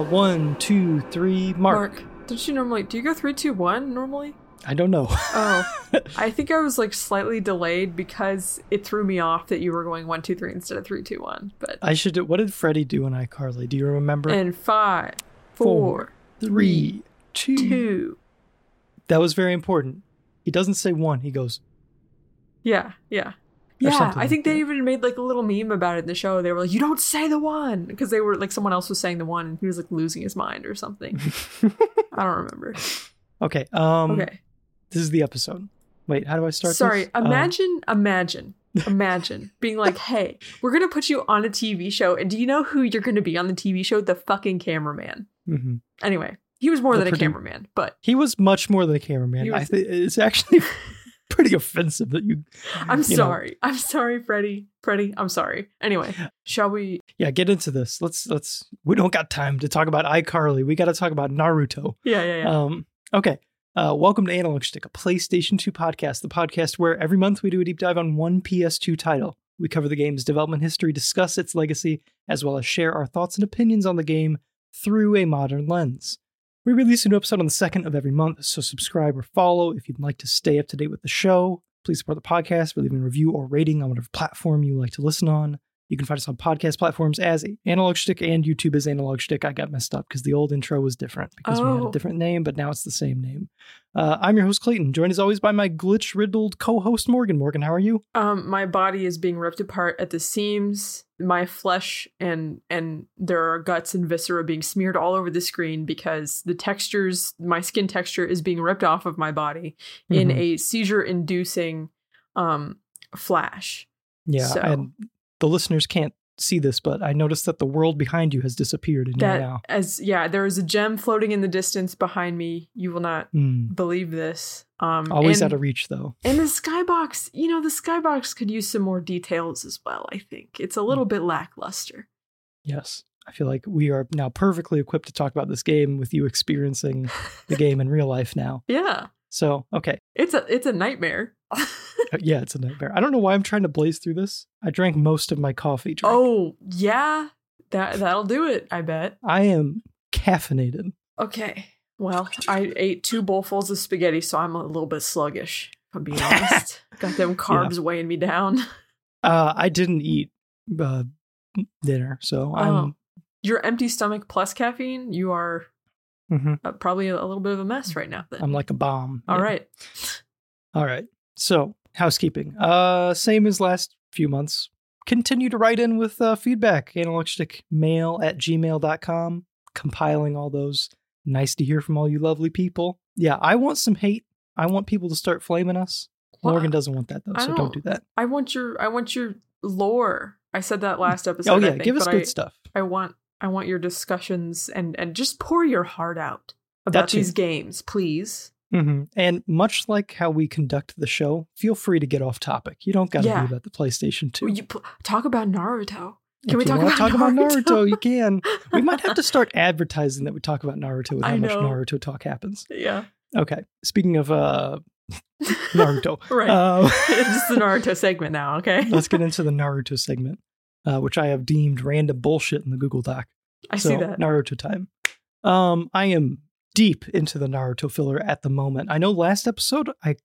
Uh, one, two, three, mark. Mark. Don't you normally do you go three, two, one normally? I don't know. Oh, I think I was like slightly delayed because it threw me off that you were going one, two, three instead of three, two, one. But I should. do- What did Freddie do in iCarly? Do you remember? and five, four, three, two. two. That was very important. He doesn't say one. He goes. Yeah, yeah. Yeah, I like think they that. even made like a little meme about it in the show. They were like, "You don't say the one," because they were like someone else was saying the one, and he was like losing his mind or something. I don't remember. Okay. Um. Okay, This is the episode. Wait. How do I start? sorry. this? Um, Imagine, imagine, imagine being like, "Hey, we're gonna put you on a TV show, and do you know who you're gonna be on the TV show? The fucking cameraman." mhm. Anyway, he was more The than a cameraman, but He was much more than a cameraman. Was- think it's actually pretty offensive that you. I'm you know. sorry. I'm sorry, Freddie. Freddie, I'm sorry. Anyway, shall we? Yeah, get into this. Let's let's. We don't got time to talk about iCarly. We got to talk about Naruto. Yeah, yeah, yeah. Um, okay. Uh, welcome to Analog Schtick, a PlayStation 2 podcast, the podcast where every month we do a deep dive on one PS2 title. We cover the game's development history, discuss its legacy, as well as share our thoughts and opinions on the game through a modern lens. We release a new episode on the second of every month, so subscribe or follow if you'd like to stay up to date with the show. Please support the podcast by leaving a review or rating on whatever platform you like to listen on. You can find us on podcast platforms as Analog Schtick and YouTube as Analog Schtick. I got messed up because the old intro was different because we had a Oh. different name, but now it's the same name. Uh, I'm your host, Clayton, joined as always by my glitch riddled co host, Morgan. Morgan, how are you? Um, my body is being ripped apart at the seams. My flesh and and there are guts and viscera being smeared all over the screen because the textures, my skin texture, is being ripped off of my body in Mhm. a seizure-inducing um flash. Yeah, so- and the listeners can't see this, but I noticed that the world behind you has disappeared in That now. as yeah, there is a gem floating in the distance behind me. You will not Hmm. believe this. Um, Always and, out of reach, though. And the skybox, you know, the skybox could use some more details as well. I think it's a Hmm. little bit lackluster. Yes. I feel like we are now perfectly equipped to talk about this game with you experiencing the game in real life now. Yeah, So, okay. it's a it's a nightmare. Yeah, it's a nightmare. I don't know why I'm trying to blaze through this. I drank most of my coffee. Drink. oh yeah, that that'll do it. I bet. I am caffeinated. Okay. Well, I ate two bowlfuls of spaghetti, so I'm a little bit sluggish. If I'm being honest, got them carbs weighing me down. Uh, I didn't eat uh, dinner, so I'm. Oh. Your empty stomach plus caffeine, you are mhm, uh, probably a little bit of a mess right now. Then. I'm like a bomb. All Yeah. right. All right. So, housekeeping. Uh same as last few months. Continue to write in with uh, feedback. Analogschtickmail at gmail.com. Compiling all those. Nice to hear from all you lovely people. Yeah, I want some hate. I want people to start flaming us. Well, Morgan doesn't want that though, so don't don't- do that. I want your I want your lore. I said that last episode. oh I yeah, think, give us good I, stuff. I want I want your discussions and and just pour your heart out about these games, please. Hmm And much like how we conduct the show, feel free to get off topic. You don't got to Yeah. be about the PlayStation 2. Will you p- talk about Naruto? If Can we talk about talk about Naruto? Naruto? You can. We might have to start advertising that we talk about Naruto I how much. Naruto talk happens. Yeah, Okay. Speaking of uh Naruto, right. uh, just the Naruto segment now. Okay, let's get into the Naruto segment, uh, which I have deemed random bullshit in the Google Doc. I so, see that. Naruto time. Um, I am deep into the Naruto filler at the moment. I know last episode I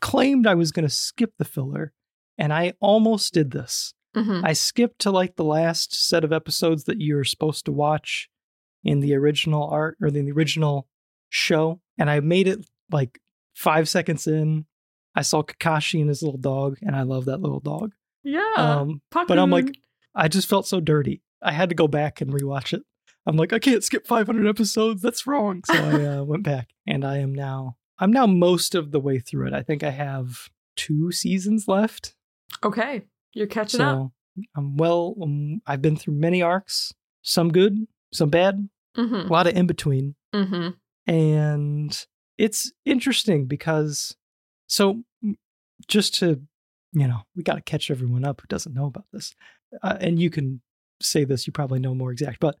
claimed I was going to skip the filler, and I almost did this. Mhm. I skipped to like the last set of episodes that you're supposed to watch in the original art or in the original show, and I made it like five seconds in. I saw Kakashi and his little dog, and I love that little dog. Yeah, Um, but I'm like, I just felt so dirty. I had to go back and rewatch it. I'm like, I can't skip 500 episodes. That's wrong. So I uh, went back, and I am now. I'm now most of the way through it. I think I have two seasons left. okay, you're catching up. I'm well. Um, I've been through many arcs. Some good, some bad. Mm-hmm. A lot of in between, Mm-hmm. and it's interesting because. So, just to, you know, we got to catch everyone up who doesn't know about this, uh, and you can say this. You probably know more exact, but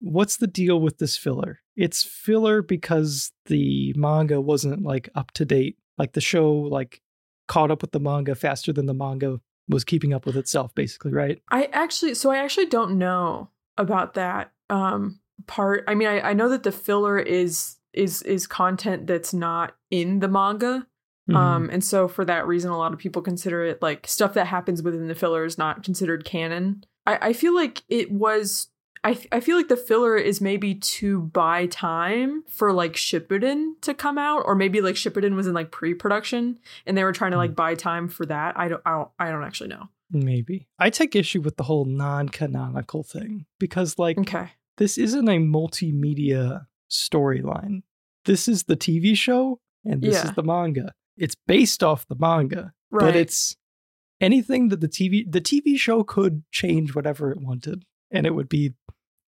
what's the deal with this filler? It's filler because the manga wasn't like up to date. Like the show, like caught up with the manga faster than the manga was keeping up with itself, basically, right? I actually, so I actually don't know about that. Um, part. I mean, I, I know that the filler is is is content that's not in the manga. Mhm. Um, and so for that reason, a lot of people consider it like stuff that happens within the filler is not considered canon. I, I feel like it was. I, f- I feel like the filler is maybe to buy time for like Shippuden to come out, or maybe like Shippuden was in like pre-production and they were trying to hmm. like buy time for that. I don't, I don't, I don't actually know. Maybe. I take issue with the whole non-canonical thing because like Okay, this isn't a multimedia storyline. This is the TV show and this Yeah. is the manga. It's based off the manga, right. but it's anything that the TV the TV show could change whatever it wanted and it would be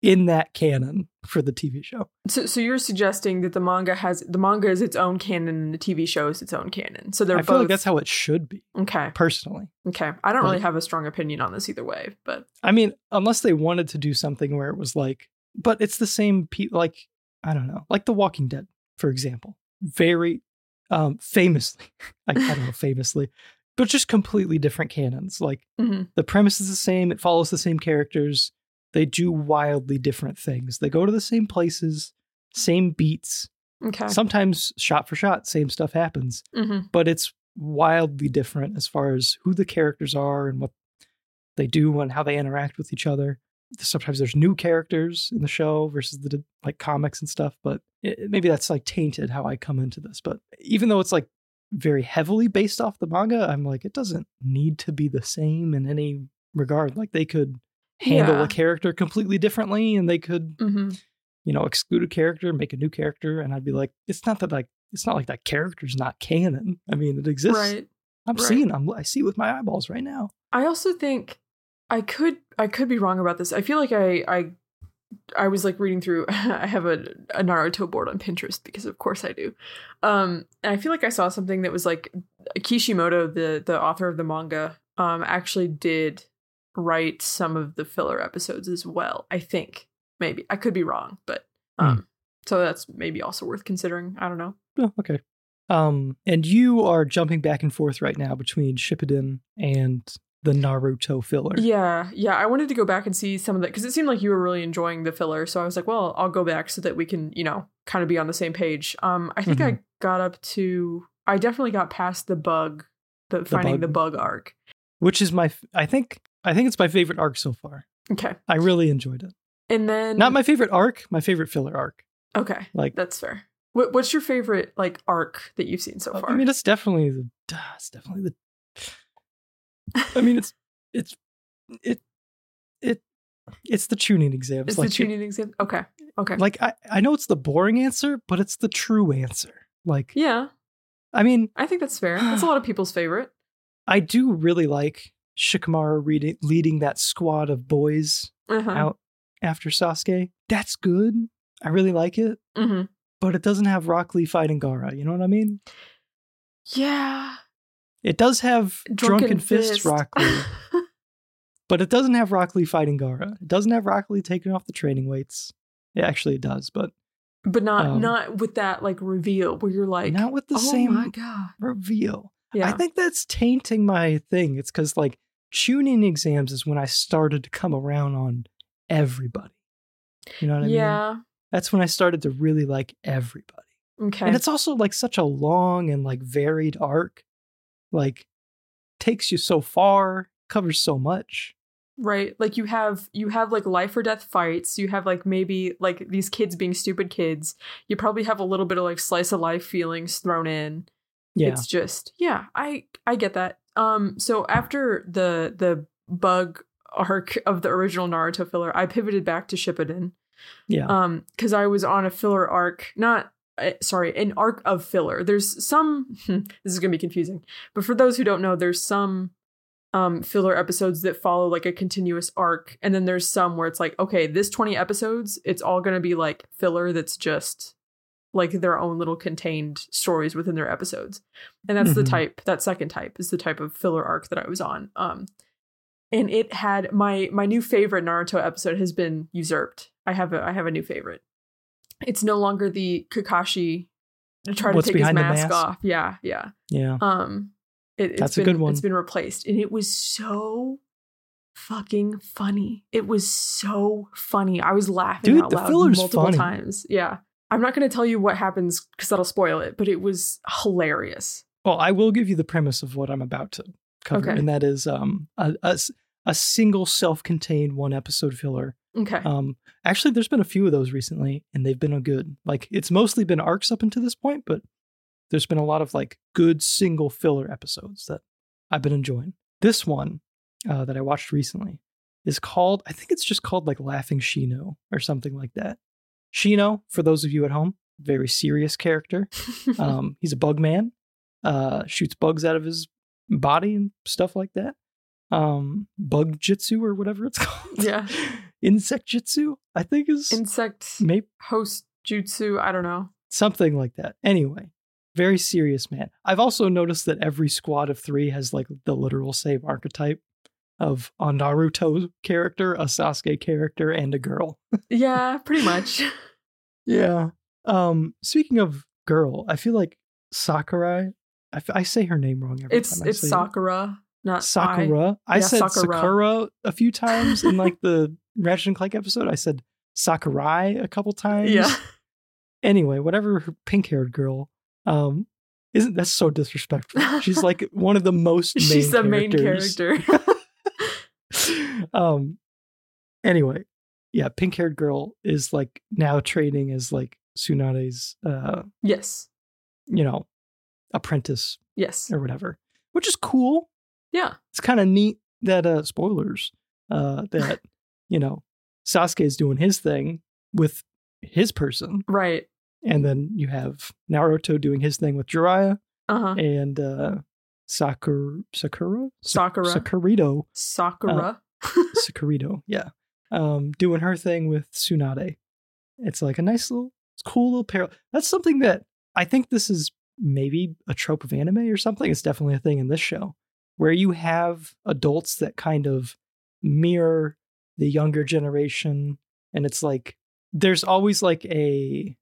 in that canon for the TV show. So, so you're suggesting that the manga has the manga is its own canon and the TV show is its own canon. So they're I feel like that's how it should be, okay. personally. Okay, I don't really have a strong opinion on this either way, but I mean, unless they wanted to do something where it was like, but it's the same pe like I don't know, like The Walking Dead, for example. Very um famously, I, I don't know, famously, but just completely different canons. Like Mhm. the premise is the same, it follows the same characters. They do wildly different things. They go to the same places, same beats. okay. Sometimes shot for shot, same stuff happens hmm but it's wildly different as far as who the characters are and what they do and how they interact with each other. Sometimes there's new characters in the show versus the like comics and stuff, but it, maybe that's like tainted how I come into this. But even though it's like very heavily based off the manga, I'm like it doesn't need to be the same in any regard. Like they could handle Yeah. a character completely differently and they could hmm you know, exclude a character, make a new character, and I'd be like, it's not that like it's not like that character's not canon. I mean, it exists. Right. I'm right. seeing, I'm I see with my eyeballs right now. I also think I could I could be wrong about this. I feel like I I I was like reading through I have a, a Naruto board on Pinterest because of course I do. Um and I feel like I saw something that was like Kishimoto, the the author of the manga, um actually did write some of the filler episodes as well. I think. Maybe. I could be wrong, but um so that's maybe also worth considering. I don't know. Oh, okay. Um, and you are jumping back and forth right now between Shippuden and the Naruto filler. Yeah, yeah. I wanted to go back and see some of that because it seemed like you were really enjoying the filler. So I was like, well, I'll go back so that we can, you know, kind of be on the same page. Um, I think I got up to, I definitely got past the bug, the, finding bug? the bug arc. Which is my, I think, I think it's my favorite arc so far. Okay, I really enjoyed it. and then Not my favorite arc, my favorite filler arc. okay, Like, that's fair. What, what's your favorite like arc that you've seen so uh, far? I mean, it's definitely the, it's definitely the. I mean, it's it's it it it's the Chunin exams. it's like the Chunin exam. Okay, okay, Like I, I know it's the boring answer, but it's the true answer. Like yeah, I mean, I think that's fair. That's a lot of people's favorite. I do really like Shikamaru reading, leading that squad of boys Uh-huh. out after Sasuke. That's good. I really like it, hmm but it doesn't have Rock Lee fighting Gaara. You know what I mean? Yeah, It does have Drunken, Fist, Fist. Rock Lee, but it doesn't have Rock Lee fighting Gaara. It doesn't have Rock Lee taking off the training weights. It actually it does, but but not Um, not with that like reveal where you're like, not with the oh same my god, reveal. yeah, I think that's tainting my thing. It's because like Chunin exams is when I started to come around on everybody. You know what I mean? yeah, That's when I started to really like everybody. okay, And it's also like such a long and like varied arc. Like takes you so far, covers so much. right. Like you have you have like life or death fights. You have like maybe like these kids being stupid kids. You probably have a little bit of like slice of life feelings thrown in. Yeah. It's just yeah, I I get that. Um, so after the the bug arc of the original Naruto filler, I pivoted back to Shippuden. yeah. um because i was on a filler arc not uh, sorry an arc of filler there's some this is going to be confusing but for those who don't know there's some um filler episodes that follow like a continuous arc and then there's some where it's like okay this 20 episodes it's all going to be like filler that's just like their own little contained stories within their episodes and that's the Mhm. type that second type is the type of filler arc that i was on um and it had my my new favorite Naruto episode has been usurped. I have a I have a new favorite. It's no longer the Kakashi to try to take his mask, mask? off. Yeah, yeah. yeah. Um, it, it's That's a been, good one. It's been replaced, and it was so fucking funny. It was so funny. I was laughing Dude, out the loud multiple funny. times. Yeah. I'm not going to tell you what happens because that'll spoil it, but it was hilarious. Well, I will give you the premise of what I'm about to cover, Okay. and that is um, a, a a single self-contained one episode filler. Okay. Um, actually, there's been a few of those recently, and they've been a good. Like, it's mostly been arcs up until this point, but there's been a lot of like good single filler episodes that I've been enjoying. This one uh, that I watched recently is called, I think it's just called like Laughing Shino or something like that. Shino, for those of you at home, very serious character. Um, he's a bug man, uh, shoots bugs out of his body and stuff like that. Um, bug jitsu or whatever it's called. Yeah. Insect jitsu, I think is Insect maybe host jutsu. I don't know. something like that. Anyway, very serious man. I've also noticed that every squad of three has like the literal same archetype of a Naruto character, a Sasuke character, and a girl. Yeah, pretty much. Yeah. Um, speaking of girl, I feel like Sakurai. I, f- I say her name wrong every It's time. I it's it. Sakura, not Sakura. I, Yeah, said Sakura. Sakura a few times in like the Ratchet and Clank episode. I said Sakurai a couple times. Yeah. Anyway, whatever her pink-haired girl. Um, isn't that's so disrespectful? She's like one of the most. Main She's the main characters. character. Um. Anyway, yeah, pink-haired girl is like now training as like Tsunade's, uh, yes. you know, apprentice Yes. or whatever, which is cool. Yeah. it's kind of neat that uh spoilers uh that you know Sasuke is doing his thing with his person Right. and then you have Naruto doing his thing with Jiraiya Uh huh. and uh Sakura Sakura Sakura. Sakurito Sakura. Sakurito yeah. Um doing her thing with Tsunade. It's like a nice little cool little parallel that's something that I think this is maybe a trope of anime or something it's definitely a thing in this show where you have adults that kind of mirror the younger generation and it's like there's always like a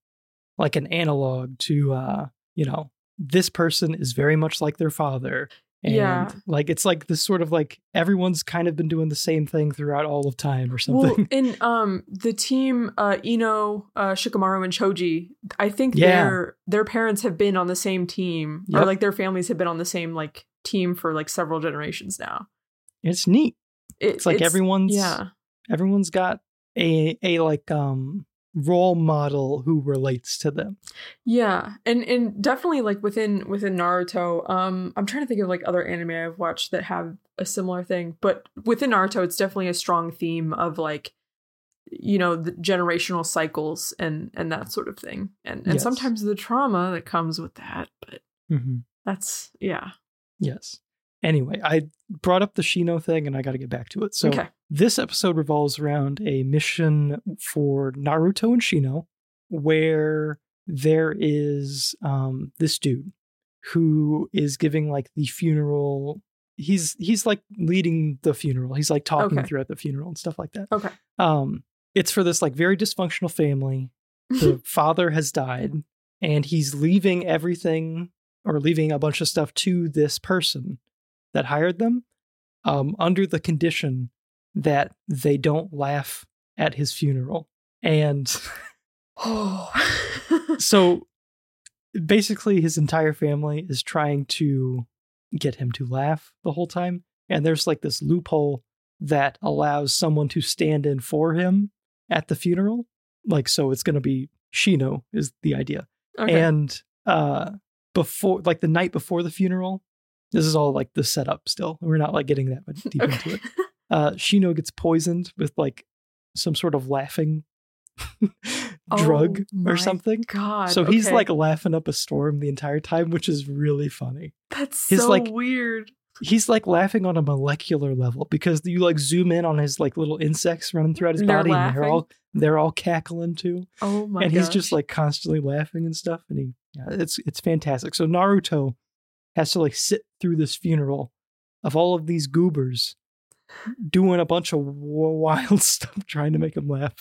like an analog to uh you know this person is very much like their father and Yeah. like it's like this sort of like everyone's kind of been doing the same thing throughout all of time or something. Well, in um the team, uh, Ino, uh, Shikamaru, and Choji, I think Yeah. their their parents have been on the same team, Yep. or like their families have been on the same like team for like several generations now. it's neat It- it's like everyone's yeah, everyone's got a a like um role model who relates to them. Yeah, and and definitely like within within Naruto, um, I'm trying to think of like other anime I've watched that have a similar thing, but within Naruto, it's definitely a strong theme of like you know the generational cycles and and that sort of thing. And and Yes. sometimes the trauma that comes with that but that's yeah. Yes anyway i brought up the shino thing and i got to get back to it so okay This episode revolves around a mission for Naruto and Shino, where there is um, this dude who is giving like the funeral. He's he's like leading the funeral. He's like talking Okay. throughout the funeral and stuff like that. okay Um, it's for this like very dysfunctional family. The father has died, and he's leaving everything or leaving a bunch of stuff to this person that hired them, um, under the condition that they don't laugh at his funeral. And oh so basically, his entire family is trying to get him to laugh the whole time. And there's like this loophole that allows someone to stand in for him at the funeral. Like, so it's going to be Shino, is the idea. okay And uh, before, like the night before the funeral, this is all like the setup still. We're not like getting that much deep into it. uh, Shino gets poisoned with like some sort of laughing drug Oh or something. god So he's like laughing up a storm the entire time, which is really funny. that's his, so like, weird He's like laughing on a molecular level because you like zoom in on his like little insects running throughout his they're body, and they're all they're all cackling too, oh my god. and he's just like constantly laughing and stuff. And he, yeah, it's it's fantastic. So Naruto has to like sit through this funeral of all of these goobers doing a bunch of wild stuff trying to make him laugh.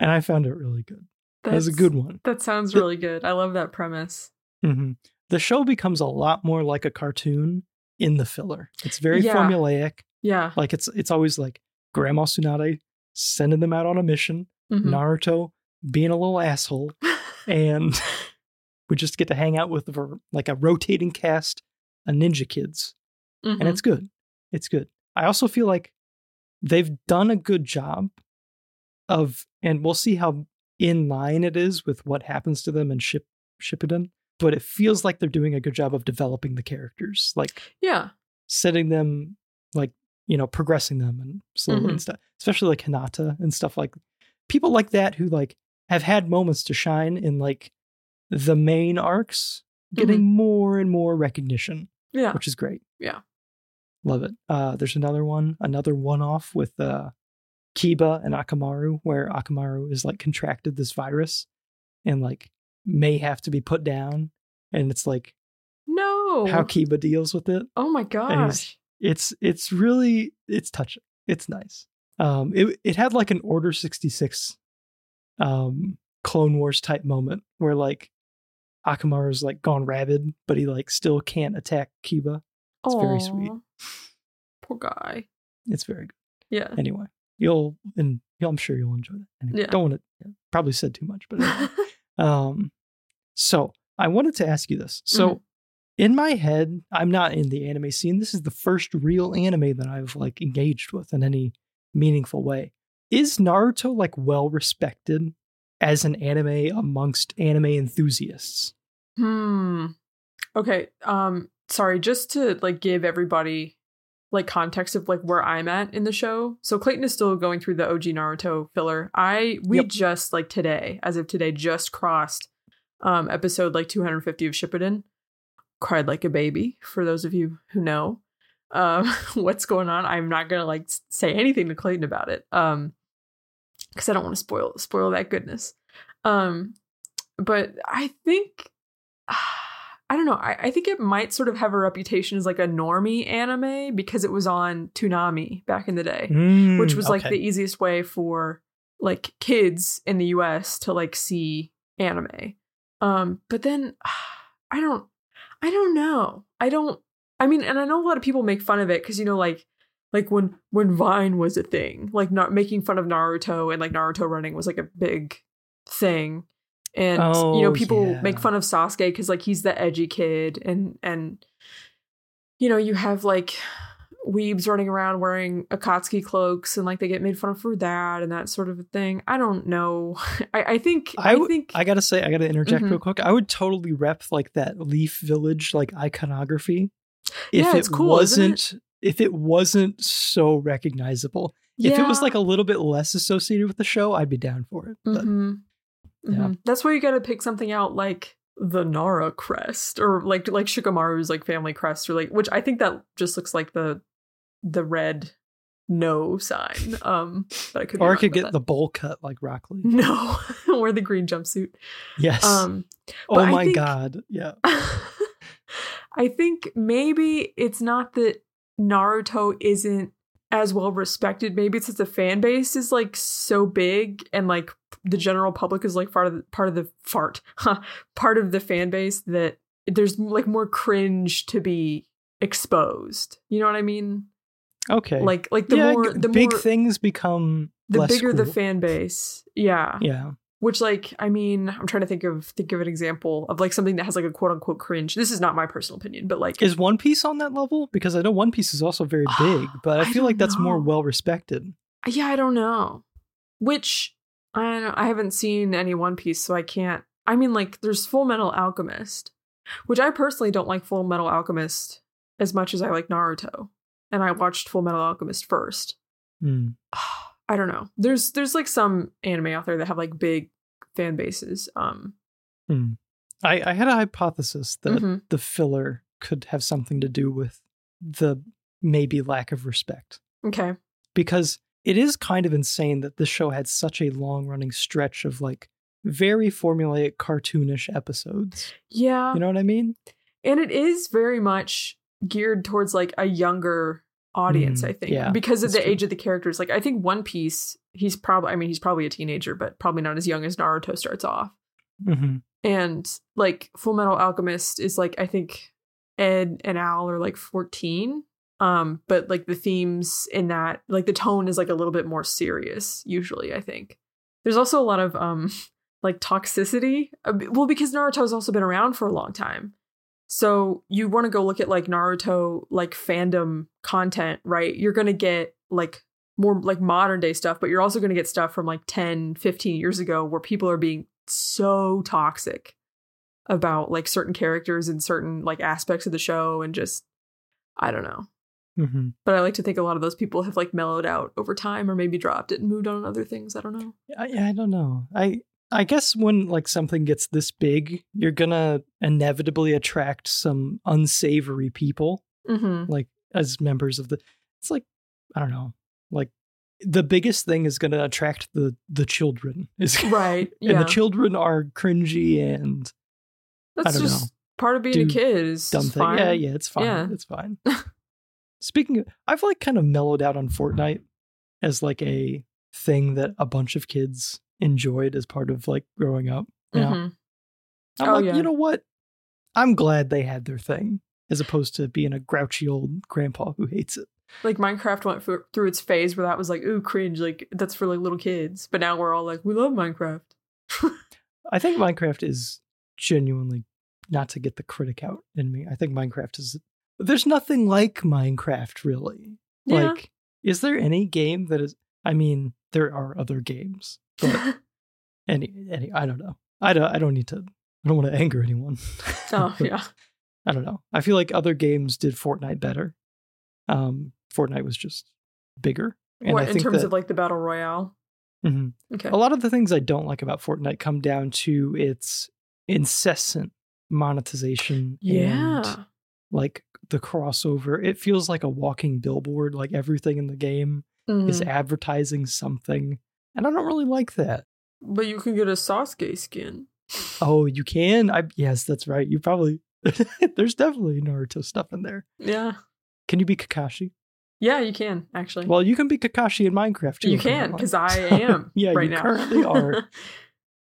And I found it really good. That was a good one. that sounds really good i love that premise hmm The show becomes a lot more like a cartoon in the filler. It's very Yeah. formulaic. Yeah. Like it's it's always like Grandma Tsunade sending them out on a mission, Mhm. Naruto being a little asshole, and we just get to hang out with like a rotating cast of ninja kids, Mhm. and it's good. It's good. I also feel like they've done a good job of, and we'll see how in line it is with what happens to them in Ship Shippuden. But it feels like they're doing a good job of developing the characters, like yeah. setting them, like you know, progressing them and slowly Mhm. and stuff. Especially like Hinata and stuff like people like that who like have had moments to shine in like the main arcs, getting more and more recognition Yeah. which is great. Yeah. Love it. Uh, there's another one, another one off with uh, Kiba and Akamaru, where Akamaru is like contracted this virus and like may have to be put down. And it's like No. how Kiba deals with it. oh my gosh. It's it's really it's touching. It's nice. Um, it it had like an Order sixty six, um, Clone Wars type moment where like Akamaru's like gone rabid, but he like still can't attack Kiba. It's very sweet. Poor guy. It's very good. Yeah. anyway you'll and I'm sure you'll enjoy that. Anyway, Yeah. Don't want to probably said too much, but anyway. um, so I wanted to ask you this. So Mhm. in my head, I'm not in the anime scene. This is the first real anime that I've like engaged with in any meaningful way. Is Naruto like well respected as an anime amongst anime enthusiasts? Hmm. Okay. Um. Sorry. Just to like give everybody like context of like where I'm at in the show. So Clayton is still going through the OG Naruto filler. I we Yep. just like today, as of today, just crossed um episode like 250 of Shippuden. Cried like a baby. For those of you who know um what's going on, I'm not gonna like say anything to Clayton about it. Um, because I don't want to spoil spoil that goodness. Um, but I think I don't know. I, I think it might sort of have a reputation as like a normie anime because it was on Toonami back in the day, which Mm, was like the easiest way for like kids in the US to like see anime. Um, but then I don't, I don't know. I don't. I mean, and I know a lot of people make fun of it because you know, like, like when when Vine was a thing, like not making fun of Naruto and like Naruto running was like a big thing, and you know, Oh, people yeah. make fun of Sasuke because like he's the edgy kid, and and you know, you have like weebs running around wearing Akatsuki cloaks and like they get made fun of for that and that sort of a thing. I don't know. I, I think I I, w- think I gotta say, I gotta interject Mhm. real quick. I would totally rep like that Leaf Village like iconography. If Yeah, it cool, isn't it? If it wasn't so recognizable. If it was like a little bit less associated with the show, I'd be down for it. But Mhm. Yeah. Mhm. That's where you got to pick something out like the Nara crest or like like Shikamaru's like family crest or like which I think that just looks like the the red no sign. Um, but I could or I could get that. the bowl cut like Rock Lee. no or the green jumpsuit. Yes. Um, oh my think- god. Yeah. I think maybe it's not that Naruto isn't as well respected. Maybe it's that the fan base is like so big and like the general public is like part of the, part of the fart, huh, part of the fan base that there's like more cringe to be exposed. You know what I mean? Okay. Like like the yeah, more the big more things become the bigger the fan base. Yeah. Yeah. Which like I mean, I'm trying to think of think of an example of like something that has like a quote unquote cringe. This is not my personal opinion, but like Is One Piece on that level? Because I know One Piece is also very ah, big, but I, I feel like that's more well respected. Uh, yeah, I don't know. Which I don't I haven't seen any One Piece, so I can't. I mean, like, there's Full Metal Alchemist, which I personally don't like Full Metal Alchemist as much as I like Naruto, and I watched Full Metal Alchemist first. Hmm. Ah. I don't know. There's there's like some anime out there that have like big fan bases. Um, Hmm. I, I had a hypothesis that mhm. the filler could have something to do with the maybe lack of respect. okay, Because it is kind of insane that this show had such a long running stretch of like very formulaic cartoonish episodes. yeah, You know what I mean? and it is very much geared towards like a younger audience Mm, i think yeah, because of the true. age of the characters like i think one piece he's probably i mean he's probably a teenager but probably not as young as naruto starts off hmm and like full metal alchemist is like i think ed and al are like 14 Um, but like the themes in that, like the tone is like a little bit more serious, usually, I think. There's also a lot of um like toxicity. Uh, Well, because Naruto's also been around for a long time. So you want to go look at like Naruto like fandom content, right? You're going to get like more like modern day stuff, but you're also going to get stuff from like 10, 15 years ago where people are being so toxic about like certain characters and certain like aspects of the show and just I don't know. hmm But I like to think a lot of those people have like mellowed out over time or maybe dropped it and moved on to other things. I don't know. I, I don't know. I I guess when like something gets this big, you're gonna inevitably attract some unsavory people, Mm-hmm. like as members of the. It's like I don't know, like the biggest thing is gonna attract the the children. Is Right. and Yeah. the children are cringy and That's don't just know. part of being a kid is dumb thing. fine. Yeah, yeah, it's fine. Yeah. It's fine. Speaking of, I've like kind of mellowed out on Fortnite as like a thing that a bunch of kids enjoyed as part of like growing up. You know? Mhm. I'm Oh, like, yeah. you know what? I'm glad they had their thing as opposed to being a grouchy old grandpa who hates it. Like Minecraft went for, through its phase where that was like, ooh, cringe. Like that's for like little kids. But now we're all like, we love Minecraft. I think Minecraft is genuinely not to get the critic out in me. I think Minecraft is there's nothing like Minecraft really. Yeah. Like is there any game that is I mean, there are other games, any any I don't know. I don't I don't need to I don't want to anger anyone. oh yeah. I don't know. I feel like other games did Fortnite better. Um Fortnite was just bigger. And What in terms that, of like the battle royale? Mm-hmm. Okay. a lot of the things I don't like about Fortnite come down to its incessant monetization yeah. and like the crossover. It feels like a walking billboard, like everything in the game is Mhm. advertising something. And I don't really like that. But you can get a Sasuke skin. Oh, you can? I yes, that's right. You probably there's definitely Naruto stuff in there. Yeah. Can you be Kakashi? Yeah, you can actually. Well, you can be Kakashi in Minecraft too. you if I'm not can because I am. Yeah, right you now. currently are.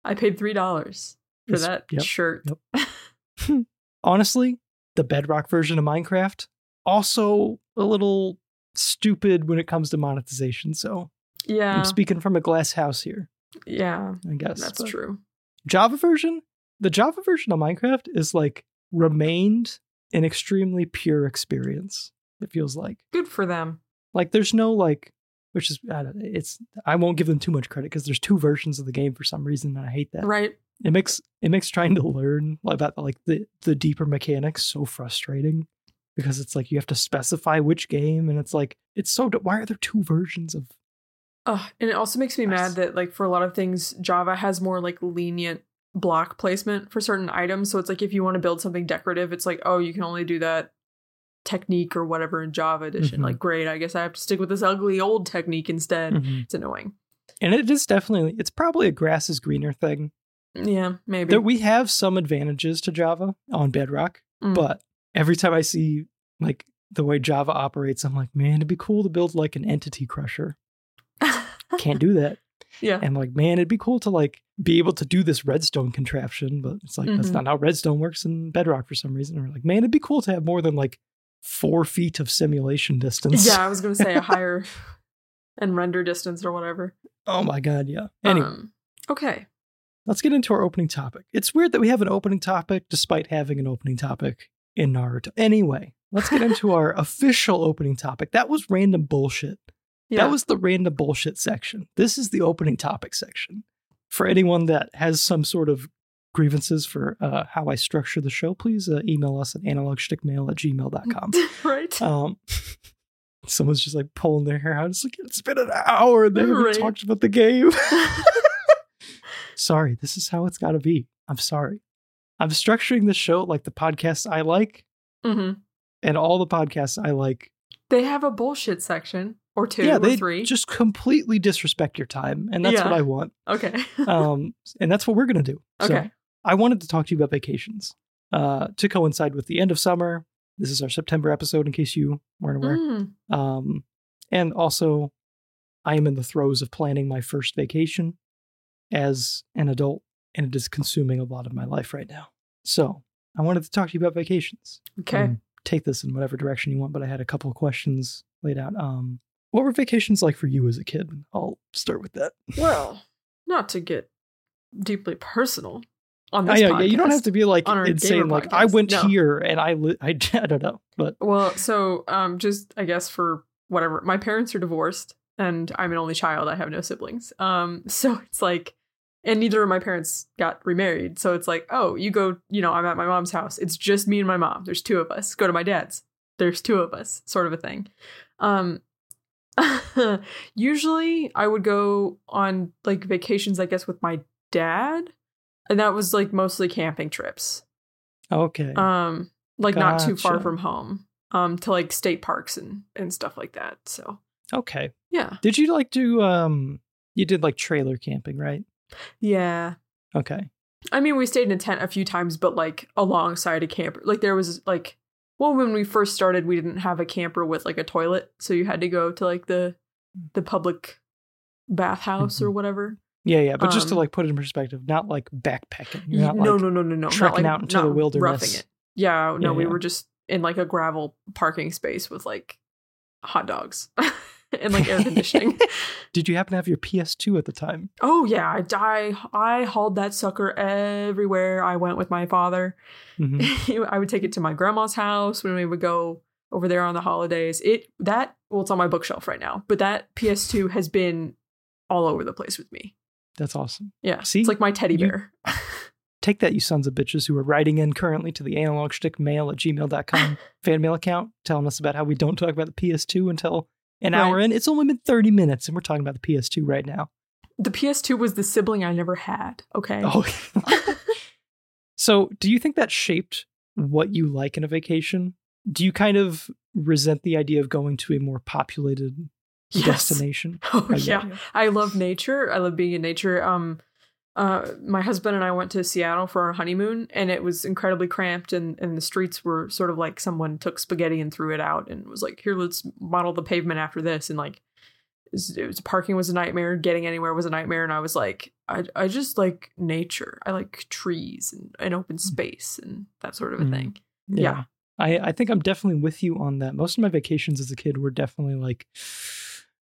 I paid three dollars for It's- that yep, shirt. yep. honestly, the Bedrock version of Minecraft also a little stupid when it comes to monetization. So Yeah. I'm speaking from a glass house here, Yeah. I guess. That's But true. Java version, the Java version of Minecraft is like remained an extremely pure experience. It feels like Good for them. like there's no like, which is I don't, it's I won't give them too much credit because there's two versions of the game for some reason, and I hate that. Right. it makes it makes trying to learn about like the the deeper mechanics so frustrating because it's like you have to specify which game and it's like it's so why are there two versions of And it also makes me Nice. mad that like for a lot of things, Java has more like lenient block placement for certain items. So it's like if you want to build something decorative, it's like, oh, you can only do that technique or whatever in Java edition. Mhm. Like, great, I guess I have to stick with this ugly old technique instead. It's annoying. and it is definitely it's probably a grass is greener thing Yeah, maybe. that we have some advantages to java on bedrock Mm. but every time i see like the way java operates i'm like man it'd be cool to build like an entity crusher can't do that. Yeah. and like man it'd be cool to like be able to do this redstone contraption but it's like that's Mhm. not how redstone works in bedrock for some reason. Or like man it'd be cool to have more than like four feet of simulation distance. Yeah, I was gonna say a higher and render distance or whatever. oh my god yeah. Anyway. Um, okay. let's get into our opening topic. It's weird that we have an opening topic despite having an opening topic in naruto. Anyway let's get into our official opening topic. That was random bullshit Yeah. That was the random bullshit section. This is the opening topic section. For anyone that has some sort of grievances for uh, how I structure the show, please uh, email us at analogschtickmail at gmail.com. right. um, someone's just like pulling their hair out. It's like, it's been an hour and they haven't Right. talked about the game. sorry, this is how it's got to be. I'm sorry. I'm structuring the show like the podcasts I like, hmm and all the podcasts I like They have a bullshit section or two yeah, or they three. just completely disrespect your time, and that's what I want. okay. Um, and that's what we're gonna do. So, okay. I wanted to talk to you about vacations, uh, to coincide with the end of summer. This is our September episode, in case you weren't aware. Mm. Um, and also, I am in the throes of planning my first vacation as an adult, and it is consuming a lot of my life right now. So, I wanted to talk to you about vacations. Okay. and take this in whatever direction you want, but I had a couple of questions laid out. Um, what were vacations like for you as a kid? I'll start with that. Well, not to get deeply personal on this yeah, podcast. yeah, you don't have to be like insane. Like I went No. here and I, li- I, I don't know, but Well, so um, just I guess for whatever, my parents are divorced, and I'm an only child. I have no siblings. Um, so it's like, and neither of my parents got remarried. So it's like, oh, you go, you know, I'm at my mom's house. It's just me and my mom. There's two of us. Go to my dad's. There's two of us, sort of a thing. Um, usually I would go on like vacations, I guess, with my dad, and that was like mostly camping trips okay. um like not too far from home um to like state parks and and stuff like that so okay. yeah Did you like do, um, you did like trailer camping, right? Yeah Okay. i mean we stayed in a tent a few times but like alongside a camper like there was like well when we first started we didn't have a camper with like a toilet so you had to go to like the the public bathhouse or whatever Yeah, yeah. But just to Um, like put it in perspective, not like backpacking. You're not no like, no no no no trekking not like, out into the wilderness. roughing it yeah no Yeah, we yeah. were just in like a gravel parking space with like hot dogs and like air conditioning Did you happen to have your PS2 at the time? Oh yeah, I I, I hauled that sucker everywhere I went with my father. Mhm. I would take it to my grandma's house when we would go over there on the holidays. It that well, it's on my bookshelf right now, but that PS2 has been all over the place with me. That's awesome. Yeah, See? it's like my teddy You- bear. Take that, you sons of bitches who are writing in currently to the analog schtick mail at gmail.com fan mail account, telling us about how we don't talk about the PS2 until an Right. hour in. It's only been 30 minutes and we're talking about the PS2 right now. the PS2 was the sibling I never had. Okay. Oh. so, do you think that shaped what you like in a vacation? Do you kind of resent the idea of going to a more populated yes. destination? Oh I yeah. I love nature. I love being in nature. Um, uh, my husband and I went to Seattle for our honeymoon, and it was incredibly cramped, and and the streets were sort of like someone took spaghetti and threw it out, and was like, here, let's model the pavement after this, and like, it was, it was parking was a nightmare, getting anywhere was a nightmare, and I was like, I I just like nature. I like trees and, and open space and that sort of a Mm. thing. Yeah. I, I think I'm definitely with you on that. Most of my vacations as a kid were definitely like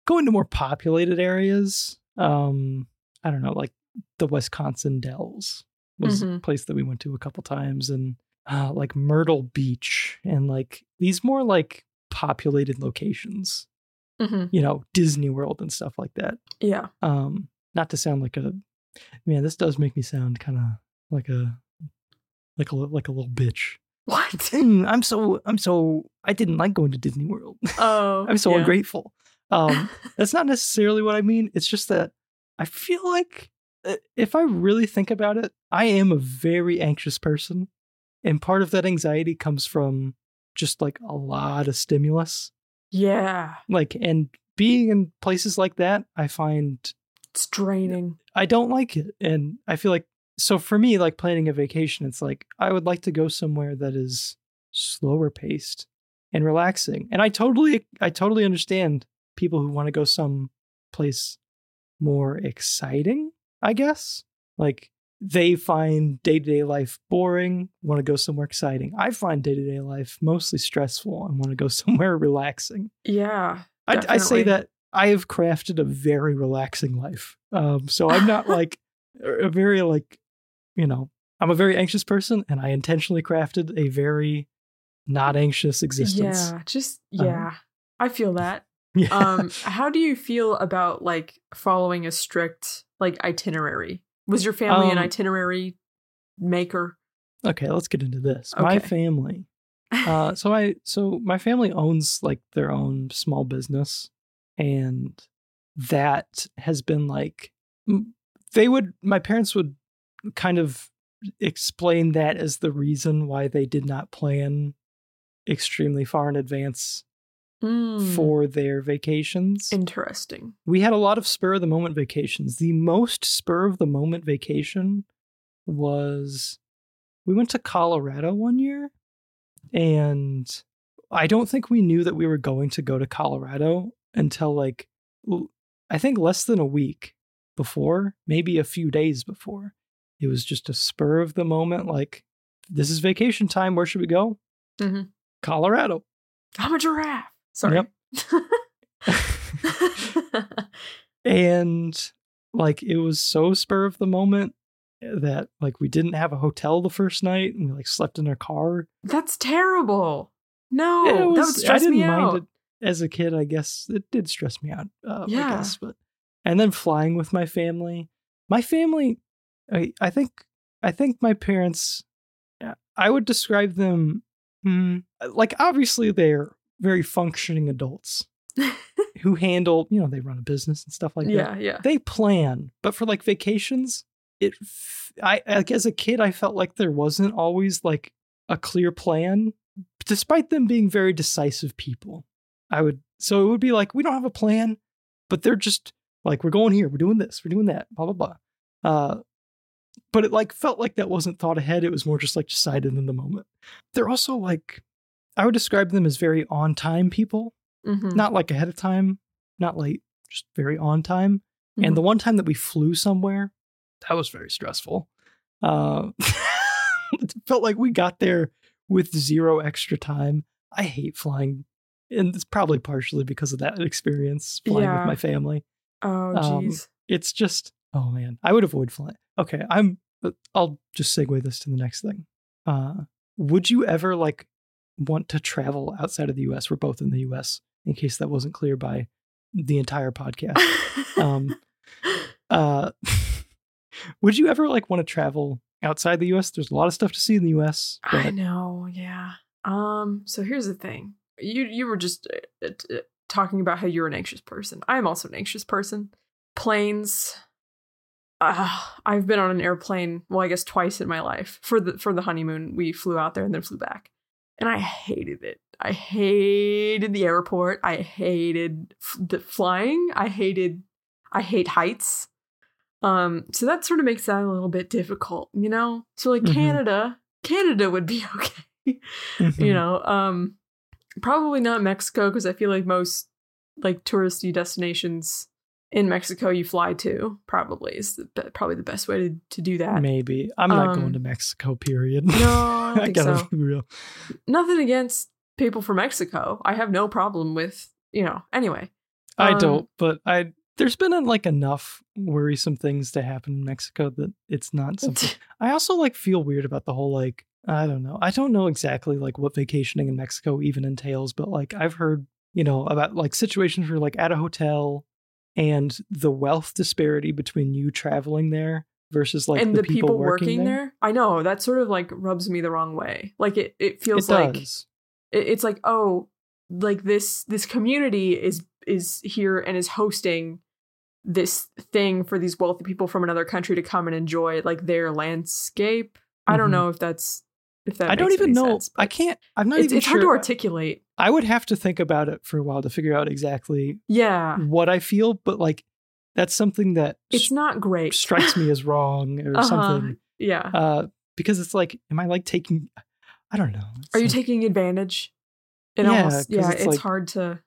going to more populated areas. Um, I don't know, like the Wisconsin Dells was a Mhm. place that we went to a couple times, and uh, like Myrtle Beach, and like these more like populated locations. hmm You know, Disney World and stuff like that. Yeah. Um, not to sound like a man, this does make me sound kind of like a like a like a little bitch. What? I'm so I'm so I didn't like going to Disney World. Oh, I'm so yeah. ungrateful. Um, that's not necessarily what I mean. It's just that I feel like Uh, if I really think about it, I am a very anxious person, and part of that anxiety comes from just like a lot of stimulus. Yeah. Like, and being in places like that, I find It's draining. I don't like it. And I feel like, so for me, like planning a vacation, it's like I would like to go somewhere that is slower paced and relaxing. And I totally, I totally understand people who want to go some place more exciting, I guess. Like they find day to day life boring, want to go somewhere exciting. I find day to day life mostly stressful and want to go somewhere relaxing. Yeah. I, I say that I have crafted a very relaxing life. Um, so I'm not like a very like, you know, I'm a very anxious person, and I intentionally crafted a very not anxious existence. Yeah, just Um, yeah. I feel that. Yeah. Um how do you feel about like following a strict like itinerary? Was your family an Um, itinerary maker? okay, let's get into this. My family. Uh, so I so my family owns like their own small business, and that has been like they would my parents would kind of explain that as the reason why they did not plan extremely far in advance Mm, for their vacations. interesting. we had a lot of spur of the moment vacations. The most spur of the moment vacation was we went to Colorado one year and I don't think we knew that we were going to go to Colorado until like I think less than a week before, maybe a few days before. It was just a spur of the moment like this is vacation time, where should we go? Mhm. Colorado. I'm a giraffe. Sorry. Yep. and like it was so spur of the moment that like we didn't have a hotel the first night and we like slept in our car. That's terrible. No, that would was- stress I didn't me mind out. it as a kid. I guess it did stress me out. Uh, I Yeah. guess, but and then flying with my family. My family, I I think I think my parents. yeah, I would describe them hmm, like obviously they're very functioning adults who handle you know they run a business and stuff like that. Yeah, yeah. they plan but for like vacations it I like as a kid i felt like there wasn't always like a clear plan despite them being very decisive people. I would so it would be like we don't have a plan but they're just like we're going here we're doing this we're doing that blah blah blah. Uh but it like felt like that wasn't thought ahead it was more just like decided in the moment. They're also like i would describe them as very on time people Mhm. not like ahead of time not late just very on time Mhm. and the one time that we flew somewhere, that was very stressful. Uh, it felt like we got there with zero extra time. I hate flying, and it's probably partially because of that experience flying Yeah. with my family. oh, um, jeez. It's just, oh man, I would avoid flying. Okay, I'm. I'll just segue this to the next thing. Uh, would you ever like want to travel outside of the U.S.? We're both in the U.S. In case that wasn't clear by the entire podcast. um, uh, would you ever like want to travel outside the U.S.? There's a lot of stuff to see in the U.S. I But know, yeah. Um, so here's the thing. You you were just uh, uh, talking about how you're an anxious person. I am also an anxious person. Planes. Uh, I've been on an airplane, well, I guess twice in my life. For the for the honeymoon, we flew out there and then flew back. And I hated it. I hated the airport. I hated f- the flying. I hated I hate heights. Um, so that sort of makes that a little bit difficult, you know? So like Mhm. Canada, Canada would be okay. you Mhm. know, um probably not Mexico because I feel like most like touristy destinations in Mexico you fly to probably is the, probably the best way to, to do that. maybe I'm not Um, going to Mexico. Period. No, I think gotta so. be real. Nothing against people from Mexico. I have no problem with, you know, anyway. I Um, don't, but I. There's been like enough worrisome things to happen in Mexico that it's not something. I also like feel weird about the whole like I don't know. I don't know exactly like what vacationing in Mexico even entails, but like I've heard, you know, about like situations where like at a hotel and the wealth disparity between you traveling there versus like and the, the, people, working, working there, I know that sort of like rubs me the wrong way. Like it, it It feels like does. it- it's like oh like this this community is is here and is hosting this thing for these wealthy people from another country to come and enjoy like their landscape i don't Mhm. know if that's if that I don't even know. sense, I can't. I'm not it's, even it's sure. hard to articulate I would have to think about it for a while to figure out exactly yeah what I feel, but like that's something that it's not great strikes me as wrong or Uh-huh. something. yeah Uh, because it's like, am I like taking? I don't know. It's are you taking advantage it Yeah, almost yeah it's it's, like- hard to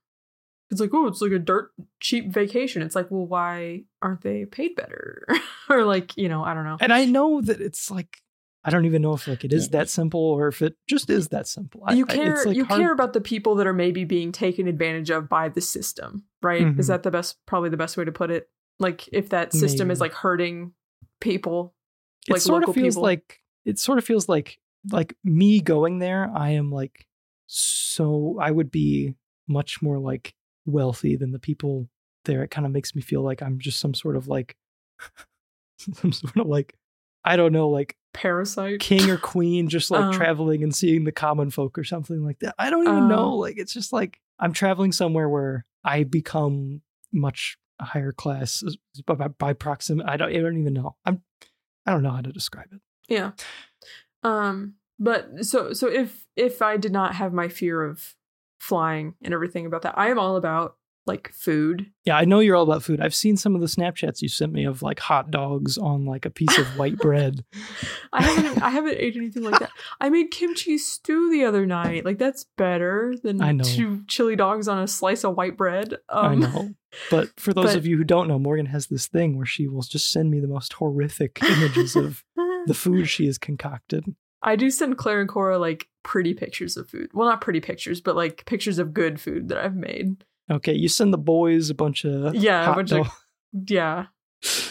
it's like oh it's like a dirt cheap vacation it's like well why aren't they paid better or like you know i don't know And I know that it's like I don't even know if like it is that simple or if it just is that simple. I- you I- care it's, like, you hard- care about the people that are maybe being taken advantage of by the system right Mhm. is that the best probably the best way to put it like if that system is like hurting people It like sort local of feels people. like it sort of feels like like me going there. I am like so I would be much more like wealthy than the people there. It kind of makes me feel like I'm just some sort of like some sort of like I don't know like parasite king or queen just like Uh. traveling and seeing the common folk or something like that. I don't even know. Uh. Like it's just like I'm traveling somewhere where I become much higher class by, by, by proximity. I don't. I don't even know. I'm. I don't know how to describe it. yeah um but so so if if i did not have my fear of flying and everything about that i am all about like food Yeah, I know you're all about food. I've seen some of the Snapchats you sent me of like hot dogs on like a piece of white bread. I haven't I haven't ate anything like that. I made kimchi stew the other night. Like that's better than I know. two chili dogs on a slice of white bread. Um, I know. But for those but- of you who don't know, Morgan has this thing where she will just send me the most horrific images of the food she has concocted. I do send Claire and Cora like pretty pictures of food. Well, not pretty pictures, but like pictures of good food that I've made. Okay, you send the boys a bunch of Yeah, a bunch of yeah,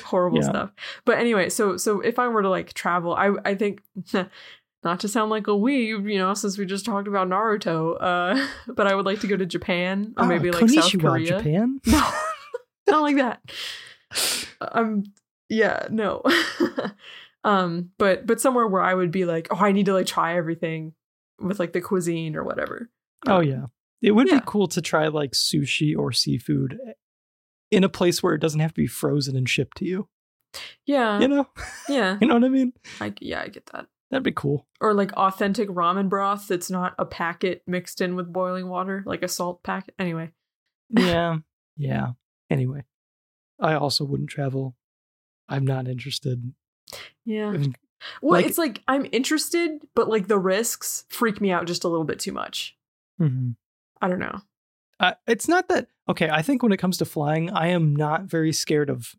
horrible Yeah. stuff. But anyway, so so if I were to like travel, I I think not to sound like a weeb, you know, since we just talked about Naruto, uh, but I would like to go to Japan or Ah, maybe like South Korea. Japan. No, not like that. Um, yeah, no. um, but but somewhere where I would be like, oh, I need to like try everything with like the cuisine or whatever. Oh Um, yeah. It would yeah. be cool to try like sushi or seafood in a place where it doesn't have to be frozen and shipped to you. yeah, You know? yeah. You know what I mean? I yeah, I get that. That'd be cool. Or like authentic ramen broth that's not a packet mixed in with boiling water, like a salt packet. Anyway, Yeah. yeah. Anyway, I also wouldn't travel. I'm not interested. yeah. I mean, Well, like- it's like I'm interested, but like the risks freak me out just a little bit too much. mhm. I don't know. Uh, it's not that okay. I think when it comes to flying, I am not very scared of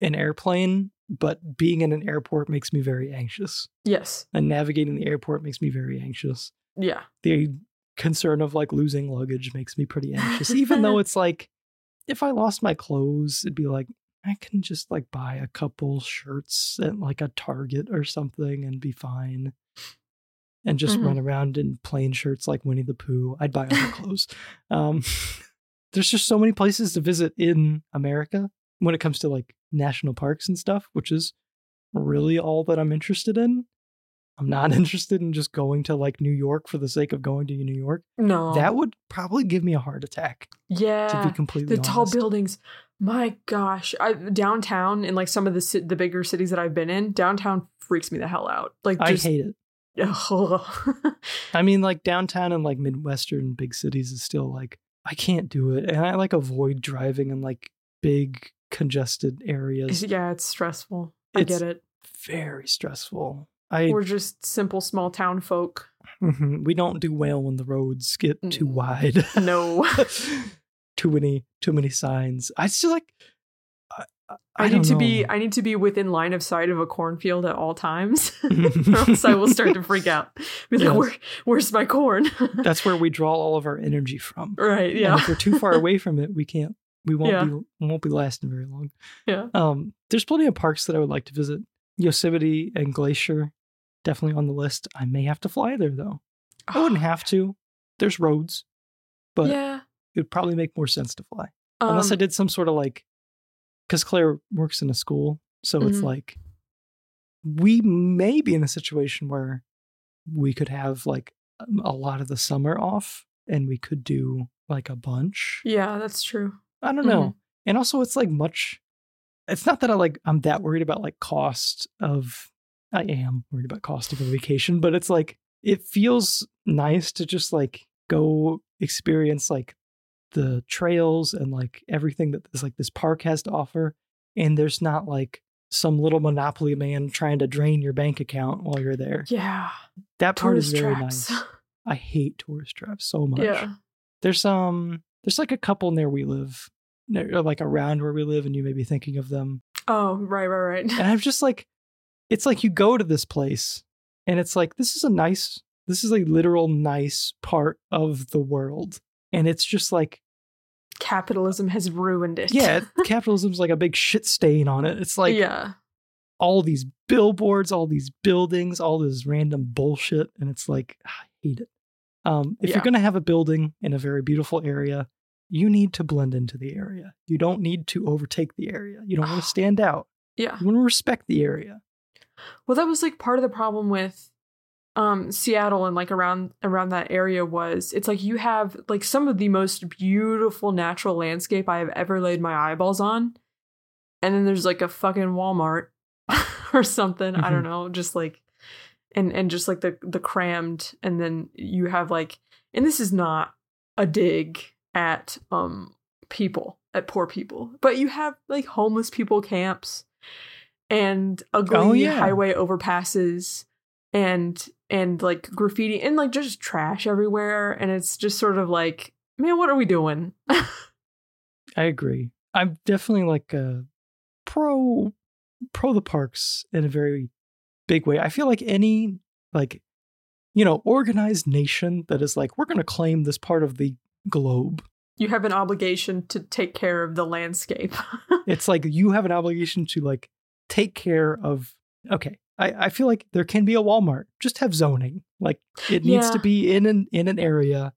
an airplane, but being in an airport makes me very anxious, Yes. and navigating the airport makes me very anxious. Yeah. The concern of like losing luggage makes me pretty anxious, even though it's like if I lost my clothes, it'd be like I can just like buy a couple shirts at like a Target or something and be fine. And just Mhm. run around in plain shirts like Winnie the Pooh. I'd buy other clothes. Um, there's just so many places to visit in America when it comes to like national parks and stuff, which is really all that I'm interested in. I'm not interested in just going to like New York for the sake of going to New York. No. That would probably give me a heart attack, Yeah. to be completely the tall buildings. My gosh, I, downtown in like some of the the bigger cities that I've been in, downtown freaks me the hell out. Like I just hate it. I mean, like downtown and like midwestern big cities is still like I can't do it, and I like avoid driving in like big congested areas. yeah, it's stressful. I It's- get it. Very stressful. I We're just simple small town folk. Mhm. we don't do well when the roads get too wide. No. too many too many signs. I still like. I, I, need to be. I need to be within line of sight of a cornfield at all times. or else I will start to freak out. Be like, Yes. Where, where's my corn? That's where we draw all of our energy from. right, And yeah. if we're too far away from it, we can't. We won't Yeah. be. Won't be lasting very long. Yeah. Um, there's plenty of parks that I would like to visit. Yosemite and Glacier, definitely on the list. I may have to fly there though. I wouldn't have to. There's roads, but yeah. it would probably make more sense to fly unless I Um, did some sort of like, because Claire works in a school, so it's Mhm. like we may be in a situation where we could have like um, a lot of the summer off, and we could do like a bunch. Yeah, that's true. I don't know. And also it's like much it's not that I like I'm that worried about like cost of I am worried about cost of a vacation, but it's like it feels nice to just like go experience like the trails and like everything that this like this park has to offer. And there's not like some little monopoly man trying to drain your bank account while you're there. Yeah. That part is very traps. nice. I hate tourist traps so much. Yeah. There's um there's like a couple near where we live, near, like around where we live, and you may be thinking of them. Oh, right, right, right. And I'm just like, it's like you go to this place, and it's like this is a nice, this is a literal nice part of the world, and it's just like, Capitalism has ruined it. yeah, capitalism's like a big shit stain on it. It's like yeah. all these billboards, all these buildings, all this random bullshit, and it's like I hate it. Um, if Yeah. you're gonna have a building in a very beautiful area, you need to blend into the area. You don't need to overtake the area. You don't want to stand out. Yeah. You want to respect the area. Well, that was like part of the problem with um Seattle and like around around that area was it's like you have like some of the most beautiful natural landscape I have ever laid my eyeballs on. And then there's like a fucking Walmart or something. I don't Mhm. know, just like and and just like the the crammed and then you have like and this is not a dig at um people at poor people but you have like homeless people camps and ugly Oh, yeah. highway overpasses and and like graffiti and like just trash everywhere and it's just sort of like man what are we doing I agree. I'm definitely like a pro pro the parks in a very big way. I feel like any like you know organized nation that is like we're going to claim this part of the globe You have an obligation to take care of the landscape. it's like you have an obligation to like take care of okay I, I feel like there can be a walmart just have zoning like it needs to be in an in an area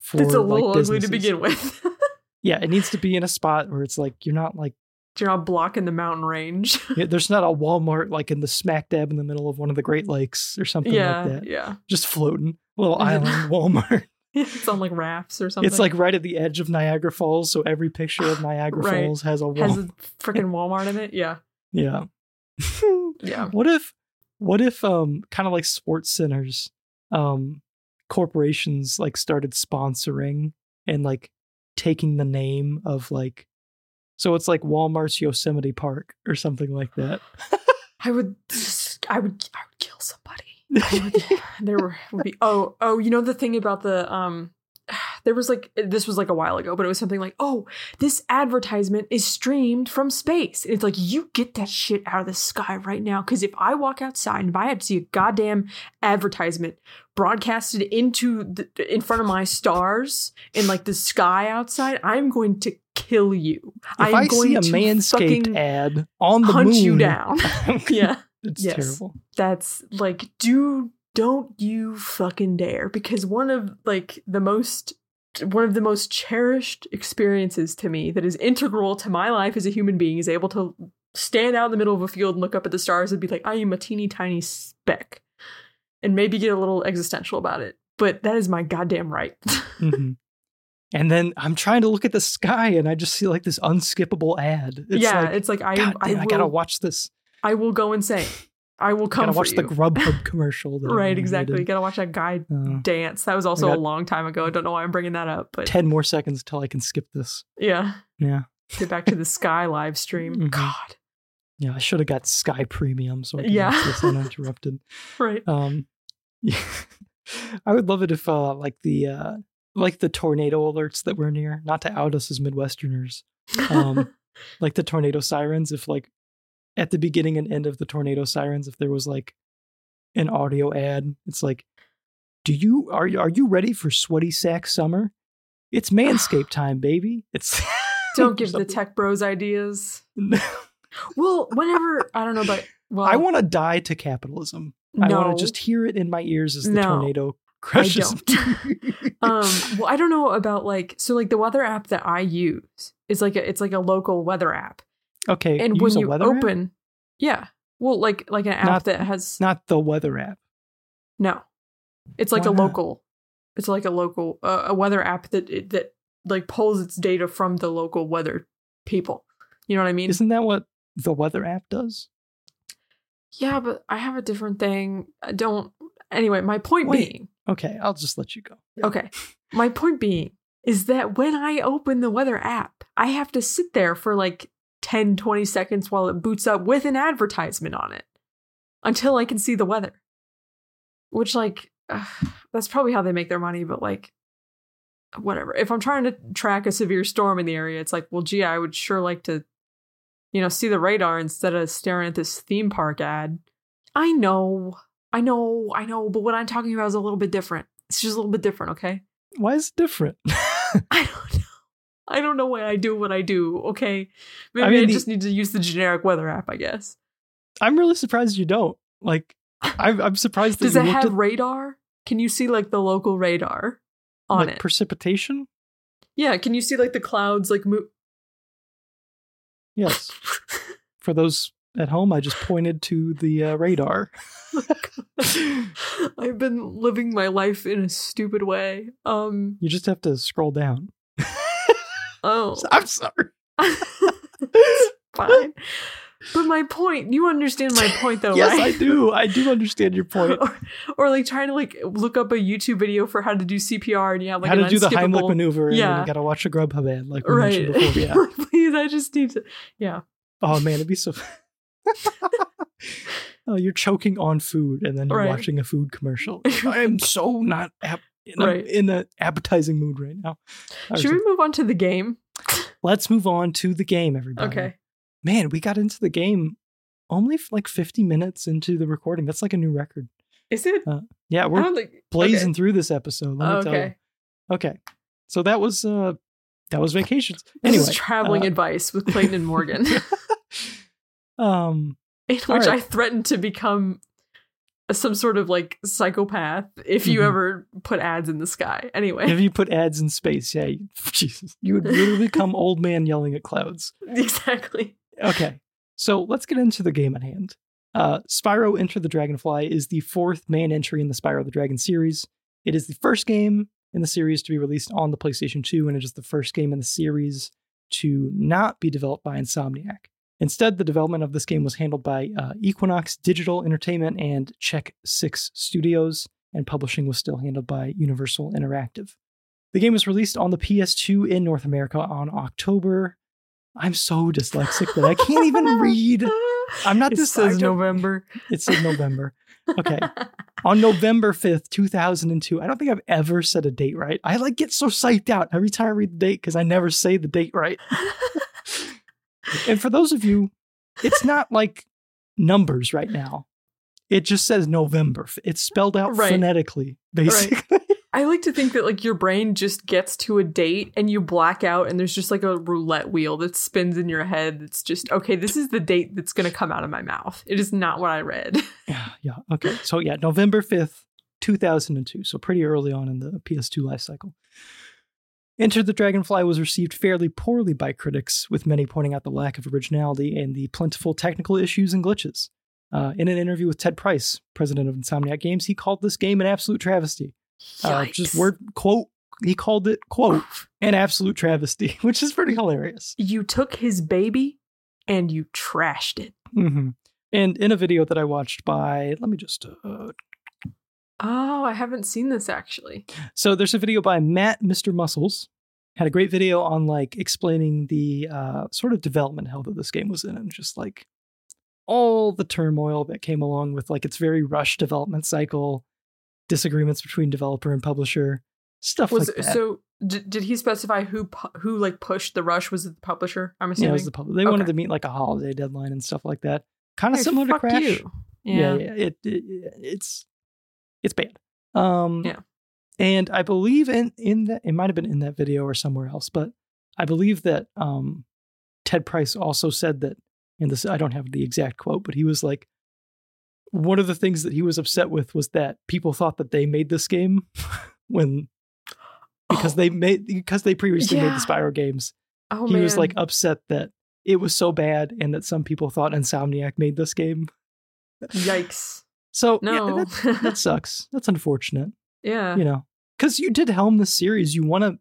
for it's a like, little ugly to begin with. yeah it needs to be in a spot where it's like you're not like You're not blocking the mountain range. yeah, there's not a walmart like in the smack dab in the middle of one of the great lakes or something yeah, like that yeah. just floating little island walmart It's on like rafts or something. it's like right at the edge of niagara falls so every picture of niagara Right. falls has a wall has a freaking Walmart in it. Yeah, yeah yeah. What if what if um kind of like sports centers um corporations like started sponsoring and like taking the name of like so it's like Walmart's Yosemite Park or something like that. I would, I would, I would kill somebody. Would- there were would be oh oh you know the thing about the um there was like this was like a while ago but it was something like oh this advertisement is streamed from space And it's like you get that shit out of the sky right now because if i walk outside and if i have to see a goddamn advertisement broadcasted into the, in front of my stars in like the sky outside i'm going to kill you If i'm I going see a to manscaped fucking ad on the hunt moon, you down yeah it's Yes. terrible. that's like do don't you fucking dare because one of like the most one of the most cherished experiences to me that is integral to my life as a human being is able to stand out in the middle of a field and look up at the stars and be like i am a teeny tiny speck and maybe get a little existential about it but that is my goddamn right Mhm. And then I'm trying to look at the sky and I just see like this unskippable ad. It's yeah like, it's like i God I, will, I gotta watch this. I will go insane i will come gotta watch you the Grubhub commercial. Right exactly you gotta watch that guy Uh, dance that was also a long time ago i don't know why i'm bringing that up but 10 more seconds till I can skip this. yeah Yeah. get back to the Sky live stream. Mhm. God, Yeah, I should have got Sky Premium so I can Yeah. watch this uninterrupted. right? Um, yeah. I would love it if, uh, like the, uh, like the tornado alerts that we're near, not to out us as Midwesterners, um, like the tornado sirens. If like at the beginning and end of the tornado sirens, if there was like an audio ad, it's like, "Do you are you are you ready for sweaty sack summer? It's Manscaped time, baby. It's Don't give the tech bros ideas. Well, whenever I don't know, but well, I want to die to capitalism. I want to just hear it in my ears as the No, tornado crushes. um, well, I don't know about like so like the weather app that I use is like a, it's like a local weather app, okay, and when you weather app? open, yeah, well, like like an app Not- that has not the weather app. no, it's like Why a not? local, it's like a local uh, a weather app that that like pulls its data from the local weather people. You know what I mean? Isn't that what the weather app does? Yeah, but I have a different thing. I don't. Anyway, my point Wait. being, Okay, I'll just let you go. okay, my point being is that when I open the weather app, I have to sit there for like 10, 20 seconds while it boots up with an advertisement on it until I can see the weather. Which, like, that's probably how they make their money, but like, whatever. If I'm trying to track a severe storm in the area, it's like, well, gee, I would sure like to, you know, see the radar instead of staring at this theme park ad. I know, I know, I know, but what I'm talking about is a little bit different. It's just a little bit different, okay? Why is it different? I don't know. I don't know why I do what I do, okay? Maybe I, mean, the- just need to use the generic weather app, I guess. I'm really surprised you don't. Like, I'm, I'm surprised that Does you it have at, radar? Can you see like the local radar on like it? precipitation. yeah, can you see like the clouds like move? Yes. For those at home, I just pointed to the uh, radar. I've been living my life in a stupid way. Um. You just have to scroll down. Oh. I'm sorry. it's fine. But my point, you understand my point though, yes, right? I do. I do understand your point. or, or like trying to like look up a YouTube video for how to do CPR and you have like How to do the Heimlich maneuver, and Yeah. you gotta watch a Grubhub ad, like we Right. mentioned before. Yeah. Please, I just need to. Yeah. Oh man, it'd be so. oh, you're choking on food, and then you're Right. watching a food commercial. I am so not ap- in, a, Right. in an appetizing mood right now. Should we move on to the game? let's move on to the game, everybody. Okay. Man, we got into the game only like 50 minutes into the recording. That's like a new record. Is it? Yeah, we're think blazing okay. through this episode. Let me Oh, tell you. okay. Okay, so that was uh that was vacations. This Anyway, is traveling uh, advice with Clayton and Morgan, um, in which right. I threatened to become some sort of like psychopath if you Mhm. ever put ads in the sky. Anyway, if you put ads in space, yeah, you, Jesus, you would literally become old man yelling at clouds. exactly. Okay, so let's get into the game at hand. Uh, Spyro Enter the Dragonfly is the fourth main entry in the Spyro the Dragon series. It is the first game in the series to be released on the PlayStation 2, and it is the first game in the series to not be developed by Insomniac. Instead, the development of this game was handled by uh, Equinoxe Digital Entertainment and Check Six Studios, and publishing was still handled by Universal Interactive. The game was released on the PS2 in North America on October. I'm so dyslexic that I can't even read. I'm not It this. says November. It says November. Okay. On November 5th, 2002. I don't think I've ever said a date right. I like get so psyched out every time I read the date because I never say the date right. And for those of you, it's not like numbers right now. It just says November. It's spelled out Right. phonetically, basically. I like to think that like your brain just gets to a date and you black out and there's just like a roulette wheel that spins in your head. It's just okay, this is the date that's going to come out of my mouth. It is not what I read. Yeah, yeah. Okay. So yeah, November 5th, 2002. So pretty early on in the PS2 life cycle. Enter the Dragonfly was received fairly poorly by critics, with many pointing out the lack of originality and the plentiful technical issues and glitches. Uh, in an interview with Ted Price, president of Insomniac Games, he called this game an absolute travesty. Uh, just word quote. He called it quote an absolute travesty, which is pretty hilarious. You took his baby and you trashed it. hmm And in a video that I watched by, let me just uh, Oh, I haven't seen this actually. So there's a video by MattMcMuscles. Had a great video on like explaining the uh, sort of development hell that this game was in and just like all the turmoil that came along with like its very rushed development cycle, disagreements between developer and publisher, stuff Was like that. so d- did he specify who pu- who like pushed the rush was it the publisher? I'm yeah, assuming. it was the public. They wanted to meet like a holiday deadline and stuff like that. Kind of Hey, similar to Crash. you. yeah, Yeah. yeah, It, it it's it's bad. Um Yeah. and I believe in in that it might have been in that video or somewhere else, but I believe that um Ted Price also said that and this I don't have the exact quote, but he was like one of the things that he was upset with was that people thought that they made this game when because Oh. they made because they previously made the Spyro games. Oh he man. was like upset that it was so bad and that some people thought Insomniac made this game. Yikes. So No. yeah, that, that sucks. That's unfortunate. yeah. You know, because you did helm the series. You want to,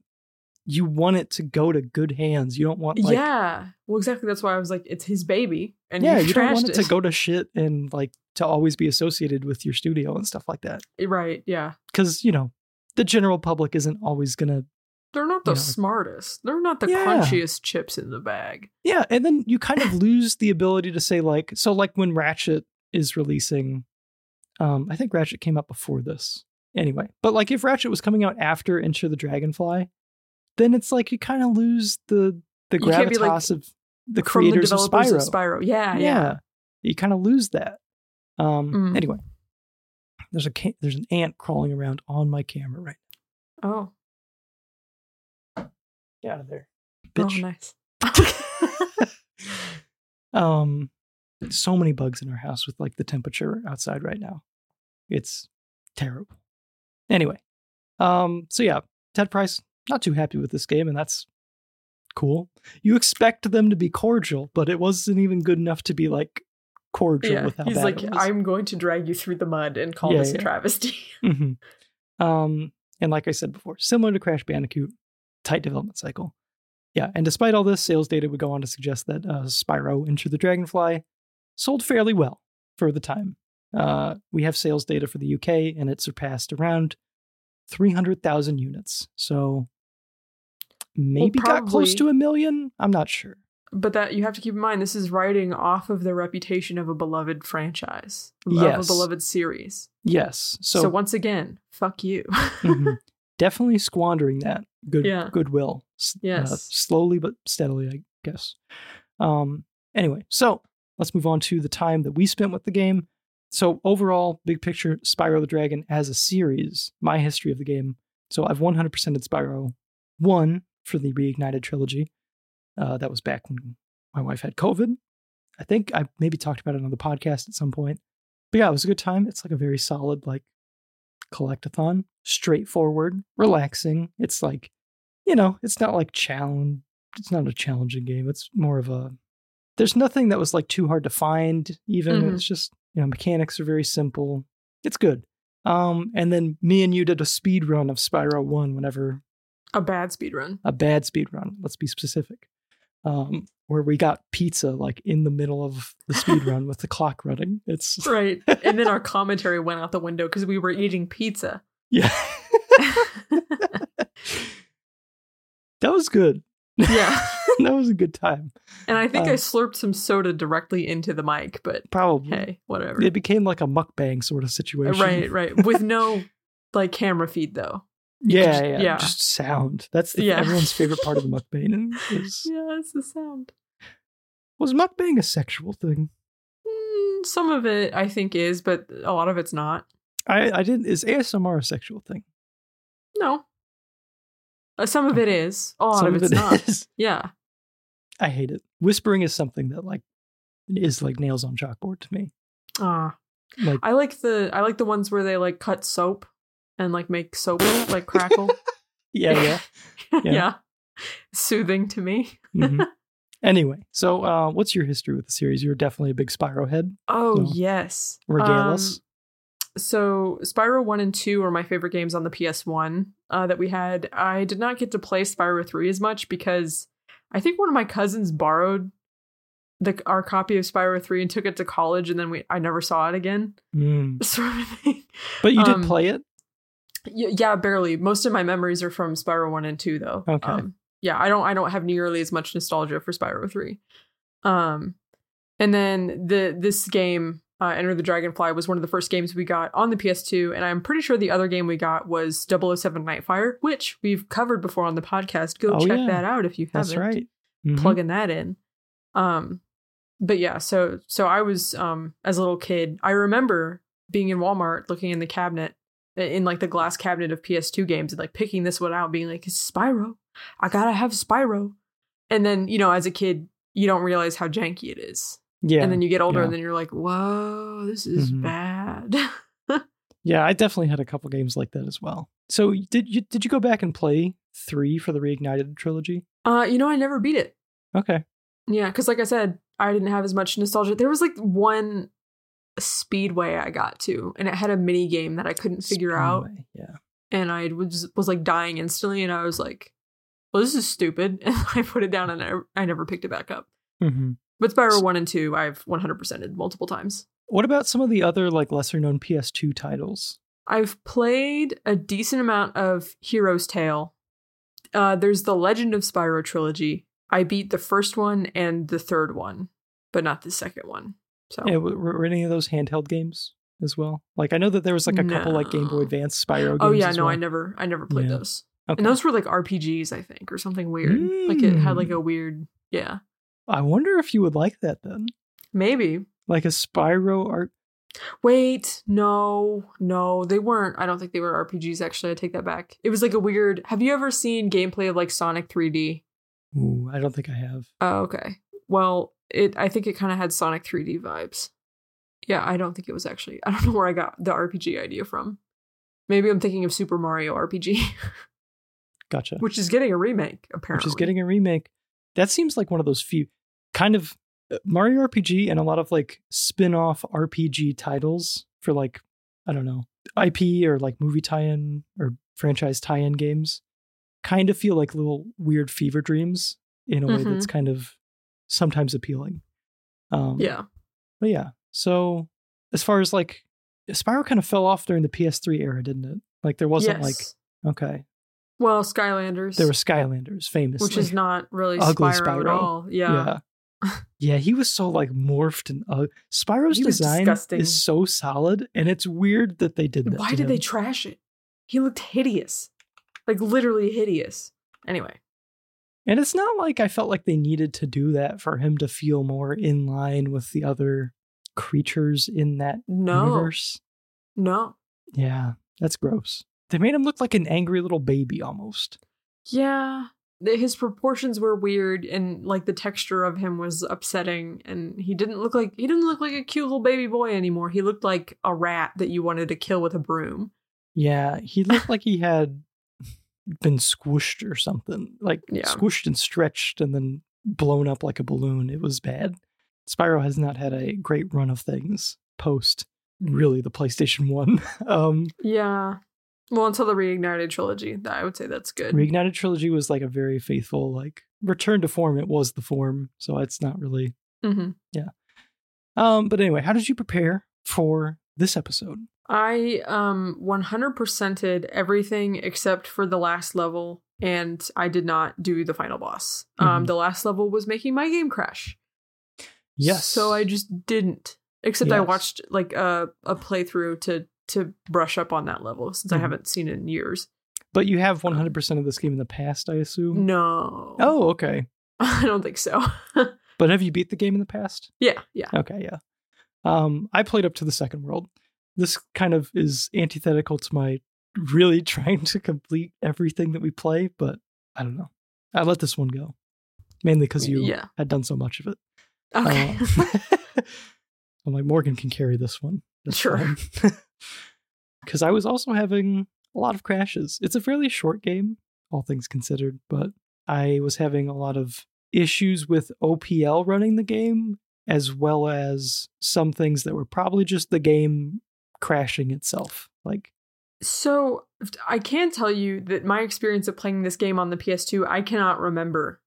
you want it to go to good hands. You don't want like, yeah, yeah. Well, exactly. That's why I was like, it's his baby, and you, you, don't want it, to go to shit and like to always be associated with your studio and stuff like that. Eh, right. Yeah. Because you know, the general public isn't always gonna. They're not the know. smartest. They're not the Yeah. crunchiest chips in the bag. Yeah, and then you kind of lose the ability to say like, so like when Ratchet is releasing, um, I think Ratchet came out before this anyway. But like if Ratchet was coming out after Enter the Dragonfly, then it's like you kind of lose the the You can't like, of the creators the of Spyro. Spyro. Yeah. Yeah. you kind of lose that. Um, Mm. anyway, there's a ca- there's an ant crawling around on my camera right. Oh. Get out of there, Oh, nice. um so many bugs in our house with like the temperature outside right now it's terrible anyway um so yeah ted price not too happy with this game and that's cool you expect them to be cordial but it wasn't even good enough to be like cordial yeah. with how He's like. I'm going to drag you through the mud and call Yeah, this a yeah. travesty. Mhm. Um, and like I said before, similar to Crash Bandicoot, tight development cycle. Yeah, and despite all this, sales data would go on to suggest that uh, Spyro Enter the Dragonfly sold fairly well for the time. Uh, we have sales data for the UK, and it surpassed around 300,000 units. So maybe got close to a million. I'm not sure. But that you have to keep in mind, this is riding off of the reputation of a beloved franchise, of a beloved series. Yes. So, So, once again, fuck you. mhm. definitely squandering that good Yeah. goodwill. uh, Yes. slowly but steadily, I guess. Um. Anyway, so let's move on to the time that we spent with the game. So overall, big picture, Spyro the Dragon as a series, my history of the game. So I've 100%ed Spyro 1 for the Reignited trilogy. Uh, that was back when my wife had COVID. I think I maybe talked about it on the podcast at some point. But yeah, it was a good time. It's like a very solid, like, collectathon, straightforward, relaxing. It's like, you know, it's not like challenge. It's not a challenging game. It's more of a. There's nothing that was like too hard to find. Even Mhm. it's just you know mechanics are very simple. It's good. Um, and then me and you did a speed run of Spyro One whenever A bad speed run. a bad speed run. Let's be specific. Um, where we got pizza like in the middle of the speed run with the clock running. It's Right. and then our commentary went out the window because we were eating pizza. yeah. that was good. yeah. that was a good time. And I think I Uh, slurped some soda directly into the mic, but Probably. hey, whatever. It became like a mukbang sort of situation. Right, right. With no like camera feed though. Yeah, just- yeah, yeah. Just sound. That's the, Yeah. everyone's favorite part of the mukbang. Is, Yeah, it's the sound. was mukbang a sexual thing? Mm, some of it I think is, but a lot of it's not. I, I didn't. Is ASMR a sexual thing? No. Uh, some of it is. A lot Some of of it's it not. is. Yeah. I hate it. Whispering is something that like is like nails on chalkboard to me. Ah. Like I like the I like the ones where they like cut soap and like make soap like crackle. yeah, yeah. yeah. Yeah. Soothing to me. Mhm. Anyway, so uh, what's your history with the series? You're definitely a big Spyro head. Oh So, yes. Regale Um. So Spyro 1 and 2 are my favorite games on the PS1 uh, that we had. I did not get to play Spyro 3 as much because I think one of my cousins borrowed the our copy of Spyro 3 and took it to college and then we I never saw it again. Mm. Sort of thing. But you did Um, play it. Y- yeah, barely. Most of my memories are from Spyro 1 and 2 though. Okay. Um, yeah, I don't I don't have nearly as much nostalgia for Spyro 3. Um and then the this game uh, Enter the Dragonfly was one of the first games we got on the PS2 and I'm pretty sure the other game we got was 007 Nightfire, which we've covered before on the podcast. Go Oh, check yeah. that out if you haven't That's right. Mhm. plugging that in. Um, but yeah, so so I was um as a little kid, I remember being in Walmart looking in the cabinet in like the glass cabinet of PS2 games and like picking this one out, being like, it's Spyro. I gotta have Spyro. And then, you know, as a kid, you don't realize how janky it is. Yeah. and then you get older yeah. and then you're like, whoa, this is Mhm. bad. Yeah, I definitely had a couple games like that as well. So did you did you go back and play three for the Reignited trilogy? uh, you know, I never beat it. Okay. Yeah, because like I said, I didn't have as much nostalgia. There was like one speedway I got to, and it had a mini game that I couldn't figure out, Yeah. and I was was like dying instantly, and I was like, "Well, this is stupid," and I put it down, and I, I never picked it back up. hmm But Spyro one and two, I've 100%ed multiple times. What about some of the other like lesser known PS2 titles? I've played a decent amount of Hero's Tail. Uh, there's the Legend of Spyro trilogy. I beat the first one and the third one, but not the second one. So Yeah, were, were any of those handheld games as well? Like I know that there was like a couple like Game Boy Advance Spyro games. Oh yeah, no, well. I never, I never played Yeah. those. Okay. And those were like RPGs, I think, or something weird. Like it had like Mm. a weird, yeah, I wonder if you would like that then. maybe. Like a Spyro art. Wait, no, no, they weren't. I don't think they were RPGs. Actually, I take that back. It was like a weird. Have you ever seen gameplay of like Sonic 3D? Ooh, I don't think I have. Oh, okay. Well, it. I think it kind of had Sonic 3D vibes. Yeah, I don't think it was actually. I don't know where I got the RPG idea from. Maybe I'm thinking of Super Mario RPG, Gotcha. which is getting a remake apparently. Which is getting a remake. That seems like one of those few kind of uh, Mario RPG and a lot of like spin-off RPG titles for like I don't know, IP or like movie tie-in or franchise tie-in games kind of feel like little weird fever dreams in a way Mhm. that's kind of sometimes appealing. Um Yeah. But yeah. So as far as like Spyro kind of fell off during the PS3 era, didn't it? Like there wasn't yes. like okay. well, Skylanders. There were Skylanders, famously. which is not really Ugly Spyro, at all. Yeah. Yeah. Yeah, he was so like morphed and uh, Spyro's design disgusting. is so solid, and it's weird that they did that. Why did they trash it? He looked hideous. Like literally hideous. Anyway. and it's not like I felt like they needed to do that for him to feel more in line with the other creatures in that No. universe. No. Yeah, that's gross. They made him look like an angry little baby almost. Yeah. His proportions were weird and like the texture of him was upsetting and he didn't look like he didn't look like a cute little baby boy anymore. He looked like a rat that you wanted to kill with a broom. Yeah, he looked like he had been squished or something, like Yeah. squished and stretched and then blown up like a balloon. It was bad. Spyro has not had a great run of things post really the PlayStation 1. um Yeah. Well, until the reignited trilogy, that I would say that's good. Reignited Trilogy was like a very faithful like return to form. It was the form, so it's not really hmm um but anyway, how did you prepare for this episode? I um 100%ed everything except for the last level, and I did not do the final boss. Um, Mhm. the last level was making my game crash. Yes. So I just didn't. Except I watched like a a playthrough to to brush up on that level since I Mhm. haven't seen it in years. But you have 100% of this game in the past, I assume. No. Oh, okay. I don't think so. But have you beat the game in the past? yeah, yeah. Okay, yeah. Um, I played up to the second world. This kind of is antithetical to my really trying to complete everything that we play, but I don't know. I let this one go, mainly because you Yeah. had done so much of it. Okay. Uh, I'm like Morgan can carry this one. Sure. Because I was also having a lot of crashes. It's a fairly short game, all things considered, but I was having a lot of issues with OPL running the game, as well as some things that were probably just the game crashing itself. Like, So I can tell you that my experience of playing this game on the PS2, I cannot remember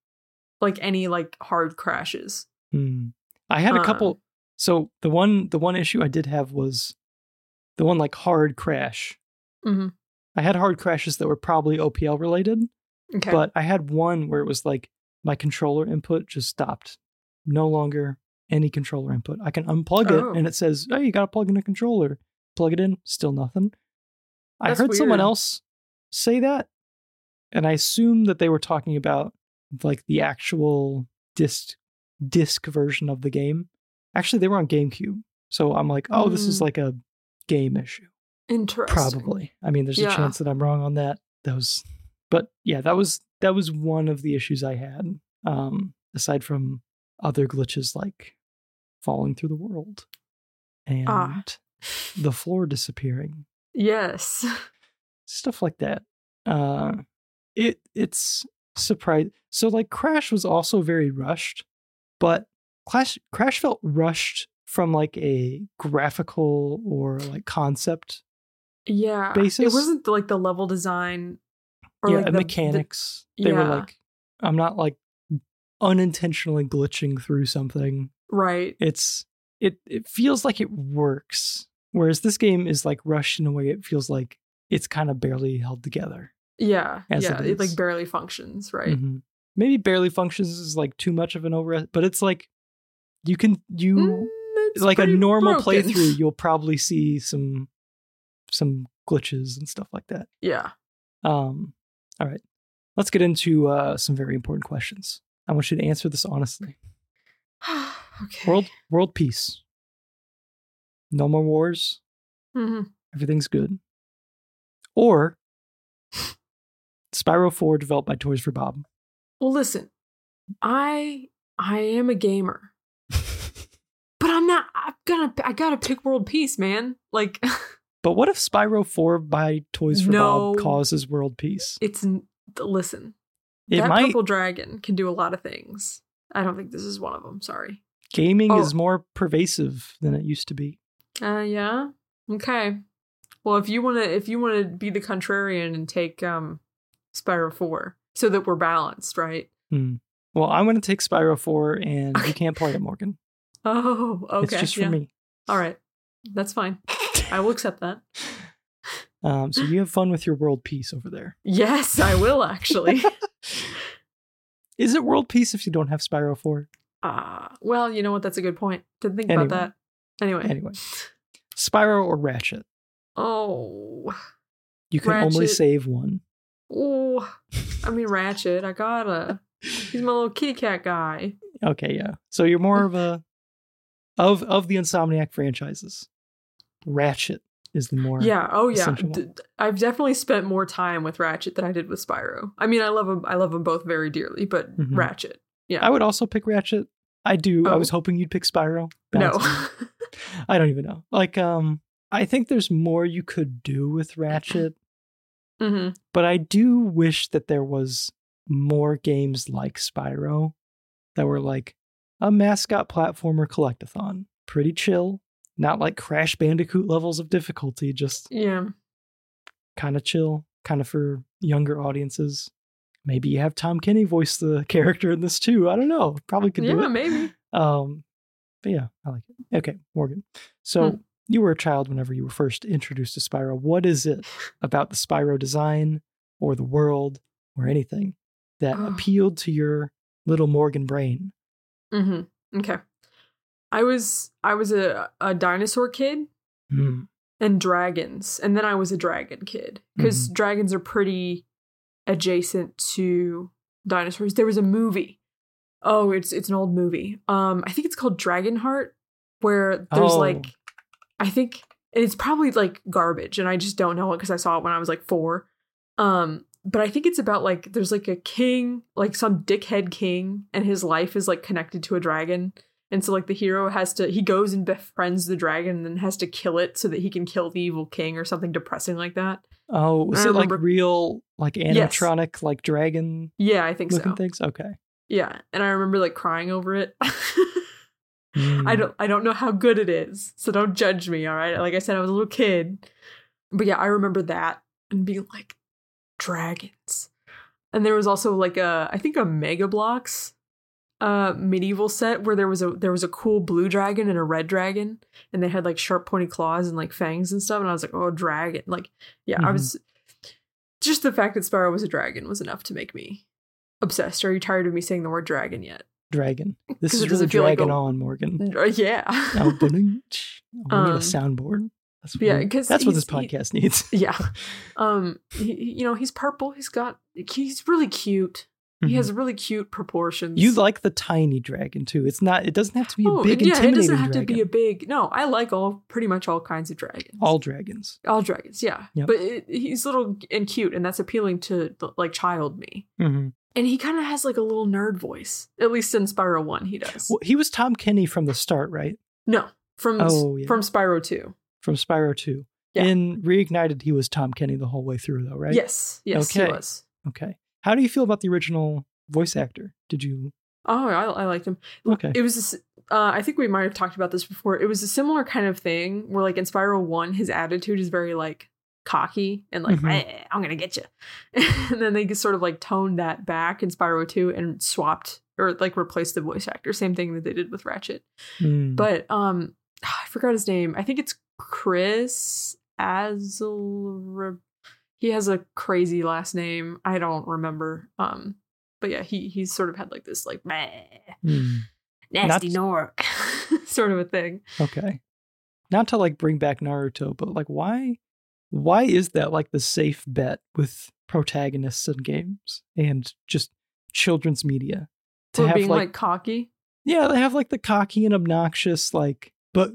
like any like hard crashes. hmm. I had a Um, couple. So the one, the one issue I did have was the one like hard crash. Mhm. I had hard crashes that were probably OPL related, Okay. but I had one where it was like my controller input just stopped. No longer any controller input. I can unplug Oh. it and it says, "Hey, you got to plug in a controller." Plug it in, still nothing. I That's heard someone else say that, and I assumed that they were talking about like the actual disc disc version of the game. Actually, they were on GameCube, so I'm like, "Oh, this is Mm. like a game issue." Interesting. Probably. I mean, there's Yeah. a chance that I'm wrong on that. That was, but yeah, that was that was one of the issues I had. Um, aside from other glitches like falling through the world and Ah. the floor disappearing, Yes. stuff like that. Uh, it it's surprise. So like Crash was also very rushed, but Crash Crash felt rushed from like a graphical or like concept Yeah. Basis? It wasn't like the level design or yeah, like the, mechanics. they were like, I'm not like unintentionally glitching through something. right. It's it it feels like it works. Whereas this game is like rushed in a way it feels like it's kind of barely held together. Yeah. Yeah. it It, like barely functions, right? Mhm. Maybe barely functions is like too much of an over, but it's like you can you Mm, it's like a normal broken. playthrough. You'll probably see some some glitches and stuff like that. Yeah. Um, all right, let's get into uh, some very important questions. I want you to answer this honestly. okay. World world peace. No more wars. Mm-hmm. Everything's good. Or Spyro 4 developed by Toys for Bob. Well, listen, I I am a gamer, I'm gonna. I gotta pick world peace, man. Like But what if Spyro 4 by Toys for No. Bob causes world peace? it's listen. It that might purple dragon can do a lot of things. I don't think this is one of them. Sorry. gaming Oh. is more pervasive than it used to be. Uh, yeah. Okay. Well, if you wanna, if you wanna be the contrarian and take um, Spyro Four, so that we're balanced, right? Hmm. Well, I'm going to take Spyro 4 and you can't play it, Morgan. Oh, okay. It's just for yeah. me. All right. That's fine. I will accept that. Um, so you have fun with your world peace over there. Yes, I will actually. Is it world peace if you don't have Spyro 4? Uh, well, you know what? That's a good point. Didn't think Anyway. about that. Anyway. Anyway, Spyro or Ratchet? Oh. You can only save one. Oh. I mean, Ratchet. I gotta. He's my little kitty cat guy. Okay, yeah. So you're more of a of of the Insomniac franchises, Ratchet is the more Yeah. Oh, yeah. D- I've definitely spent more time with Ratchet than I did with Spyro. I mean, I love them. I love them both very dearly, but Mhm. Ratchet. Yeah. I would also pick Ratchet. I do. I Oh. was hoping you'd pick Spyro. no. I don't even know. Like, um, I think there's more you could do with Ratchet, hmm but I do wish that there was more games like Spyro that were like a mascot platformer collectathon. Pretty chill, not like Crash Bandicoot levels of difficulty, just Yeah. kind of chill, kind of for younger audiences. Maybe you have Tom Kenny voice the character in this too. I don't know. Probably could do Yeah. it. Maybe. Um, but yeah, I like it. Okay, Morgan. So Hmm. you were a child whenever you were first introduced to Spyro. What is it about the Spyro design or the world or anything that Oh. appealed to your little Morgan brain? Hmm Okay. I was I was a a dinosaur kid Hmm. and dragons, and then I was a dragon kid because Mm-hmm. dragons are pretty adjacent to dinosaurs. There was a movie. Oh, it's it's an old movie. Um, I think it's called Dragonheart, where there's Oh. like, I think it's probably like garbage, and I just don't know it because I saw it when I was like four. Um, but I think it's about like there's like a king, like some dickhead king, and his life is like connected to a dragon. And so like the hero has to he goes and befriends the dragon and then has to kill it so that he can kill the evil king or something depressing like that. Oh, was it like real, like Yes. animatronic, like dragon Yeah, I think so. things? Okay. Yeah, and I remember like crying over it. Hmm. I don't I don't know how good it is, so don't judge me, all right? Like I said I was a little kid. But yeah, I remember that and being like dragons. And there was also like a I think a Mega Bloks uh medieval set where there was a there was a cool blue dragon and a red dragon and they had like sharp pointy claws and like fangs and stuff and I was like, "Oh, dragon." Like yeah, I Mhm. was just the fact that Spyro was a dragon was enough to make me obsessed. Are you tired of me saying the word dragon yet? Dragon. This is really doesn't like dragon a- on, Morgan. Uh, yeah. Ba-ding. Oh, we need a Um, soundboard. That's what yeah, 'cause that's what this he's- he- podcast needs. yeah. Um he, you know, he's purple. He's got he's really cute. He Mhm. has really cute proportions. You like the tiny dragon too. It's not. It doesn't have to be a oh, big, yeah, it doesn't have dragon. to be a big. No, I like all pretty much all kinds of dragons. All dragons. all dragons, yeah. Yep. But it, he's little and cute, and that's appealing to like child me. hmm And he kind of has like a little nerd voice. At least in Spyro One, he does. Well, he was Tom Kenny from the start, right? no, from Oh, yeah. from Spyro Two. From Spyro Two. Yeah. In Reignited, he was Tom Kenny the whole way through, though, right? Yes, yes, he Okay. was. Okay. How do you feel about the original voice actor? Did you? Oh, I, I liked him. Okay. It was, uh, I think we might have talked about this before. It was a similar kind of thing where, like, in Spyro 1, his attitude is very, like, cocky and, like, Mhm. "Eh, I'm going to get you. and then they just sort of, like, toned that back in Spyro 2 and swapped or, like, replaced the voice actor. Same thing that they did with Ratchet. Hmm. But, um, I forgot his name. I think it's Chris Azel. He has a crazy last name. I don't remember. Um, but yeah, he he's sort of had like this like meh, Hmm. nasty Not- Gnorc sort of a thing. Okay. Not to like bring back Naruto, but like why? Why is that like the safe bet with protagonists in games and just children's media to For have being like like, cocky. Yeah, they have like the cocky and obnoxious, like, but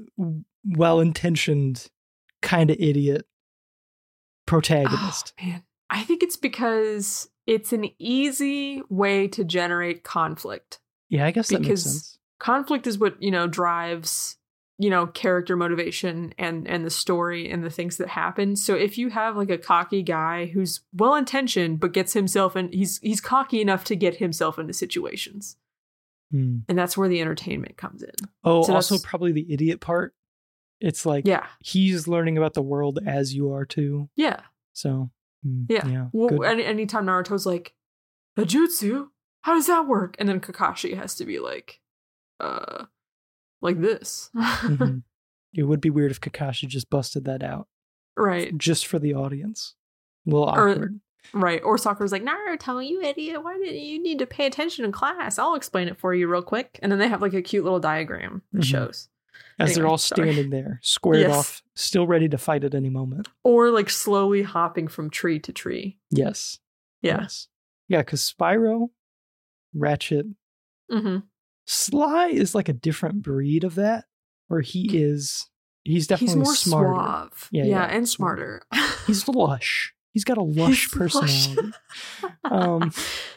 well intentioned kind of idiot protagonist. Oh, man, I think it's because it's an easy way to generate conflict. yeah, I guess that makes because- sense. conflict is what you know drives you know character motivation and and the story and the things that happen so if you have like a cocky guy who's well intentioned but gets himself in he's he's cocky enough to get himself into situations Hmm. and that's where the entertainment comes in Oh, So also probably the idiot part. It's like yeah he's learning about the world as you are too. yeah So, hmm, yeah, yeah, well any, anytime naruto's like a jutsu how does that work and then kakashi has to be like uh like this Mhm. It would be weird if Kakashi just busted that out right just for the audience. A little Or- awkward. Right. Or Sakura's like, Naruto, you idiot. Why didn't you need to pay attention in class? I'll explain it for you real quick. And then they have like a cute little diagram that Mhm. shows. As they're anyway, all sorry. standing there, squared Yes. off, still ready to fight at any moment. Or like slowly hopping from tree to tree. Yes. Yeah. Yes. Yeah, because Spyro, Ratchet, Mm-hmm. Sly is like a different breed of that. where he is. He's definitely He's more smarter. suave. Yeah, Yeah, yeah, and smarter. He's lush. He's got a lush He's lush. personality. Um,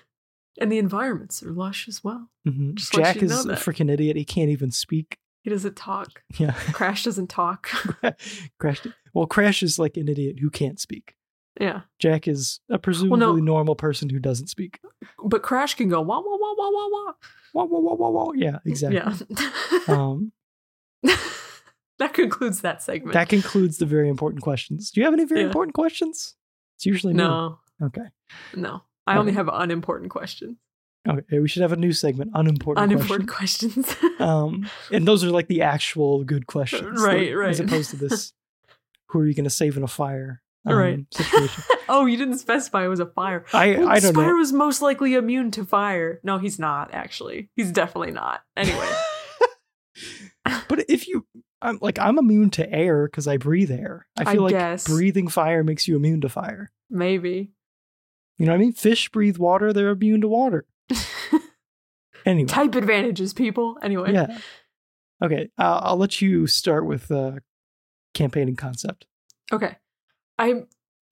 and the environments are lush as well. mhm. Just Jak is a freaking idiot. He can't even speak. He doesn't talk. Yeah. Crash doesn't talk. Crash. Well, Crash is like an idiot who can't speak. yeah. Jak is a presumably no. normal person who doesn't speak. But Crash can go wah wah wah wah wah wah. Wah, wah, wah, wah, wah. Yeah, exactly. Yeah. Um, that concludes that segment. that concludes the very important questions. Do you have any very Yeah. important questions? It's usually me. no, Okay. no. I only have unimportant questions. Okay. We should have a new segment. Unimportant. Unimportant questions. questions. Um, and those are like the actual good questions, Right, like, As opposed to this, who are you going to save in a fire? um, Right. Situation. oh, you didn't specify it was a fire. I Well, I don't know. Spyro's most likely immune to fire. No, he's not. Actually, he's definitely not. Anyway, But if you, I'm like I'm immune to air because I breathe air. I I feel like guess. breathing fire makes you immune to fire. maybe. You know what I mean? Fish breathe water; they're immune to water. Anyway, Type advantages, people. Anyway, yeah. Okay, uh, I'll let you start with uh, campaigning concept. Okay. I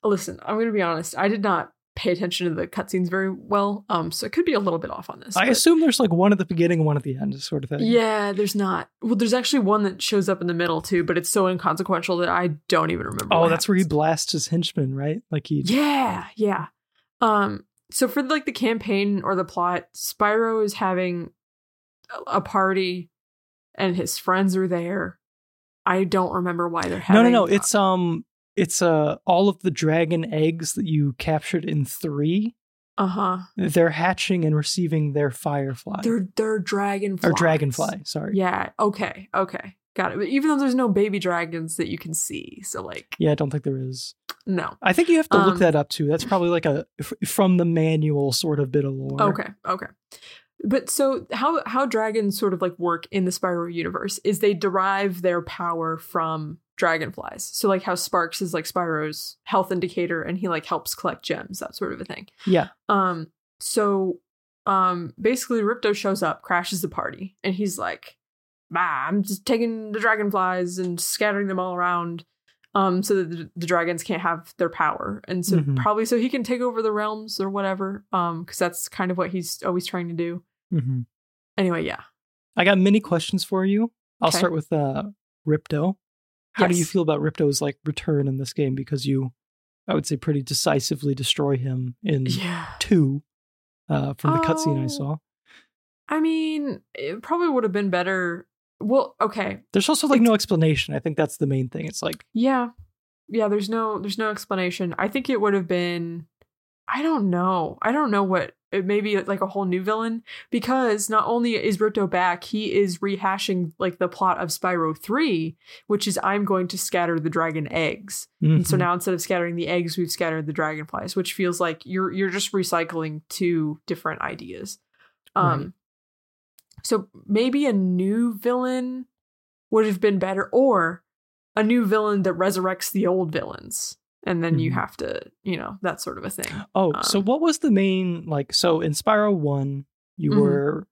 listen, I'm gonna be honest. I did not pay attention to the cutscenes very well. Um, so it could be a little bit off on this. I but- assume there's like one at the beginning and one at the end, sort of thing. Yeah, there's not. Well, there's actually one that shows up in the middle too, but it's so inconsequential that I don't even remember. Oh, that's where he blasts his henchman, right? Like he. Yeah, yeah. Um, so for like the campaign or the plot, Spyro is having a- party, and his friends are there. I don't remember why they're having. no, no. no. It's um, it's uh, all of the dragon eggs that you captured in three. uh huh. They're hatching and receiving their firefly They're they're dragonflies or dragonfly. Sorry. Yeah. Okay. Okay. Got it. But even though there's no baby dragons that you can see, so like Yeah, I don't think there is. No. I think you have to look Um, that up too. That's probably like a f- from the manual sort of bit of lore. Okay. Okay. But so how how dragons sort of like work in the Spyro universe is they derive their power from dragonflies. So like how Sparks is like Spyro's health indicator and he like helps collect gems, that sort of a thing. Yeah. Um so um basically Ripto shows up, crashes the party, and he's like, bah, I'm just taking the dragonflies and scattering them all around. Um, so that the, the dragons can't have their power, and so Mhm. probably so he can take over the realms or whatever. Um, because that's kind of what he's always trying to do. Mm-hmm. Anyway, yeah. I got many questions for you. I'll Okay. start with uh, Ripto. How do you feel about Ripto's like return in this game? Because you, I would say, pretty decisively destroy him in Yeah. two uh, from the cutscene I Oh. saw. I mean, it probably would have been better. Well, okay. There's also like no explanation. I think that's the main thing. It's like Yeah. Yeah, there's no there's no explanation. I think it would have been I don't know. I don't know what it may be like a whole new villain because not only is Ripto back, he is rehashing like the plot of Spyro 3, which is I'm going to scatter the dragon eggs. And so mhm. now instead of scattering the eggs, we've scattered the dragonflies, which feels like you're you're just recycling two different ideas. Um Right. So maybe a new villain would have been better or a new villain that resurrects the old villains and then you Mhm. have to, you know, that sort of a thing. Oh, so Um, what was the main like? So in Spyro One, you Mhm. were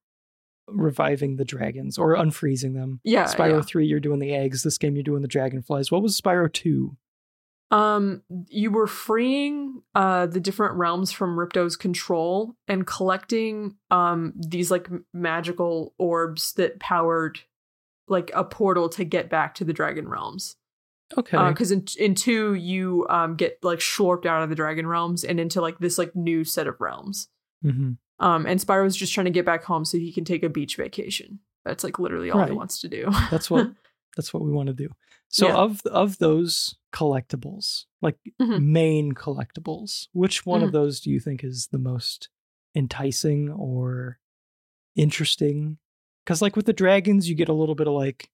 reviving the dragons or unfreezing them. Yeah. Spyro yeah. Three, you're doing the eggs. This game, you're doing the dragonflies. What was Spyro Two? Um, you were freeing uh the different realms from Ripto's control and collecting um these like magical orbs that powered like a portal to get back to the dragon realms. Okay. Because in in two you um get like slurped out of the dragon realms and into like this like new set of realms. hmm Um, and Spyro's just trying to get back home so he can take a beach vacation. That's like literally all he wants to do. That's what that's what we want to do. So Yeah. of of those collectibles, like Mhm. main collectibles, which one of Mhm. those do you think is the most enticing or interesting? Because like with the dragons, you get a little bit of like,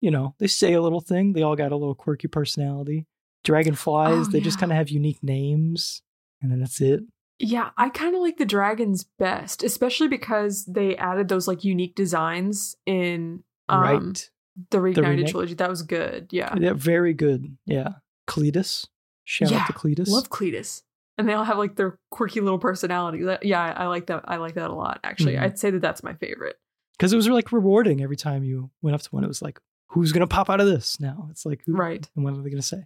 you know, they say a little thing. They all got a little quirky personality. Dragonflies, Oh, they just kind of have unique names, and then that's it. Yeah, I kind of like the dragons best, especially because they added those like unique designs in um, right? The Reignited remake? trilogy. That was good. Yeah. Yeah, very good. Yeah, Cletus. Shout Yeah, out to Cletus. Love Cletus. And they all have like their quirky little personality. That- Yeah, I I like that. I like that a lot. Actually, Mhm. I'd say that that's my favorite. because it was like rewarding every time you went up to one. It was like, who's gonna pop out of this now? It's like who, Right. And what are they gonna say?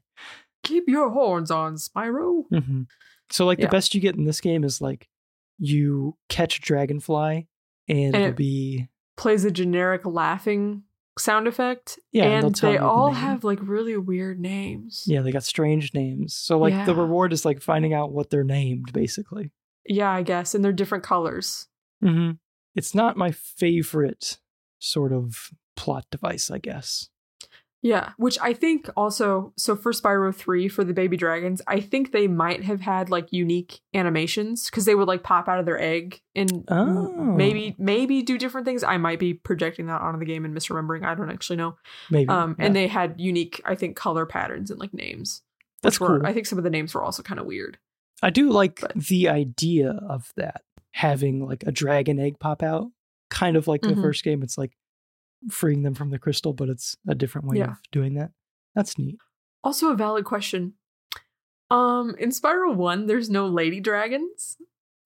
Keep your horns on, Spyro. hmm So like Yeah. the best you get in this game is like you catch a dragonfly and, And it'll it- be Plays a generic laughing sound effect. Yeah, and they you the all have like really weird names. yeah they got strange names. So like the reward is like finding out what they're named basically. Yeah, I guess. And they're different colors. hmm It's not my favorite sort of plot device, I guess. Yeah, which I think also, so for Spyro 3 for the baby dragons, I think they might have had like unique animations because they would like pop out of their egg and Oh. maybe maybe do different things. I might be projecting that onto the game and misremembering. I don't actually know. Maybe. Um, yeah. and they had unique, I think, color patterns and like names. That's were- cool. I think some of the names were also kind of weird. I do like But- the idea of that having like a dragon egg pop out, kind of like the Mhm. first game. It's like freeing them from the crystal, but it's a different way Yeah. of doing that. That's neat. Also, a valid question. Um, in Spyro 1, there's no lady dragons.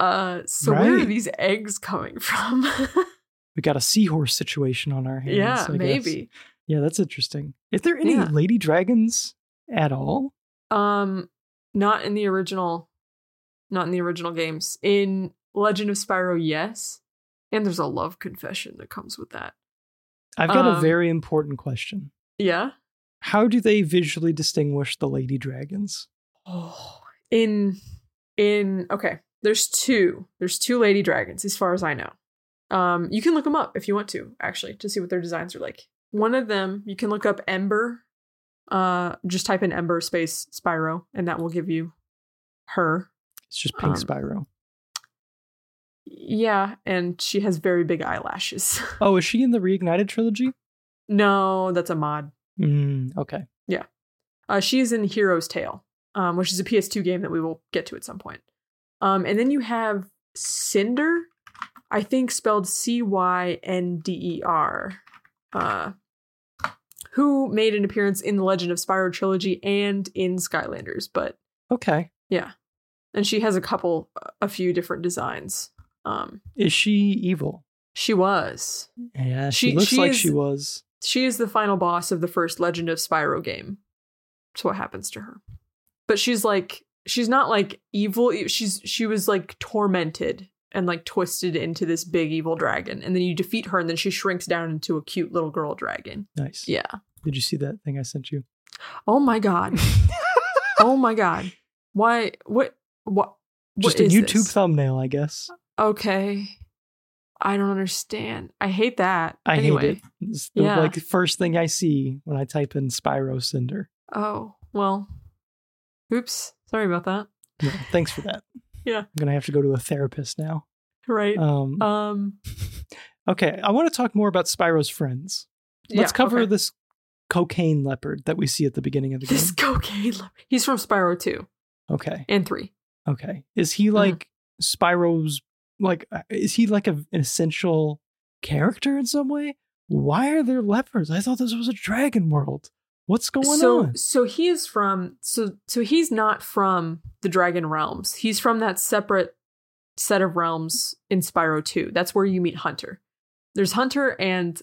Uh, so where are these eggs coming from? We got a seahorse situation on our hands. yeah, I guess. maybe. Yeah, that's interesting. Is there any Yeah. lady dragons at all? Um, not in the original, not in the original games. In Legend of Spyro, yes, and there's a love confession that comes with that. I've got a Um, very important question. Yeah. How do they visually distinguish the lady dragons? Oh, in in okay, there's two. There's two lady dragons, as far as I know. Um, you can look them up if you want to, actually, to see what their designs are like. One of them, you can look up Ember. Uh, just type in Ember space Spyro, and that will give you her. It's just pink Um, Spyro. Yeah, and she has very big eyelashes. Oh, is she in the Reignited trilogy? no, that's a mod. Mm, okay. Yeah. Uh, she is in Hero's Tail, um, which is a PS2 game that we will get to at some point. Um, and then you have Cynder, I think spelled C Y N D E R, uh, who made an appearance in the Legend of Spyro trilogy and in Skylanders. But Okay. yeah, and she has a couple, a few different designs. Um, Is she evil? she was. Yeah, she, She- looks she like is- she was. She is the final boss of the first Legend of Spyro game. That's what happens to her. But she's like she's not like evil. She's she was like tormented and like twisted into this big evil dragon. And then you defeat her and then she shrinks down into a cute little girl dragon. Nice. Yeah. Did you see that thing I sent you? Oh my god. oh my god. Why what what Just what a YouTube this? thumbnail, I guess. Okay. I don't understand. I hate that. I anyway. hate it. It's the Yeah. like first thing I see when I type in Spyro Cynder. Oh, well. Oops. Sorry about that. Yeah, thanks for that. Yeah. I'm gonna have to go to a therapist now. Right. Um, Um okay, I want to talk more about Spyro's friends. Let's yeah, cover okay. this cocaine leopard that we see at the beginning of the game. This cocaine. le- He's from Spyro 2 Okay, and 3. okay. Is he Uh-huh. like Spyro's? Like, uh, is he like a, an essential character in some way? Why are there leopards? I thought this was a dragon world. What's going so on? so he is from so so he's not from the Dragon Realms. He's from that separate set of realms in Spyro 2. That's where you meet Hunter. There's Hunter and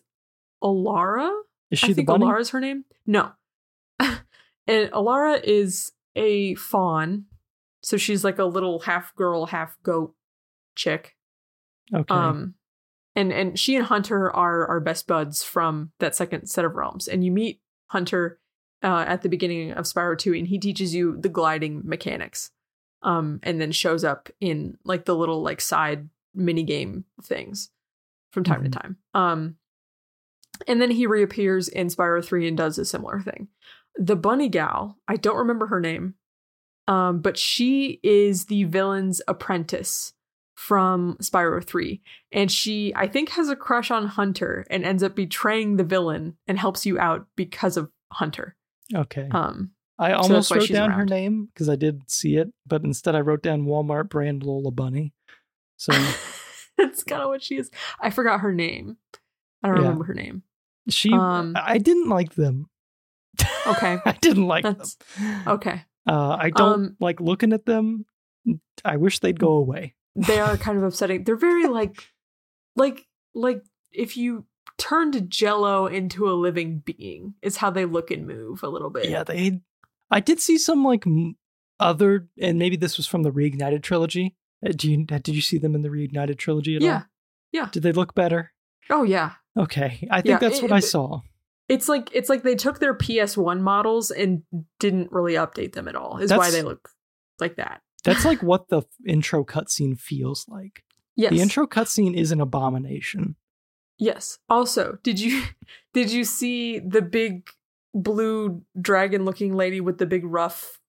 Elora. Is she I the think bunny? Elora's her name. No. and Elora is a fawn. So she's like a little half girl, half goat chick. Okay. Um, and and she and Hunter are our best buds from that second set of realms. And you meet Hunter uh, at the beginning of Spyro 2, and he teaches you the gliding mechanics. Um, and then shows up in like the little like side mini game things from time Mhm. to time. Um, and then he reappears in Spyro 3 and does a similar thing. The bunny gal, I don't remember her name, um, but she is the villain's apprentice from Spyro 3. And she, I think, has a crush on Hunter and ends up betraying the villain and helps you out because of Hunter. okay. Um, I almost why wrote down her name because I did see it, but instead I wrote down Walmart brand Lola Bunny. So that's kind of what she is. I forgot her name. I don't Yeah. remember her name. she, Um, I didn't like them. Okay. I didn't like That's- them. Okay. Uh, I don't Um, like looking at them. I wish they'd go away. They are kind of upsetting. They're very like, like, like if you turned Jello into a living being. Is how they look and move a little bit. Yeah, they. I did see some like other, and maybe this was from the Reignited trilogy. Uh, Do you did you see them in the Reignited trilogy at all? Yeah. all? Did they look better? Oh yeah. Okay, I think Yeah, that's it- what I saw. It's like it's like they took their PS1 models and didn't really update them at all. Is why they look like that. That's like what the intro cutscene feels like. Yes. The intro cutscene is an abomination. Yes. Also, did you did you see the big blue dragon looking lady with the big rough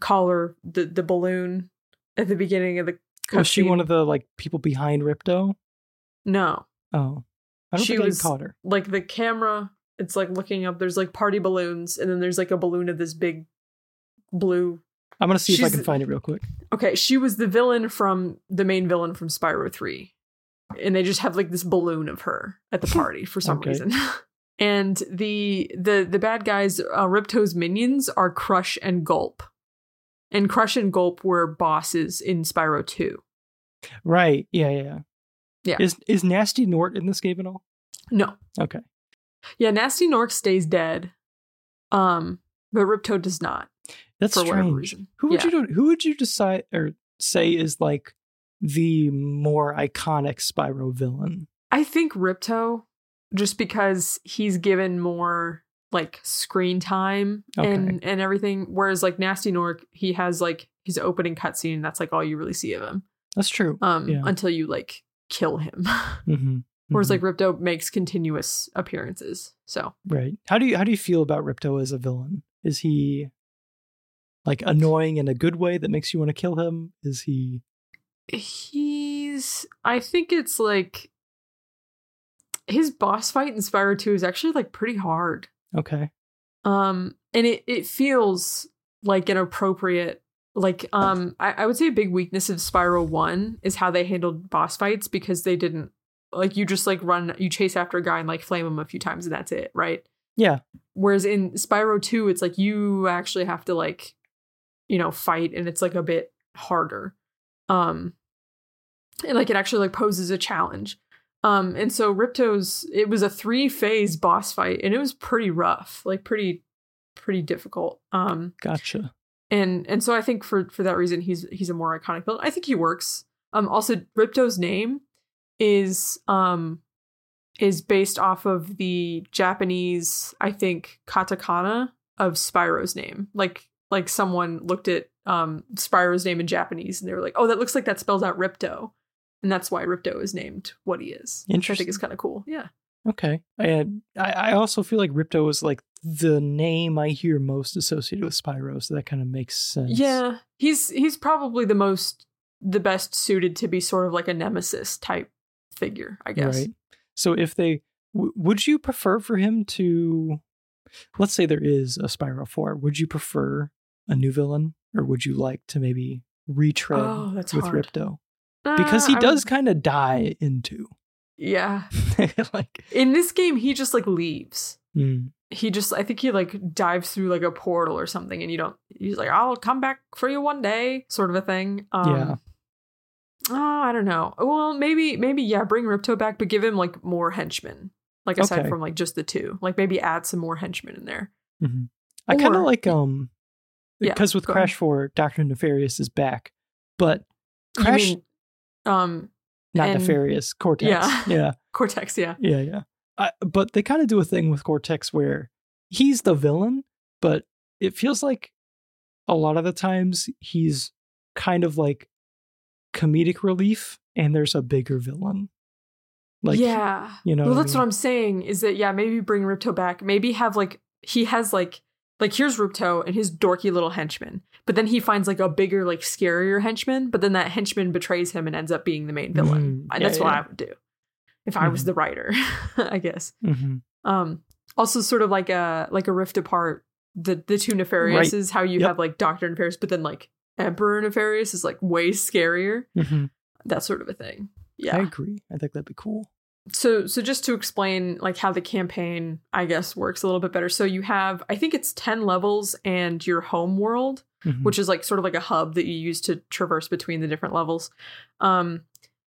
collar, the the balloon at the beginning of the oh, cutscene? Was she one of the like people behind Ripto? No. Oh, I don't She think was- I caught her. Like the camera, it's like looking up, there's like party balloons, and then there's like a balloon of this big blue I'm gonna see if I can find it real quick. Okay, she was the villain from the main villain from Spyro 3. And they just have like this balloon of her at the party for some Okay. reason. and the the the bad guys, uh, Ripto's minions are Crush and Gulp. And Crush and Gulp were bosses in Spyro 2. Right? Yeah, yeah, yeah. Yeah. Is is Gnasty Gnorc in this game at all? No. Okay. Yeah, Gnasty Gnorc stays dead. Um, but Ripto does not That's for whatever strange. reason. Who would Yeah. you who would you decide or say is like the more iconic Spyro villain? I think Ripto, just because he's given more like screen time Okay. and and everything, whereas like Gnasty Gnorc, he has like his opening cutscene. That's like all you really see of him, That's true. um, Yeah. until you like kill him. hmm whereas like Ripto makes continuous appearances. So right. How do you how do you feel about Ripto as a villain? Is he like annoying in a good way that makes you want to kill him? Is he he's, I think it's like his boss fight in Spyro Two is actually like pretty hard. okay? um and it it feels like an appropriate like um I, I would say a big weakness of Spyro 1 is how they handled boss fights because they didn't like you just like run you chase after a guy and like flame him a few times and that's it right Yeah. whereas in Spyro 2 it's like you actually have to like you know fight and it's like a bit harder um and like it actually like poses a challenge um and so Ripto's it was a three phase boss fight and it was pretty rough like pretty pretty difficult um Gotcha. and and so I think for for that reason he's he's a more iconic build. I think he works. Um also Ripto's name is um is based off of the Japanese I think katakana of Spyro's name. Like like someone looked at um Spyro's name in Japanese and they were like, "Oh, that looks like that spells out Ripto." And that's why Ripto is named what he is. Which I Interesting. think is kind of cool. Yeah. Okay. I, I also feel like Ripto is like the name I hear most associated with Spyro, so that kind of makes sense. Yeah, he's he's probably the most the best suited to be sort of like a nemesis type figure, I guess. Right. So if they w- would you prefer for him to let's say there is a Spyro 4, would you prefer a new villain or would you like to maybe retread Oh, with hard. Ripto? Because he Uh, I does would- kind of die into. yeah. like In this game, he just like leaves. mm, He just, I think he like dives through like a portal or something, and you don't. He's like, "I'll come back for you one day," sort of a thing. Um, Yeah. Oh, I don't know. Well, maybe, maybe yeah. Bring Ripto back, but give him like more henchmen. Like aside Okay. from like just the two, like maybe add some more henchmen in there. mhm. I kind of like um Yeah, because with go ahead. Crash 4 Dr. Nefarious is back, but Crash mean, um, not and- Nefarious, Cortex. Yeah. yeah. Cortex, yeah. Yeah, yeah. I, but they kind of do a thing with Cortex where he's the villain, but it feels like a lot of the times he's kind of like comedic relief and there's a bigger villain. Like yeah. you know well, I that's mean? what I'm saying is that, yeah, maybe bring Ripto back. Maybe have like, he has like, like here's Ripto and his dorky little henchman. But then he finds like a bigger, like scarier henchman. But then that henchman betrays him and ends up being the main villain. Mm, and yeah, that's what yeah. I would do if I was Mhm. the writer, I guess. Mhm. Um, also sort of like a like a rift apart the the two Nefariouses, how you Yep. have like Doctor Nefarious, but then like Emperor Nefarious is like way scarier. Mhm. That sort of a thing. Yeah, I agree. I think that'd be cool. So so just to explain like how the campaign I guess works a little bit better. So you have I think it's 10 levels and your home world, Mhm. which is like sort of like a hub that you use to traverse between the different levels. Um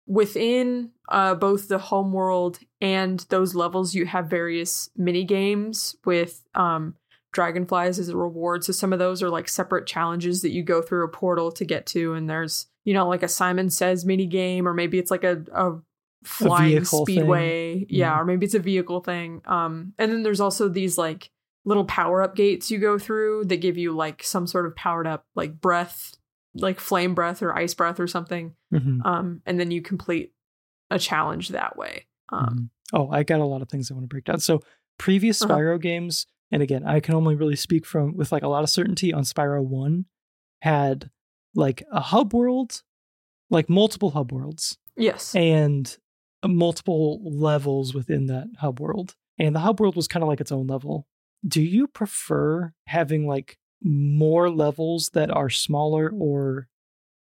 within uh, both the home world and those levels, you have various mini games with um, dragonflies as a reward. So some of those are like separate challenges that you go through a portal to get to, and there's you know like a Simon Says mini game, or maybe it's like a, a flying speedway, yeah, yeah, or maybe it's a vehicle thing. Um, and then there's also these like little power up gates you go through that give you like some sort of powered up like breath like flame breath or ice breath or something. Mm-hmm. Um, and then you complete a challenge that way. Um, mm-hmm. Oh, I got a lot of things I want to break down. So previous uh-huh. Spyro uh-huh. games, and again, I can only really speak from with like a lot of certainty on Spyro One, had like a hub world, like multiple hub worlds. Yes. And multiple levels within that hub world. And the hub world was kind of like its own level. Do you prefer having like more levels that are smaller or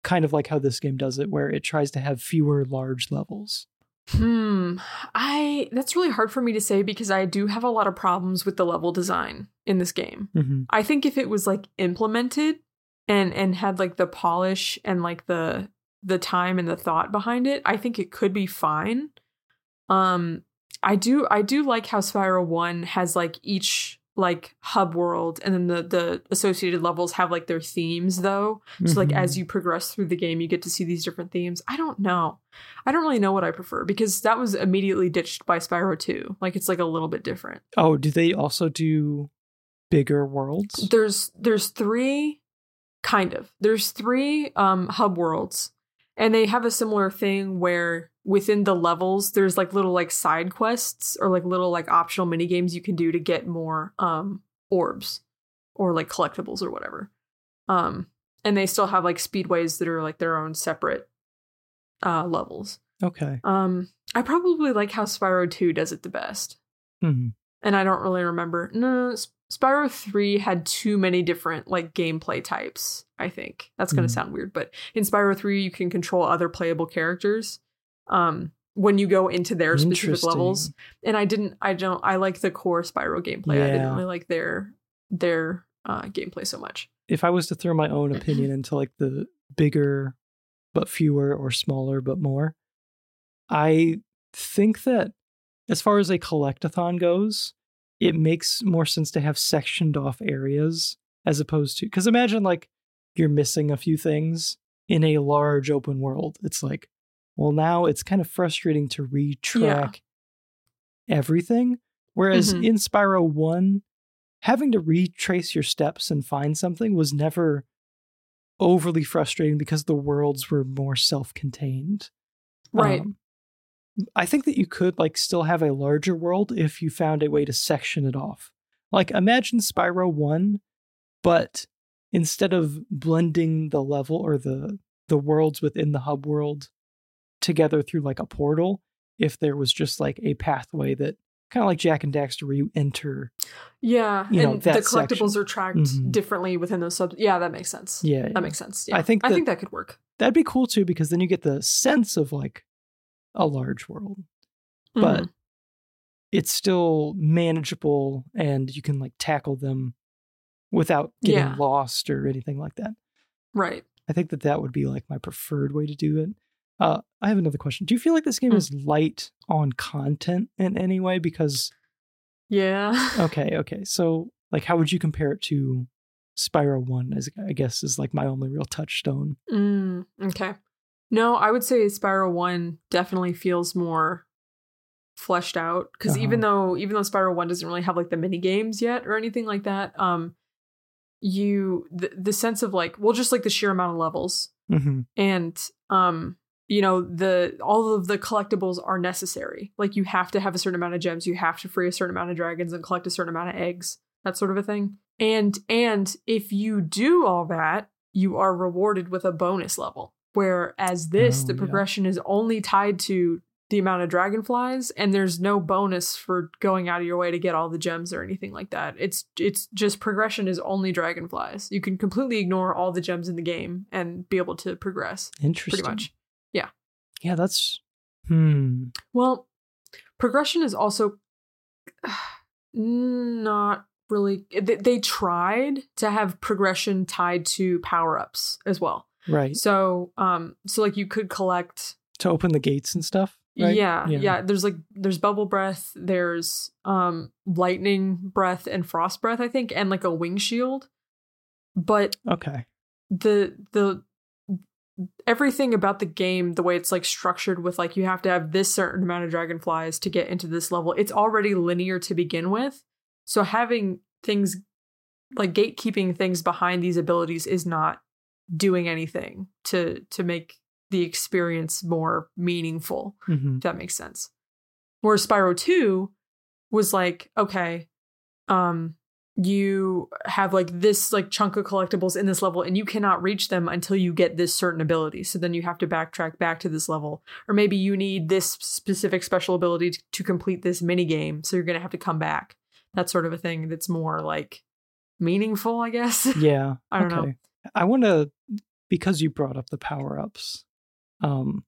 kind of like how this game does it where it tries to have fewer large levels hmm i that's really hard for me to say because i do have a lot of problems with the level design in this game mm-hmm. i think if it was like implemented and and had like the polish and like the the time and the thought behind it i think it could be fine um i do i do like how Spyro 1 has like each like hub world and then the the associated levels have like their themes though. So mm-hmm. like as mm-hmm. you progress through the game you get to see these different themes. I don't know. I don't really know what i prefer because that was immediately ditched by spyro 2 like it's like a little bit different. Oh do they also do bigger worlds? There's there's three kind of. There's three um hub worlds and they have a similar thing where within the levels there's like little like side quests or like little like optional mini games you can do to get more um orbs or like collectibles or whatever. Um and they still have like speedways that are like their own separate uh levels. Okay. Um i probably like how spyro 2 does it the best. Mm-hmm. and i don't really remember. No spyro 3 had too many different like gameplay types i think. That's going to mm-hmm. sound weird but in spyro 3 you can control other playable characters um when you go into their specific levels. And I didn't I don't I like the core Spyro gameplay. Yeah. I didn't really like their their uh gameplay so much. If I was to throw my own opinion into like the bigger but fewer or smaller but more, I think that as far as a collectathon goes, it makes more sense to have sectioned off areas as opposed to because imagine like you're missing a few things in a large open world. It's like, well, now it's kind of frustrating to retrack yeah. everything. Whereas mm-hmm. in Spyro 1, having to retrace your steps and find something was never overly frustrating because the worlds were more self contained. Right. Um, I think that you could like still have a larger world if you found a way to section it off. Like imagine Spyro 1, but instead of blending the level or the the worlds within the hub world together through like a portal if there was just like a pathway that kind of like Jak and Daxter where you enter. Yeah, you know, and the collectibles section. are tracked mm-hmm. differently within those sub. Yeah, that makes sense. Yeah, that yeah. makes sense. Yeah. I think that, I think that could work. That'd be cool too because then you get the sense of like a large world, mm-hmm. but it's still manageable and you can like tackle them without getting yeah. lost or anything like that. Right. I think that that would be like my preferred way to do it. Uh, I have another question. Do you feel like this game mm. is light on content in any way? Because yeah. okay, okay. So, like, how would you compare it to Spyro One? As I guess is like my only real touchstone. Mm, okay. No, I would say Spyro One definitely feels more fleshed out because uh-huh. even though even though Spyro One doesn't really have like the mini games yet or anything like that, um, you the, the sense of like well, just like the sheer amount of levels mm-hmm. and um you know the all of the collectibles are necessary. Like you have to have a certain amount of gems. You have to free a certain amount of dragons and collect a certain amount of eggs that sort of a thing. And and if you do all that you are rewarded with a bonus level. Whereas this oh, the progression yeah. is only tied to the amount of dragonflies and there's no bonus for going out of your way to get all the gems or anything like that. It's it's just progression is only dragonflies. You can completely ignore all the gems in the game and be able to progress interesting. pretty much yeah. Yeah, that's hmm. Well, progression is also not really they, they tried to have progression tied to power-ups as well. Right. So, um so like you could collect to open the gates and stuff. Right? Yeah, yeah, There's like there's bubble breath, there's um lightning breath and frost breath, I think, and like a wing shield. But Okay. the the everything about the game, the way it's like structured with like you have to have this certain amount of dragonflies to get into this level, it's already linear to begin with. So having things like gatekeeping things behind these abilities is not doing anything to to make the experience more meaningful hmm if that makes sense. Whereas Spyro 2 was like, okay, um, you have like this like chunk of collectibles in this level and you cannot reach them until you get this certain ability. So then you have to backtrack back to this level. Or maybe you need this specific special ability to, to complete this mini game. So you're gonna have to come back. That sort of a thing that's more like meaningful, I guess. Yeah. I don't know. okay. I want to because you brought up the power ups. Um,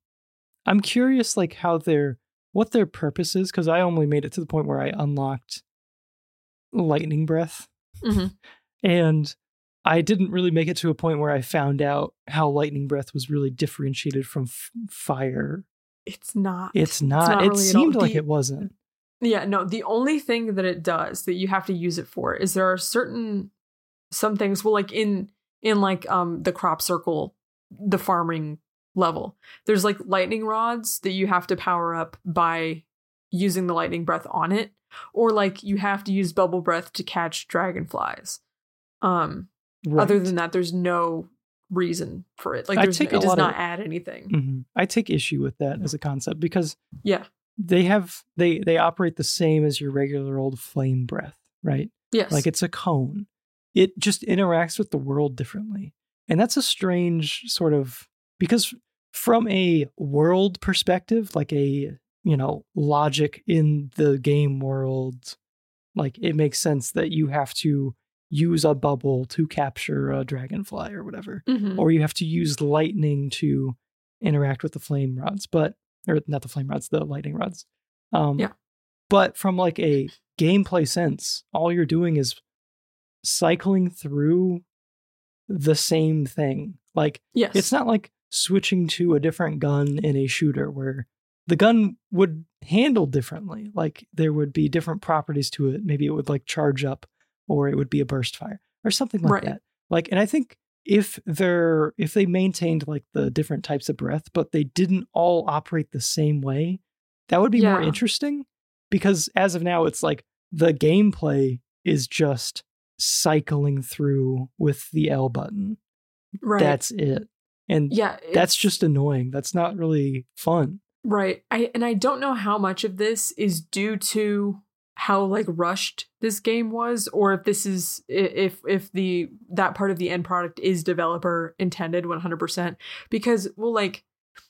I'm curious, like how their what their purpose is, because I only made it to the point where I unlocked lightning breath, Mhm. and I didn't really make it to a point where I found out how lightning breath was really differentiated from f- fire. It's not. It's not. not it really seemed like The- it wasn't. Yeah, no, the only thing that it does that you have to use it for is there are certain some things well like in in like um the crop circle the farming level. There's like lightning rods that you have to power up by using the lightning breath on it or like you have to use bubble breath to catch dragonflies. Um other than that there's no reason for it. Like there's take it does of- not add anything. Mhm. I take issue with that as a concept because Yeah. they have they they operate the same as your regular old flame breath, right? Yes. Like it's a cone. It just interacts with the world differently. And that's a strange sort of because from a world perspective, like a, you know, logic in the game world, like it makes sense that you have to use a bubble to capture a dragonfly or whatever Mhm. or you have to use lightning to interact with the flame rods, but or not the flame rods, the lightning rods. Um, Yeah. But from like a gameplay sense, all you're doing is cycling through the same thing. Like yes. it's not like switching to a different gun in a shooter where the gun would handle differently. Like there would be different properties to it. Maybe it would like charge up or it would be a burst fire or something like Right. that. Like and I think if they're if they maintained like the different types of breath but they didn't all operate the same way, that would be more interesting because as of now it's like the gameplay is just cycling through with the L button. right. That's it. And yeah. that's just annoying. That's not really fun. Right. I and I don't know how much of this is due to how like rushed this game was or if this is if if the that part of the end product is developer intended 100% because well like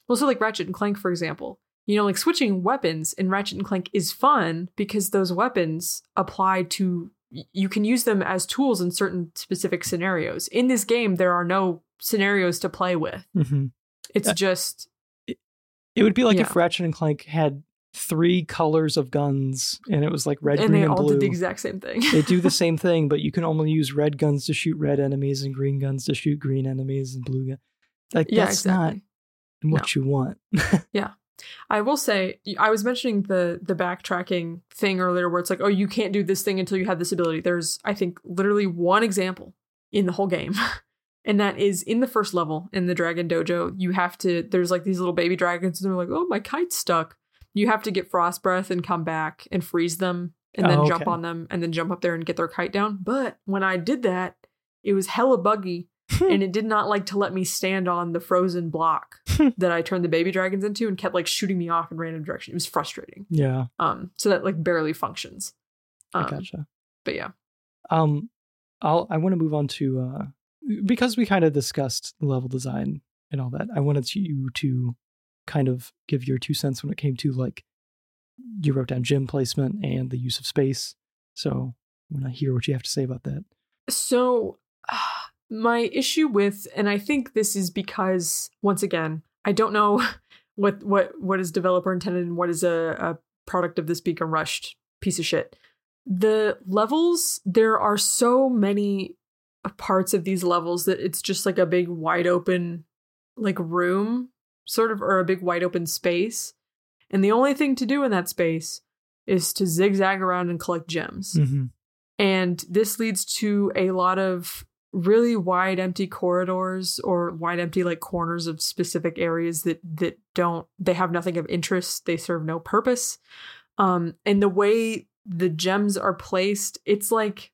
well so like Ratchet and Clank for example you know like switching weapons in Ratchet and Clank is fun because those weapons apply to you can use them as tools in certain specific scenarios in this game there are no scenarios to play with Mhm. it's just It would be like Yeah. if Ratchet and Clank had three colors of guns and it was like red, and green, they and all blue. did the exact same thing they do the same thing, but you can only use red guns to shoot red enemies and green guns to shoot green enemies and blue guns. Like yeah that's exactly not what you want. Yeah. I will say I was mentioning the the backtracking thing earlier where it's like, oh, you can't do this thing until you have this ability. There's I think literally one example in the whole game. And that is in the first level in the Dragon Dojo. You have to there's like these little baby dragons and they're like, oh my kite's stuck. You have to get frost breath and come back and freeze them and then Oh, jump on them and then jump up there and get their kite down. But when I did that, it was hella buggy and it did not like to let me stand on the frozen block that I turned the baby dragons into and kept like shooting me off in random direction. It was frustrating. yeah, Um, so that like barely functions. Um, I gotcha. But yeah, Um, I'll I want to move on to uh because we kind of discussed level design and all that. I wanted you to kind of give your two cents when it came to like you wrote down gym placement and the use of space. So I want to hear what you have to say about that. So my issue with, and I think this is because once again, I don't know what what what is developer intended and what is a, a product of this being a rushed piece of shit. The levels, there are so many parts of these levels that it's just like a big wide open like room sort of or a big wide open space, and the only thing to do in that space is to zigzag around and collect gems. Mhm. And this leads to a lot of really wide empty corridors or wide empty like corners of specific areas that that don't they have nothing of interest, they serve no purpose. Um and the way the gems are placed, it's like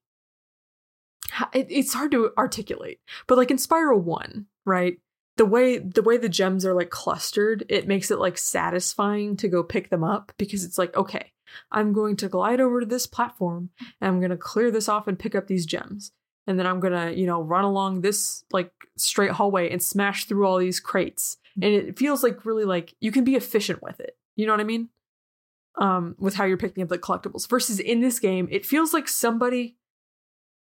it's hard to articulate. But like in Spyro 1, right? The way the way the gems are like clustered, it makes it like satisfying to go pick them up because it's like, okay, I'm going to glide over to this platform and I'm going to clear this off and pick up these gems. And then I'm going to, you know, run along this like straight hallway and smash through all these crates. And it feels like really like you can be efficient with it. You know what I mean? Um with how you're picking up the collectibles versus in this game, it feels like somebody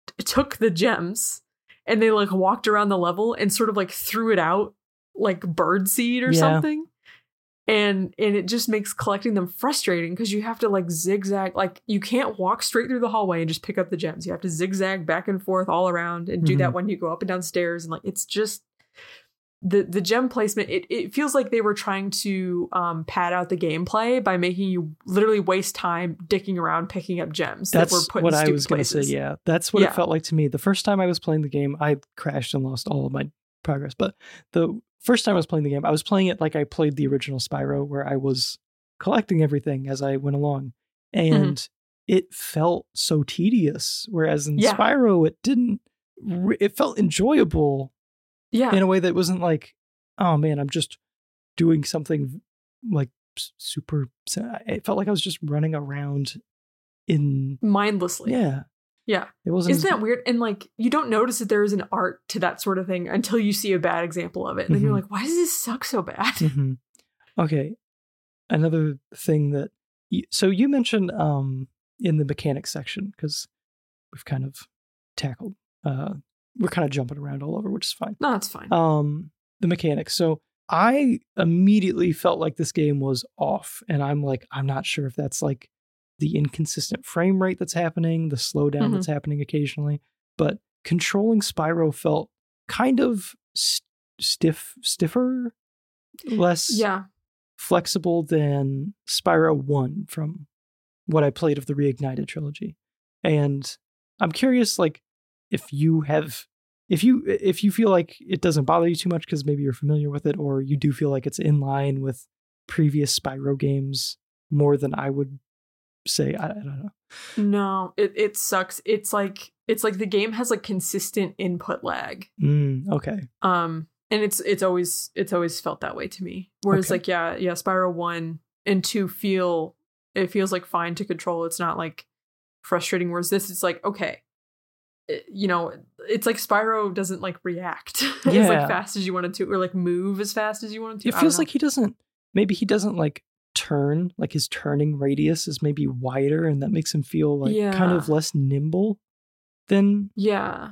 t- took the gems and they like walked around the level and sort of like threw it out like bird seed or Yeah. something. And and it just makes collecting them frustrating because you have to like zigzag like you can't walk straight through the hallway and just pick up the gems. You have to zigzag back and forth all around and do that mm-hmm. when you go up and down stairs and like it's just the the gem placement it, it feels like they were trying to um pad out the gameplay by making you literally waste time dicking around picking up gems That's that were put what in I was going to say. Yeah, that's what Yeah. it felt like to me. The first time I was playing the game, I crashed and lost all of my progress. But the first time I was playing the game, I was playing it like I played the original Spyro, where I was collecting everything as I went along, Mm-hmm. and it felt so tedious. Whereas in Yeah. Spyro, it didn't. It felt enjoyable yeah in a way that wasn't like, oh man, I'm just doing something like super. It felt like I was just running around in mindlessly yeah. Yeah. It wasn't. Isn't that weird? And like, you don't notice that there is an art to that sort of thing until you see a bad example of it. And then you're Mhm. like, why does this suck so bad? Mhm. Okay. Another thing that. You, so you mentioned um in the mechanics section because we've kind of tackled. Uh, we're kind of jumping around all over, which is fine. no, it's fine. um the mechanics so i immediately felt like this game was off and i'm like i'm not sure if that's like the inconsistent frame rate that's happening the slowdown Mhm. that's happening occasionally but controlling spyro felt kind of st- stiff stiffer less yeah. flexible than spyro 1 from what i played of the reignited trilogy and i'm curious like if you have if you if you feel like it doesn't bother you too much because maybe you're familiar with it or you do feel like it's in line with previous spyro games more than i would say i, I don't know No, it, it sucks. It's like it's like the game has like consistent input lag. mm, okay Um and it's it's always it's always felt that way to me. Whereas Okay. like yeah, yeah, Spyro 1 and 2 feel it feels like fine to control. It's not like frustrating whereas this it's like okay. It- you know, it's like Spyro doesn't like react as like fast as you wanted to or like move as fast as you wanted to. it feels like he doesn't maybe he doesn't like turn like his turning radius is maybe wider and that makes him feel like kind of less nimble than yeah.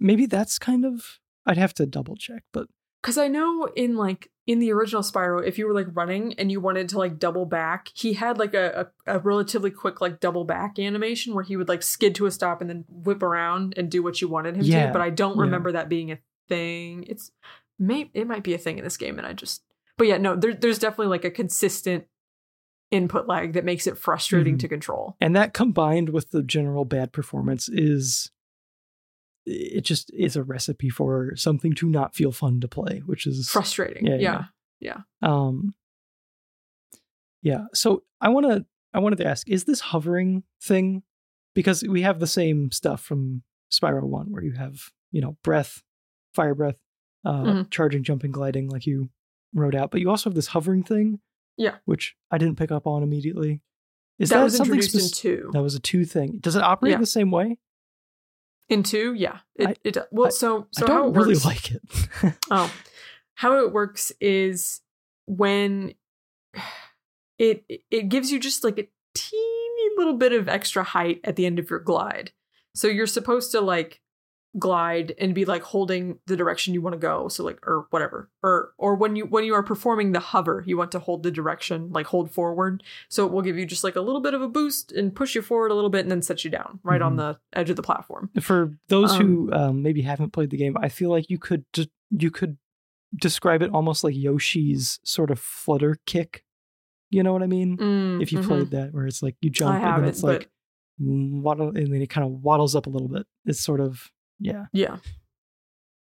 maybe that's kind of I'd have to double check, but Because I know in like in the original Spyro, if you were like running and you wanted to like double back, he had like a, a, a relatively quick like double back animation where he would like skid to a stop and then whip around and do what you wanted him Yeah, to. But I don't yeah. remember that being a thing. It's may it might be a thing in this game, and I just but yeah, no, there, there's definitely like a consistent input lag that makes it frustrating Mhm. to control. and that combined with the general bad performance is it just is a recipe for something to not feel fun to play, which is Frustrating. Yeah, Yeah. yeah. um yeah. So I want to I wanted to ask is this hovering thing because we have the same stuff from Spyro 1 where you have, you know, breath, fire breath, uh Mhm. charging, jumping, gliding like you wrote out, but you also have this hovering thing Yeah. which I didn't pick up on immediately. Is that, that, was something introduced in two. That was a two thing. Does it operate Yeah. the same way? In two, yeah. It, I- it well, I- so so I don't it really works, like it. Oh, how it works is when it it gives you just like a teeny little bit of extra height at the end of your glide. So you're supposed to like glide and be like holding the direction you want to go. So like or whatever. Or or when you when you are performing the hover, you want to hold the direction, like hold forward. So it will give you just like a little bit of a boost and push you forward a little bit and then set you down right on Mhm. the edge of the platform. For those who um, maybe haven't played the game, I feel like you could just you could describe it almost like Yoshi's sort of flutter kick. You know what I mean? Mm, if you mhm. played that, where it's like you jump and then it's like waddle, and then it kind of waddles up a little bit. It's sort of yeah, yeah,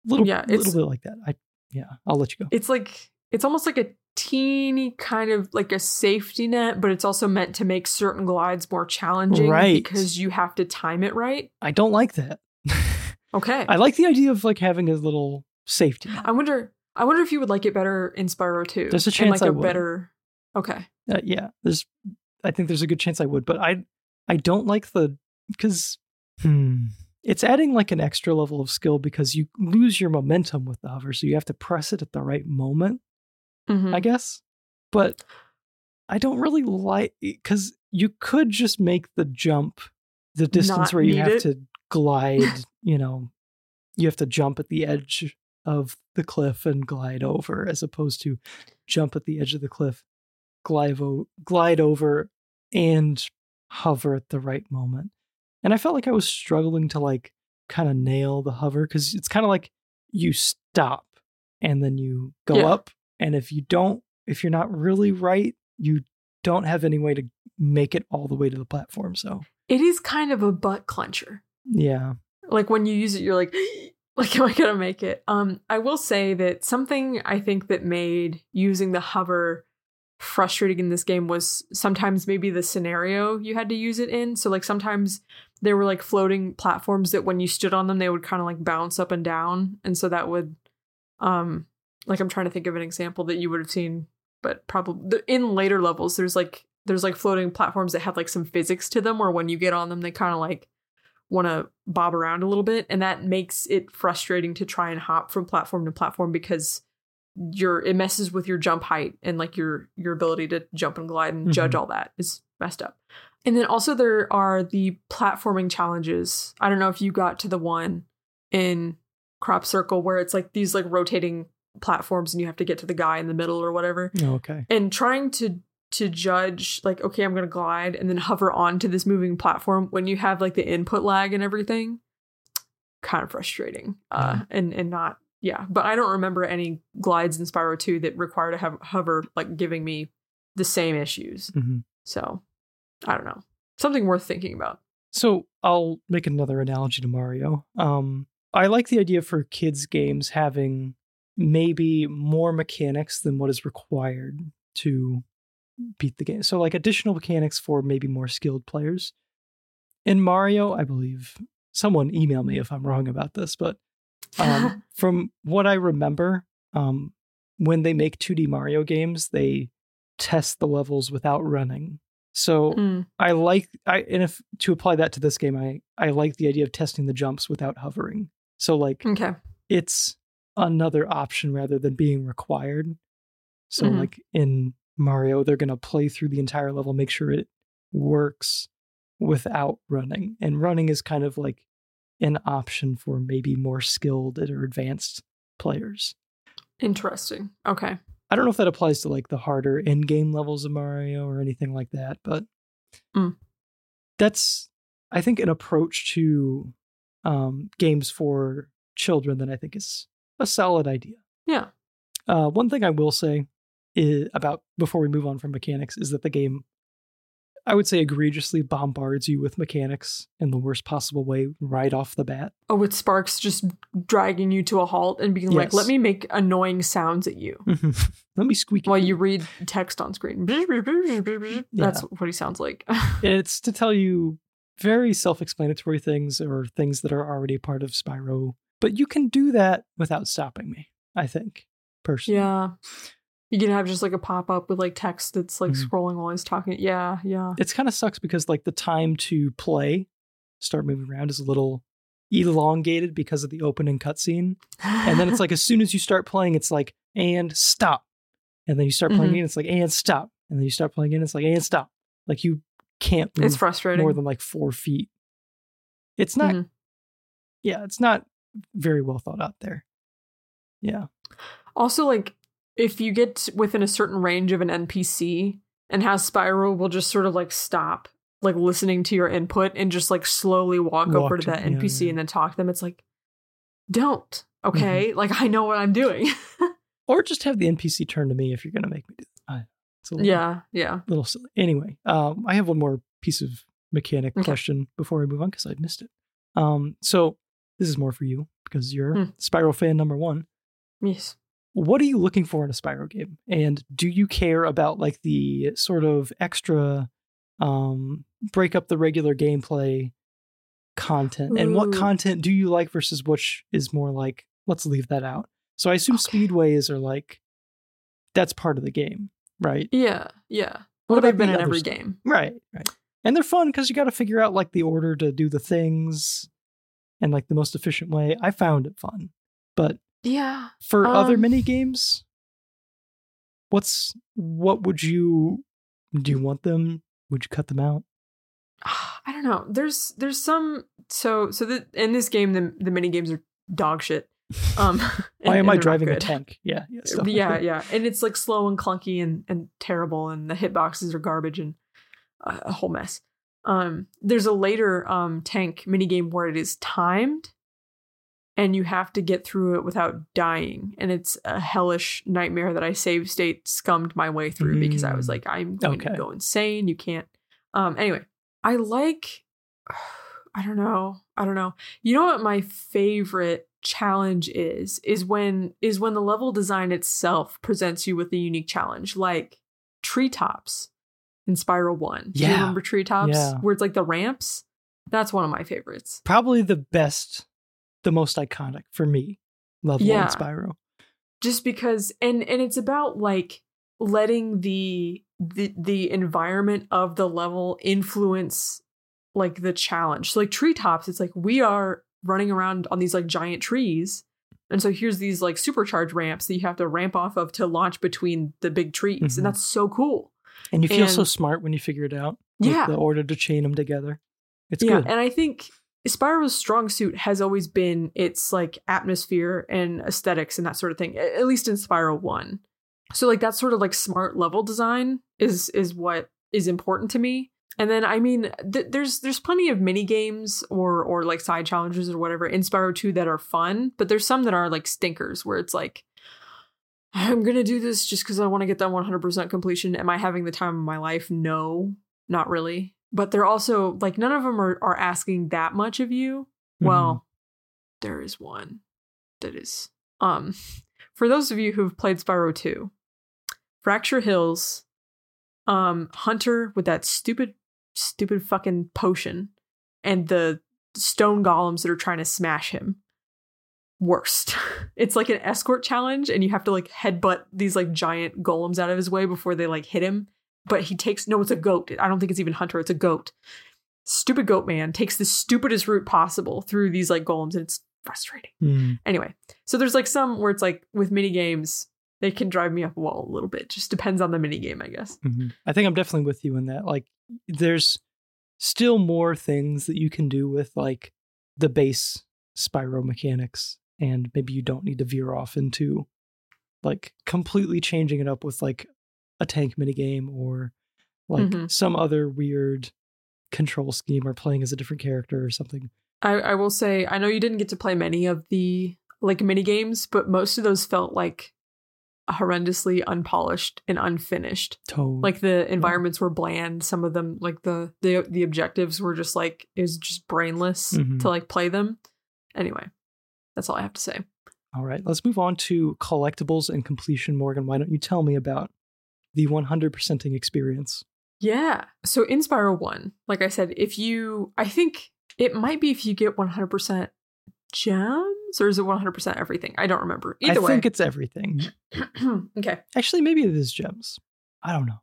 little Yeah, little bit like that. I yeah, I'll let you go. it's like it's almost like a teeny kind of like a safety net, but it's also meant to make certain glides more challenging, Right. Because you have to time it right. I don't like that. Okay, I like the idea of like having a little safety. net. I wonder. I wonder if you would like it better in Spyro 2. There's a chance like I a would. better. Okay. Uh, yeah, there's. I think there's a good chance I would, but I I don't like the because hmm, it's adding like an extra level of skill because you lose your momentum with the hover, so you have to press it at the right moment. Mhm. I guess, but I don't really like because you could just make the jump the distance Not where you have it. to glide. you know, you have to jump at the edge of the cliff and glide over, as opposed to jump at the edge of the cliff, glide glide over, and hover at the right moment. And I felt like I was struggling to like kind of nail the hover because it's kind of like you stop and then you go Yeah. up and if you don't if you're not really right you don't have any way to make it all the way to the platform so It is kind of a butt clencher. yeah like when you use it you're like like am i gonna make it um i will say that something i think that made using the hover frustrating in this game was sometimes maybe the scenario you had to use it in so like sometimes there were like floating platforms that when you stood on them they would kind of like bounce up and down and so that would um like i'm trying to think of an example that you would have seen but probably in later levels there's like there's like floating platforms that have like some physics to them where when you get on them they kind of like want to bob around a little bit and that makes it frustrating to try and hop from platform to platform because your it messes with your jump height and like your your ability to jump and glide and judge Mhm. all that is messed up and then also there are the platforming challenges. I don't know if you got to the one in crop circle where it's like these like rotating platforms and you have to get to the guy in the middle or whatever. Oh, okay. And trying to to judge like okay i'm gonna glide and then hover onto this moving platform when you have like the input lag and everything kind of frustrating uh and and not yeah. But i don't remember any glides in spyro 2 that require to have hover like giving me the same issues. Mhm. so i don't know. Something worth thinking about. So i'll make another analogy to mario. Um i like the idea for kids games having maybe more mechanics than what is required to beat the game. So like additional mechanics for maybe more skilled players. In mario i believe someone email me if i'm wrong about this but um, from what I remember, um, when they make 2D Mario games, they test the levels without running. So Mm, I like I and if to apply that to this game, I I like the idea of testing the jumps without hovering. So like okay it's another option rather than being required. So Mhm. like in Mario, they're gonna play through the entire level, make sure it works without running. And running is kind of like an option for maybe more skilled or advanced players. interesting okay I don't know if that applies to like the harder in-game levels of Mario or anything like that, but Mm. that's I think an approach to um, games for children that I think is a solid idea. yeah Uh, one thing I will say is about before we move on from mechanics is that the game, I would say, egregiously bombards you with mechanics in the worst possible way right off the bat. oh with sparks just dragging you to a halt and being like let me make annoying sounds at you Let me squeak. while you read text on screen. That's what he sounds like. It's to tell you very self-explanatory things or things that are already part of Spyro, but you can do that without stopping me. I think personally. yeah. You can have just like a pop up with like text that's like Mhm. scrolling while he's talking. Yeah, yeah. It's kind of sucks because like the time to play, start moving around is a little elongated because of the opening cutscene. And then it's like as soon as you start playing, it's like and stop, and then you start playing Mhm. again, it's like and stop, and then you start playing again, it's like and stop. Like you can't move it's frustrating. more than like four feet. It's not. Mhm. Yeah, it's not very well thought out there. Yeah. Also, like if you get within a certain range of an NPC and has Spyro will just sort of like stop, like listening to your input and just like slowly walk, Walk over to to- that NPC yeah. and then talk to them. It's like, don't. Okay, like I know what I'm doing. or just have the NPC turn to me if you're going to make me do that. It's a little, Yeah, yeah. little silly. Anyway, um, I have one more piece of mechanic Okay. question before we move on because I missed it. Um, so this is more for you because you're Hmm. Spyro fan number one. Yes. What are you looking for in a Spyro game? And do you care about like the sort of extra um break up the regular gameplay content? And what content do you like versus which is more like let's leave that out. So I assume Okay. speedways are like that's part of the game, right? Yeah, yeah. What Well, they've been in every stuff? game. Right, right. And they're fun because you got to figure out like the order to do the things and like the most efficient way. I found it fun. But Yeah. for other Um, mini games, what's what would you do you want them? Would you cut them out? I don't know. There's there's some so so the, in this game the the mini games are dog shit. Um, Why and- am and I driving a tank? Yeah, yeah, like yeah, yeah, and it's like slow and clunky and and terrible, and the hitboxes are garbage and a, a whole mess. Um, there's a later um tank mini game where it is timed, and you have to get through it without dying, and it's a hellish nightmare that I save state scummed my way through because I was Mm. like, I'm going Okay. to go insane. You can't. Um, anyway, I like. I don't know. I don't know. You know what my favorite challenge is is when is when the level design itself presents you with a unique challenge like treetops in Spyro 1. Do you Yeah. remember treetops Yeah. where it's like the ramps? That's one of my favorites. Probably the best, the most iconic for me. Level Yeah. in Spyro. Just because and and it's about like letting the the the environment of the level influence like the challenge. So like treetops, it's like we are running around on these like giant trees. And so here's these like supercharged ramps that you have to ramp off of to launch between the big trees. Mhm. And that's so cool. And you feel so smart when you figure it out. Yeah. the order to chain them together. It's yeah. good. And I think Spyro's strong suit has always been its like atmosphere and aesthetics and that sort of thing, at least in Spyro 1. So like that sort of like smart level design is is what is important to me. And then I mean th- there's there's plenty of mini games or or like side challenges or whatever in Spyro 2 that are fun, but there's some that are like stinkers where it's like I'm going to do this just cuz I want to get that 100% completion. Am I having the time of my life? No, not really. But they're also like none of them are are asking that much of you. Mm-hmm. Well, there is one that is um for those of you who've played Spyro 2, Fracture Hills, um, Hunter with that stupid, stupid fucking potion, and the stone golems that are trying to smash him. Worst. It's like an escort challenge, and you have to like headbutt these like giant golems out of his way before they like hit him. But he takes no, it's a goat. I don't think it's even Hunter, it's a goat. Stupid goat man takes the stupidest route possible through these like golems, and it's frustrating. Mm. Anyway, so there's like some where it's like with mini games, they can drive me up a wall a little bit. Just depends on the mini game, I guess. Mhm. I think I'm definitely with you in that. Like, there's still more things that you can do with like the base Spyro mechanics, and maybe you don't need to veer off into like completely changing it up with like a tank minigame or like Mhm. some other weird control scheme or playing as a different character or something. I, I will say, I know you didn't get to play many of the like mini games, but most of those felt like horrendously unpolished and unfinished. Totally. Like the environments were bland. Some of them, like the the the objectives were just like it was just brainless Mhm. to like play them. Anyway, that's all I have to say. All right, let's move on to collectibles and completion. Morgan, why don't you tell me about the 100%ing experience? Yeah. So in Spyro 1, like I said, if you, I think it might be if you get 100% gems or is it 100% everything? I don't remember. Either I way. think it's everything. okay. Actually, maybe it is gems. I don't know.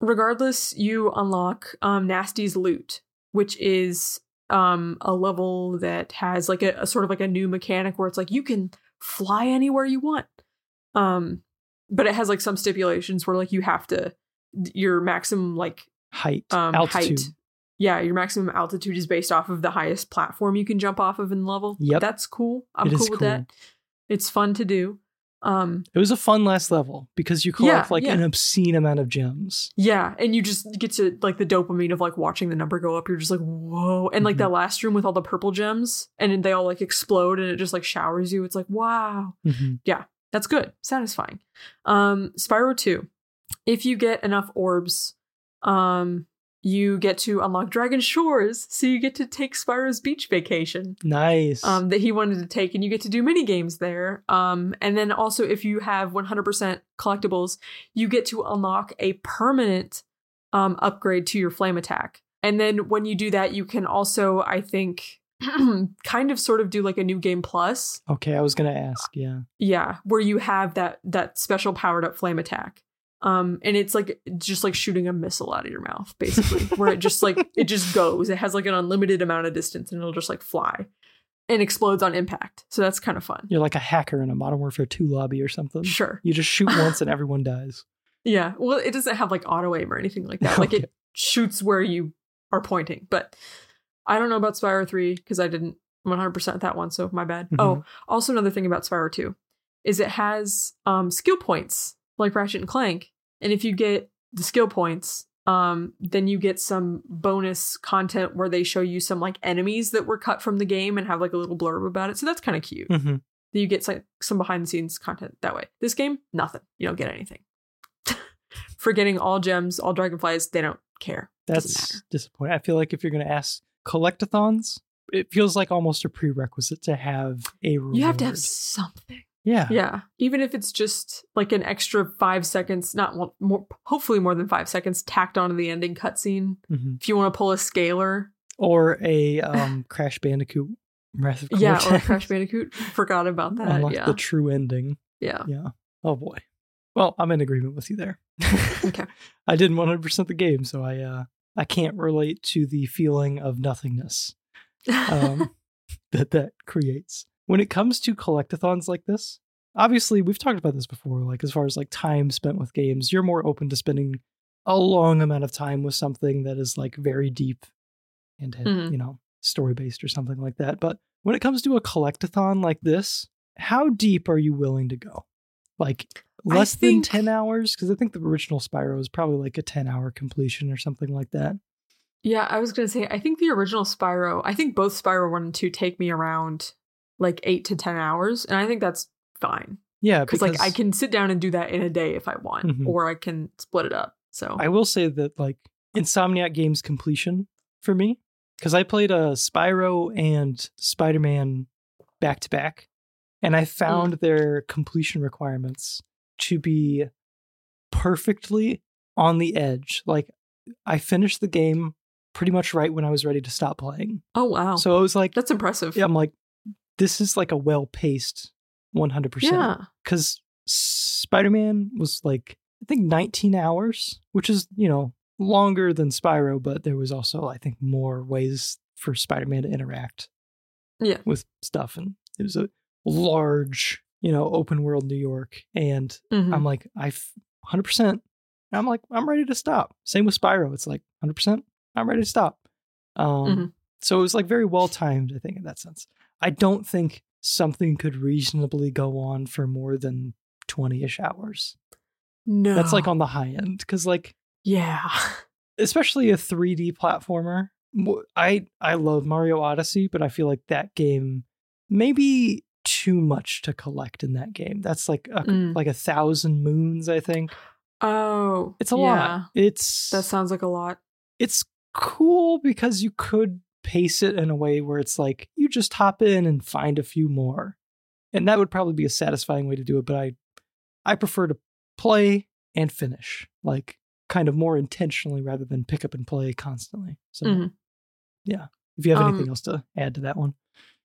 Regardless, you unlock um, Gnasty's loot, which is um, a level that has like a, a sort of like a new mechanic where it's like you can fly anywhere you want. Um, but it has like some stipulations where like you have to your maximum like Height, um, altitude. height. Yeah, your maximum altitude is based off of the highest platform you can jump off of in level. Yep. That's cool. I'm It cool with cool. that. It's fun to do. Um, It was a fun last level because you collect Yeah, like yeah. an obscene amount of gems. yeah, and you just get to like the dopamine of like watching the number go up. You're just like, whoa. And like Mhm. that last room with all the purple gems and they all like explode and it just like showers you. It's like, wow. Mhm. That's good, satisfying. Um, Spyro 2. If you get enough orbs, um, you get to unlock Dragon Shores, so you get to take Spyro's beach vacation Nice. um, that he wanted to take, and you get to do mini games there. Um, and then also, if you have 100% collectibles, you get to unlock a permanent um, upgrade to your flame attack. And then when you do that, you can also, I think, kind of sort of do like a new game plus. okay, I was gonna ask. Yeah. Yeah, where you have that that special powered up flame attack. Um, and it's like just like shooting a missile out of your mouth, basically, where it just like it just goes. It has like an unlimited amount of distance, and it'll just like fly and explodes on impact. So that's kind of fun. You're like a hacker in a Modern Warfare 2 lobby or something. Sure. You just shoot once and everyone dies. Yeah. Well, it doesn't have like auto aim or anything like that. Like Okay. it shoots where you are pointing. But I don't know about Spyro 3 because I didn't 100% that one, so my bad. Mhm. Oh, also another thing about Spyro 2 is it has um skill points like Ratchet and Clank. And if you get the skill points, um, then you get some bonus content where they show you some like enemies that were cut from the game and have like a little blurb about it. So that's kind of cute. hmm You get like some behind the scenes content that way. This game, nothing. You don't get anything. Forgetting all gems, all dragonflies, they don't care. That's disappointing. I feel like if you're gonna ask collectathons, it feels like almost a prerequisite to have a reward. You have to have something. Yeah. Yeah. Even if it's just like an extra five seconds, not one, more, hopefully more than five seconds, tacked onto the ending cutscene. Mhm. If you want to pull a scalar, Or a um, Crash Bandicoot Wrath of yeah, or. Crash Bandicoot. Forgot about that. Unlock Yeah. the true ending. yeah. Yeah. Oh boy. Well, I'm in agreement with you there. Okay. I didn't 100% the game, so I uh I can't relate to the feeling of nothingness um, that that creates. When it comes to collectathons like this, obviously we've talked about this before. Like as far as like time spent with games, you're more open to spending a long amount of time with something that is like very deep and Mhm. you know story based or something like that. But when it comes to a collectathon like this, how deep are you willing to go? Like less think- than 10 hours because i think the original spyro is probably like a 10 hour completion or something like that Yeah, I was gonna say I think the original Spyro, I think both Spyro one and two take me around like eight to ten hours, and I think that's fine yeah because like I can sit down and do that in a day if I want, Mhm. or I can split it up. So i will say that like insomniac games completion for me because i played a spyro and spider-man back to back and i mm. found their completion requirements to be perfectly on the edge like i finished the game pretty much right when i was ready to stop playing oh wow, so i was like that's impressive. Yeah, I'm like, this is like a well paced 100%. yeah, Because Spider Man was like, I think 19 hours, which is, you know, longer than Spyro, but there was also, I think, more ways for Spider Man to interact Yeah. with stuff. And it was a large, you know, open world New York. And Mhm. I'm like, I 100%. I'm like, I'm ready to stop. Same with Spyro. It's like 100%. I'm ready to stop. Um, Mhm. So it was like very well timed, I think, in that sense. I don't think something could reasonably go on for more than 20 ish hours. no, That's like on the high end. Cause, like, yeah, especially a 3D platformer, I I love Mario Odyssey, but I feel like that game maybe too much to collect in that game. That's like a, Mm. like a thousand moons, I think. oh, It's a yeah. lot. It's That sounds like a lot. it's cool because you could pace it in a way where it's like you just hop in and find a few more. And that would probably be a satisfying way to do it, but I I prefer to play and finish, like kind of more intentionally rather than pick up and play constantly. So Mhm. yeah. If you have Um, anything else to add to that one.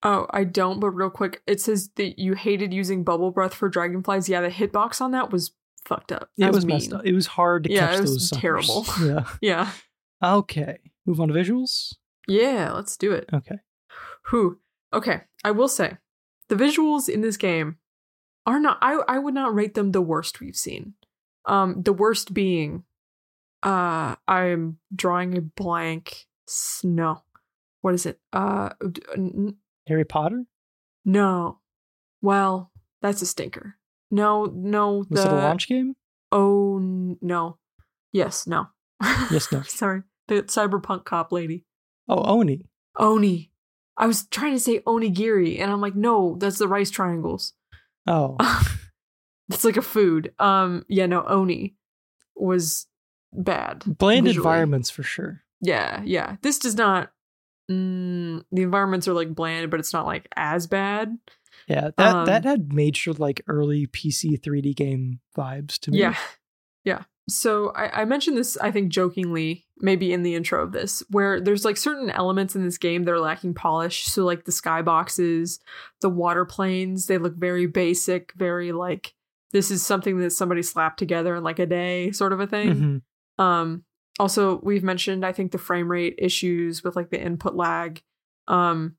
Oh, I don't, but real quick, it says that you hated using bubble breath for dragonflies. Yeah, the hitbox on that was fucked up. That It was mean. messed up. It was hard to Yeah, catch it was those suckers. terrible. Yeah. Yeah. Okay. Move on to visuals. Yeah, let's do it. Okay. Who? Okay, I will say the visuals in this game are not I I would not rate them the worst we've seen. Um the worst being uh I'm drawing a blank s- no. What is it? Uh n- Harry Potter? no. Well, that's a stinker. No, no, Was the it a launch game? Oh no. Yes, no. Yes, no. Sorry. The cyberpunk cop lady. Oh, Oni. Oni. I was trying to say onigiri, and I'm like, no, that's the rice triangles. Oh. It's like a food. Um, yeah, no, Oni was bad. Bland visually. environments for sure. Yeah, yeah. This does not. Mm, the environments are like bland, but it's not like as bad. Yeah, that Um, that had major like early PC 3D game vibes to me. Yeah. Yeah. So I, I mentioned this, I think, jokingly, maybe in the intro of this, where there's like certain elements in this game that are lacking polish. So, like the skyboxes, the water planes, they look very basic, very like this is something that somebody slapped together in like a day, sort of a thing. Mhm. Um, also, we've mentioned, I think, the frame rate issues with like the input lag. Um,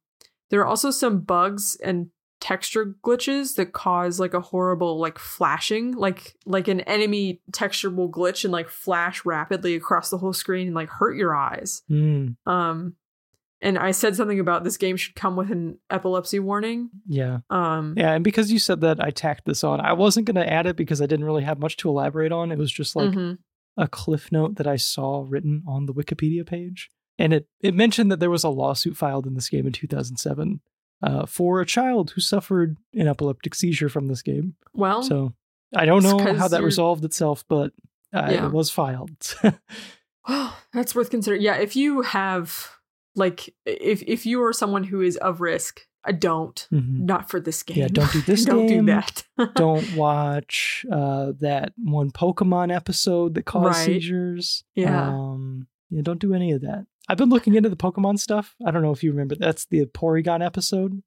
there are also some bugs and texture glitches that cause like a horrible like flashing, like like an enemy texture will glitch and like flash rapidly across the whole screen and like hurt your eyes. Mm, Um, and I said something about this game should come with an epilepsy warning. yeah. Um, Yeah, and because you said that, I tacked this on. I wasn't going to add it because I didn't really have much to elaborate on. It was just like mhm. A cliff note that I saw written on the Wikipedia page. And it, it mentioned that there was a lawsuit filed in this game in 2007 uh, for a child who suffered an epileptic seizure from this game. well, So I don't know how that you're- resolved itself, but uh, Yeah. it was filed. Well, that's worth considering. Yeah, if you have like if if you are someone who is of risk, I don't. Mhm. Not for this game. Yeah, don't do this don't game. do that. don't watch uh, that one Pokemon episode that caused Right. seizures. Yeah. Um, yeah, don't do any of that. I've been looking into the Pokemon stuff. I don't know if you remember. That's the Porygon episode.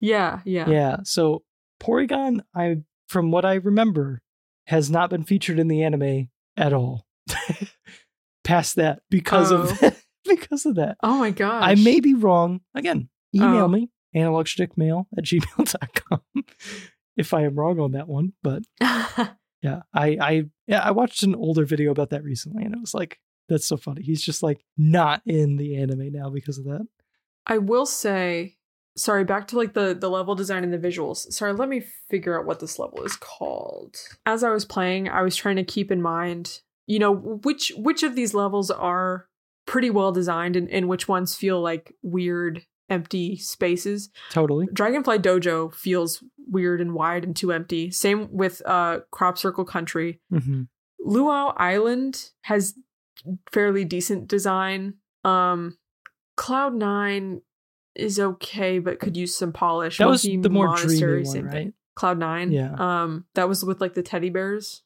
yeah, yeah. Yeah. So Porygon, I from what I remember, has not been featured in the anime at all. Past that because Oh. of because of that. Oh my gosh. I may be wrong. Again, email Oh. me, analogschtickmail at gmail.com if I am wrong on that one. But yeah, I I yeah, I watched an older video about that recently and it was like, that's so funny. He's just like not in the anime now because of that. I will say, sorry, back to like the the level design and the visuals. Sorry, let me figure out what this level is called. As I was playing, I was trying to keep in mind, you know, which which of these levels are pretty well designed and, and which ones feel like weird empty spaces. Totally. Dragonfly Dojo feels weird and wide and too empty. Same with uh Crop Circle Country. hmm Luau Island has fairly decent design. Um Cloud 9 is okay but could use some polish. That was the more Monastery, dreamy one, right? thing. Cloud 9. Yeah. Um that was with like the teddy bears.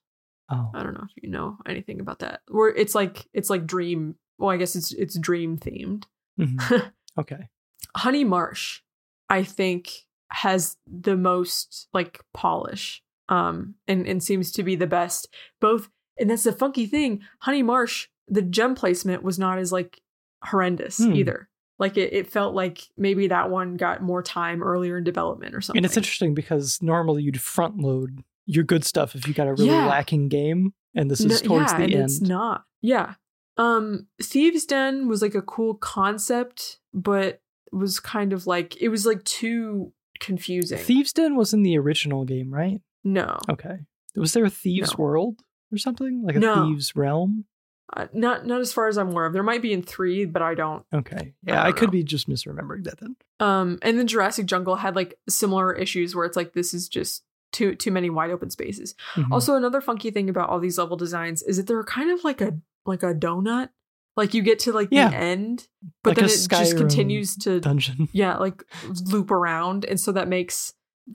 Oh. I don't know if you know anything about that. Where it's like it's like dream well I guess it's it's dream themed. mhm. okay. Honey Marsh, I think, has the most like polish, um, and and seems to be the best. Both, and that's the funky thing. Honey Marsh, the gem placement was not as like horrendous Hmm. either. Like it, it felt like maybe that one got more time earlier in development or something. And it's interesting because normally you'd front load your good stuff if you got a really Yeah. lacking game, and this is No- towards yeah, the and end. It's not. Yeah. Um, Thieves Den was like a cool concept, but was kind of like it was like too confusing. Thieves Den was in the original game, right? no. Okay. Was there a Thieves No. World or something like a No. Thieves Realm? Uh, not not as far as I'm aware of. There might be in three, but I don't. Okay. Yeah, I, don't could know. be just misremembering that then. Um, and then Jurassic Jungle had like similar issues where it's like this is just too too many wide open spaces. Mhm. Also, another funky thing about all these level designs is that they're kind of like a like a donut. Like you get to like Yeah. the end, but Like then it just continues to dungeon. yeah like loop around, and so that makes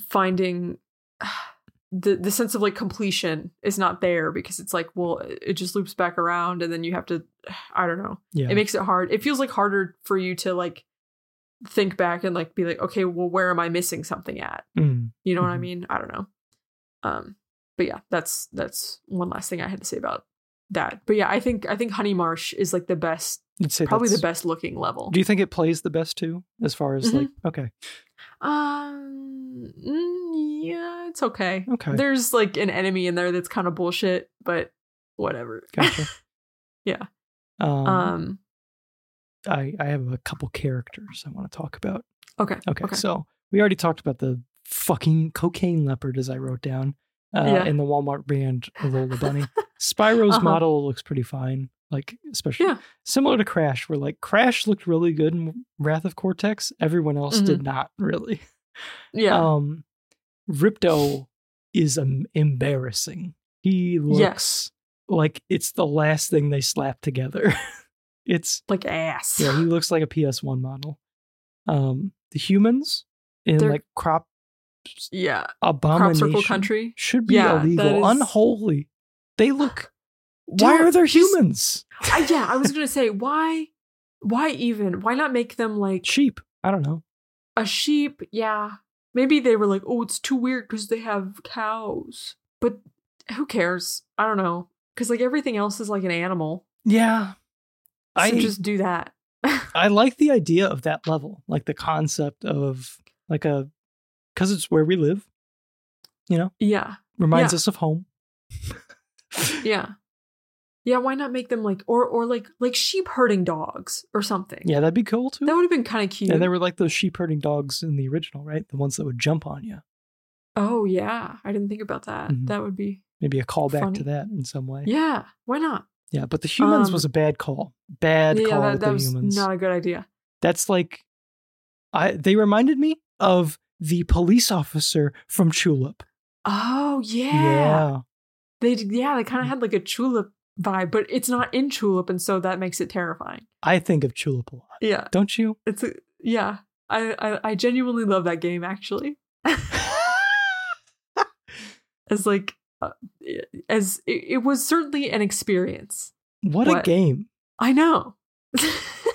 finding the the sense of like completion is not there because it's like well it just loops back around and then you have to I don't know Yeah. it makes it hard it feels like harder for you to like think back and like be like okay well where am i missing something at Mm. you know what i Mhm. mean i don't know um but yeah that's that's one last thing i had to say about that but yeah i think i think honey marsh is like the best probably the best looking level Do you think it plays the best too, as far as Mhm. like okay, um mm, yeah it's okay okay, there's like an enemy in there that's kind of bullshit but whatever gotcha. Yeah. Um, um I I have a couple characters I want to talk about. okay Okay, okay so we already talked about the fucking cocaine leopard, as I wrote down, uh, Yeah. in the Walmart brand Lola Bunny. Spyro's Uh-huh. model looks pretty fine, like especially Yeah. similar to Crash, where like Crash looked really good in Wrath of Cortex. Everyone else did not really. yeah Um, Ripto is um, embarrassing. He looks Yes. like it's the last thing they slapped together. it's Like ass. yeah, he looks like a PS1 model. Um, the humans in They're- like crop yeah. Crop abomination circle country. should be Yeah, illegal, is- unholy. They look. Why are there humans? I, yeah, I was gonna say why. Why even? Why not make them like Sheep. I don't know. a sheep? Yeah, maybe they were like, oh, it's too weird because they have cows. But who cares? I don't know. Because like everything else is like an animal. Yeah, So I just do that. I like the idea of that level, like the concept of like a, because it's where we live. You know, yeah, reminds Yeah. us of home. yeah, yeah. Why not make them like or or like like sheep herding dogs or something? Yeah, that'd be cool too. that would have been kind of cute. and they were like those sheep herding dogs in the original, right? The ones that would jump on you. oh yeah, I didn't think about that. Mhm. That would be Maybe a callback Funny. to that in some way. yeah. Why not? Yeah, but the humans Um, was a bad call. Bad yeah, call that, that the was humans. not a good idea. That's like, I they reminded me of the police officer from Tulip. Oh yeah, yeah. They yeah they kind of had like a tulip vibe, but it's not in tulip, and so that makes it terrifying. I think of Tulip a lot. Yeah, Don't you? it's a yeah. I I, I genuinely love that game actually. as like uh, as it, it was certainly an experience. What, a game. I know.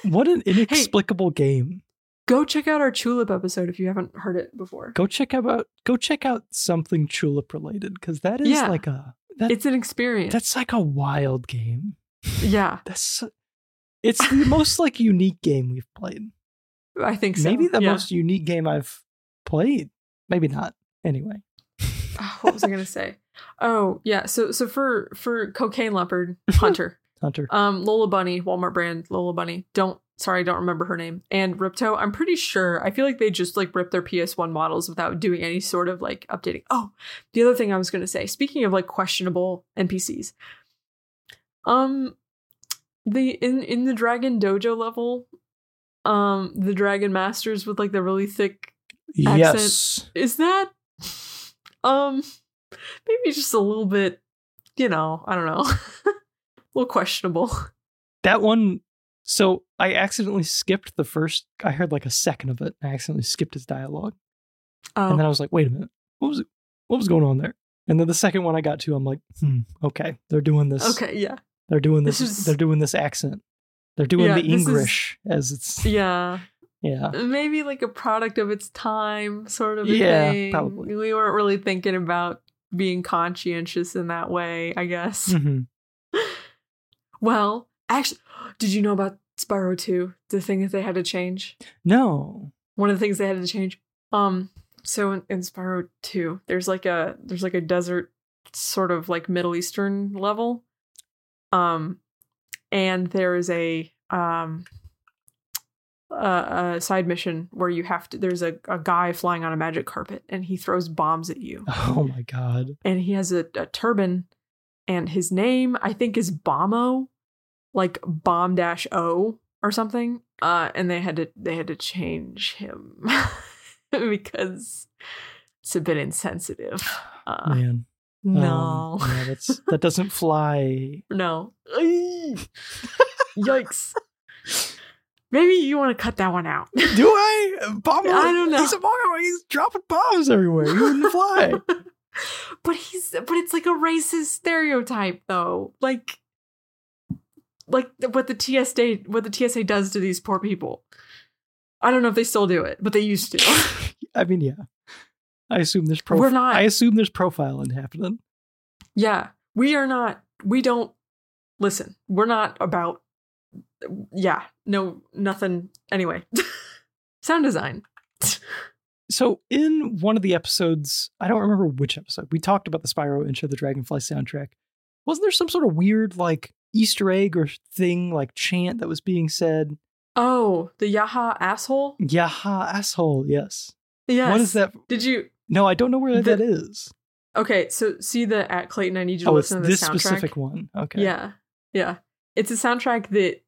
What an inexplicable game. Go check out our tulip episode if you haven't heard it before. Go check out go check out something Tulip related because that is Yeah. like a that, It's an experience. that's like a wild game. yeah, That's it's the most like unique game we've played. I think so. Maybe the yeah. most unique game I've played. Maybe not. Anyway. Oh, what was I gonna say? Oh yeah, so so for for cocaine leopard hunter, Hunter. um, Lola Bunny, Walmart brand Lola Bunny. Don't sorry, I don't remember her name. And Ripto, I'm pretty sure. I feel like they just like ripped their PS1 models without doing any sort of like updating. Oh, the other thing I was gonna say. Speaking of like questionable NPCs, um, the in in the Dragon Dojo level, um, the Dragon Masters with like the really thick Yes. is that um maybe just a little bit you know i don't know a little questionable That one so I accidentally skipped the first I heard like a second of it. I accidentally skipped his dialogue. And oh then I was like, wait a minute. What was it? What was going on there? And then the second one I got to, I'm like, hmm, okay. They're doing this. okay yeah They're doing this. This is- they're doing this accent. They're doing Yeah, the this is- English as it's yeah yeah. maybe like a product of its time sort of a Yeah, thing. probably. we weren't really thinking about being conscientious in that way i guess hmm well actually did you know about spyro 2 the thing that they had to change No. one of the things they had to change. Um, so in, in Spyro 2, there's like a there's like a desert sort of like Middle Eastern level. Um, and there is a um a, a side mission where you have to there's a, a guy flying on a magic carpet and he throws bombs at you Oh my god. and he has a, a turban and his name i think is bomo like bomb dash o or something uh and they had to they had to change him because it's a bit insensitive uh Man. no Um, yeah, that's that doesn't fly. no yikes maybe you want to cut that one out Do I? Bomb I don't know. He's a bomb. He's dropping bombs everywhere. He wouldn't fly. but he's but it's like a racist stereotype though like like what the TSA what the TSA does to these poor people I don't know if they still do it but they used to I mean, yeah. I assume there's prof- We're not- I assume there's profiling happening. yeah we are not we don't listen we're not about yeah no nothing anyway sound design So in one of the episodes, I don't remember which episode, we talked about the Spyro Enter the Dragonfly soundtrack. Wasn't there some sort of weird like Easter egg or thing like chant that was being said? oh the Yaha asshole Yaha asshole, yes. yes What is that? did you No, I don't know where The- that is. okay so see the at Clayton I need you to Oh, listen to the this soundtrack specific one. Okay. Yeah. Yeah. It's a soundtrack that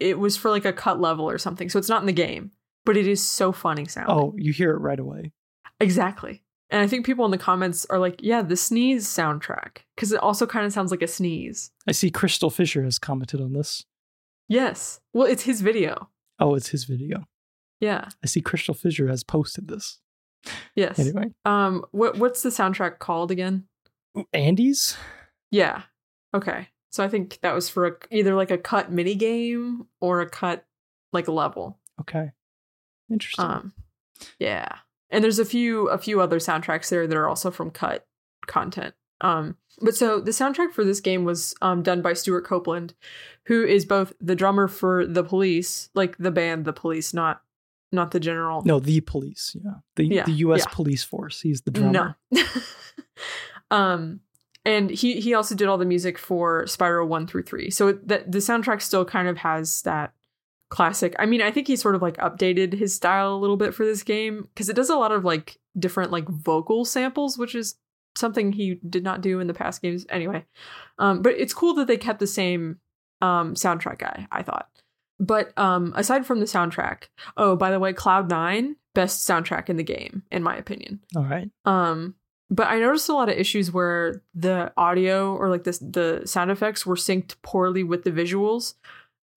it was for like a cut level or something. So it's not in the game, but it is so funny sounding. Oh, you hear it right away. exactly. And I think people in the comments are like, yeah, the sneeze soundtrack. Because it also kind of sounds like a sneeze. I see Crystal Fisher has commented on this. Yes. Well, it's his video. Oh, it's his video. Yeah. I see Crystal Fisher has posted this. Yes. Anyway, Um, what what's the soundtrack called again? Andy's? Yeah. Okay. So I think that was for a, either like a cut mini game or a cut like level. Okay. Interesting. Um, yeah. And there's a few a few other soundtracks there that are also from cut content. Um, but so the soundtrack for this game was um, done by Stewart Copeland, who is both the drummer for the Police, like the band The Police, not not the general. no, the police. Yeah. The, Yeah, the U.S. yeah. police force. He's the drummer. No. um, and he he also did all the music for Spyro one through three. So that the soundtrack still kind of has that classic. I mean, I think he sort of like updated his style a little bit for this game because it does a lot of like different like vocal samples, which is something he did not do in the past games. Anyway, um, but it's cool that they kept the same um soundtrack guy. I thought. But um, aside from the soundtrack, oh, by the way, Cloud Nine best soundtrack in the game, in my opinion. All right. Um, but I noticed a lot of issues where the audio or like this the sound effects were synced poorly with the visuals.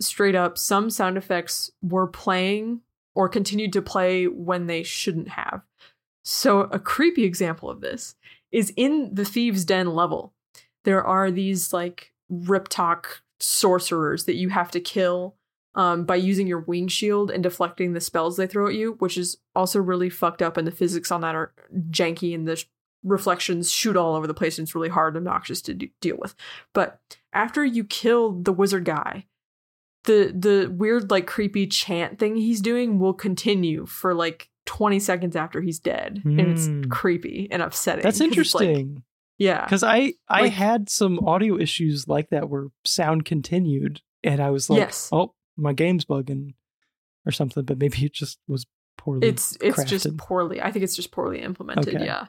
Straight up, some sound effects were playing or continued to play when they shouldn't have. So a creepy example of this is in the Thieves' Den level. There are these like Riptoc sorcerers that you have to kill um, by using your wing shield and deflecting the spells they throw at you, which is also really fucked up, and the physics on that are janky, and the sh- reflections shoot all over the place, and it's really hard and obnoxious to deal with. But after you kill the wizard guy, the the weird like creepy chant thing he's doing will continue for like 20 seconds after he's dead, and it's Hmm. creepy and upsetting. that's it's like- interesting. yeah, Because I I Like- had some audio issues like that where sound continued, and I was like, Yes. "Oh, my game's bugging," or something. But maybe it just was poorly. it's it's just poorly i think it's just poorly implemented Okay. yeah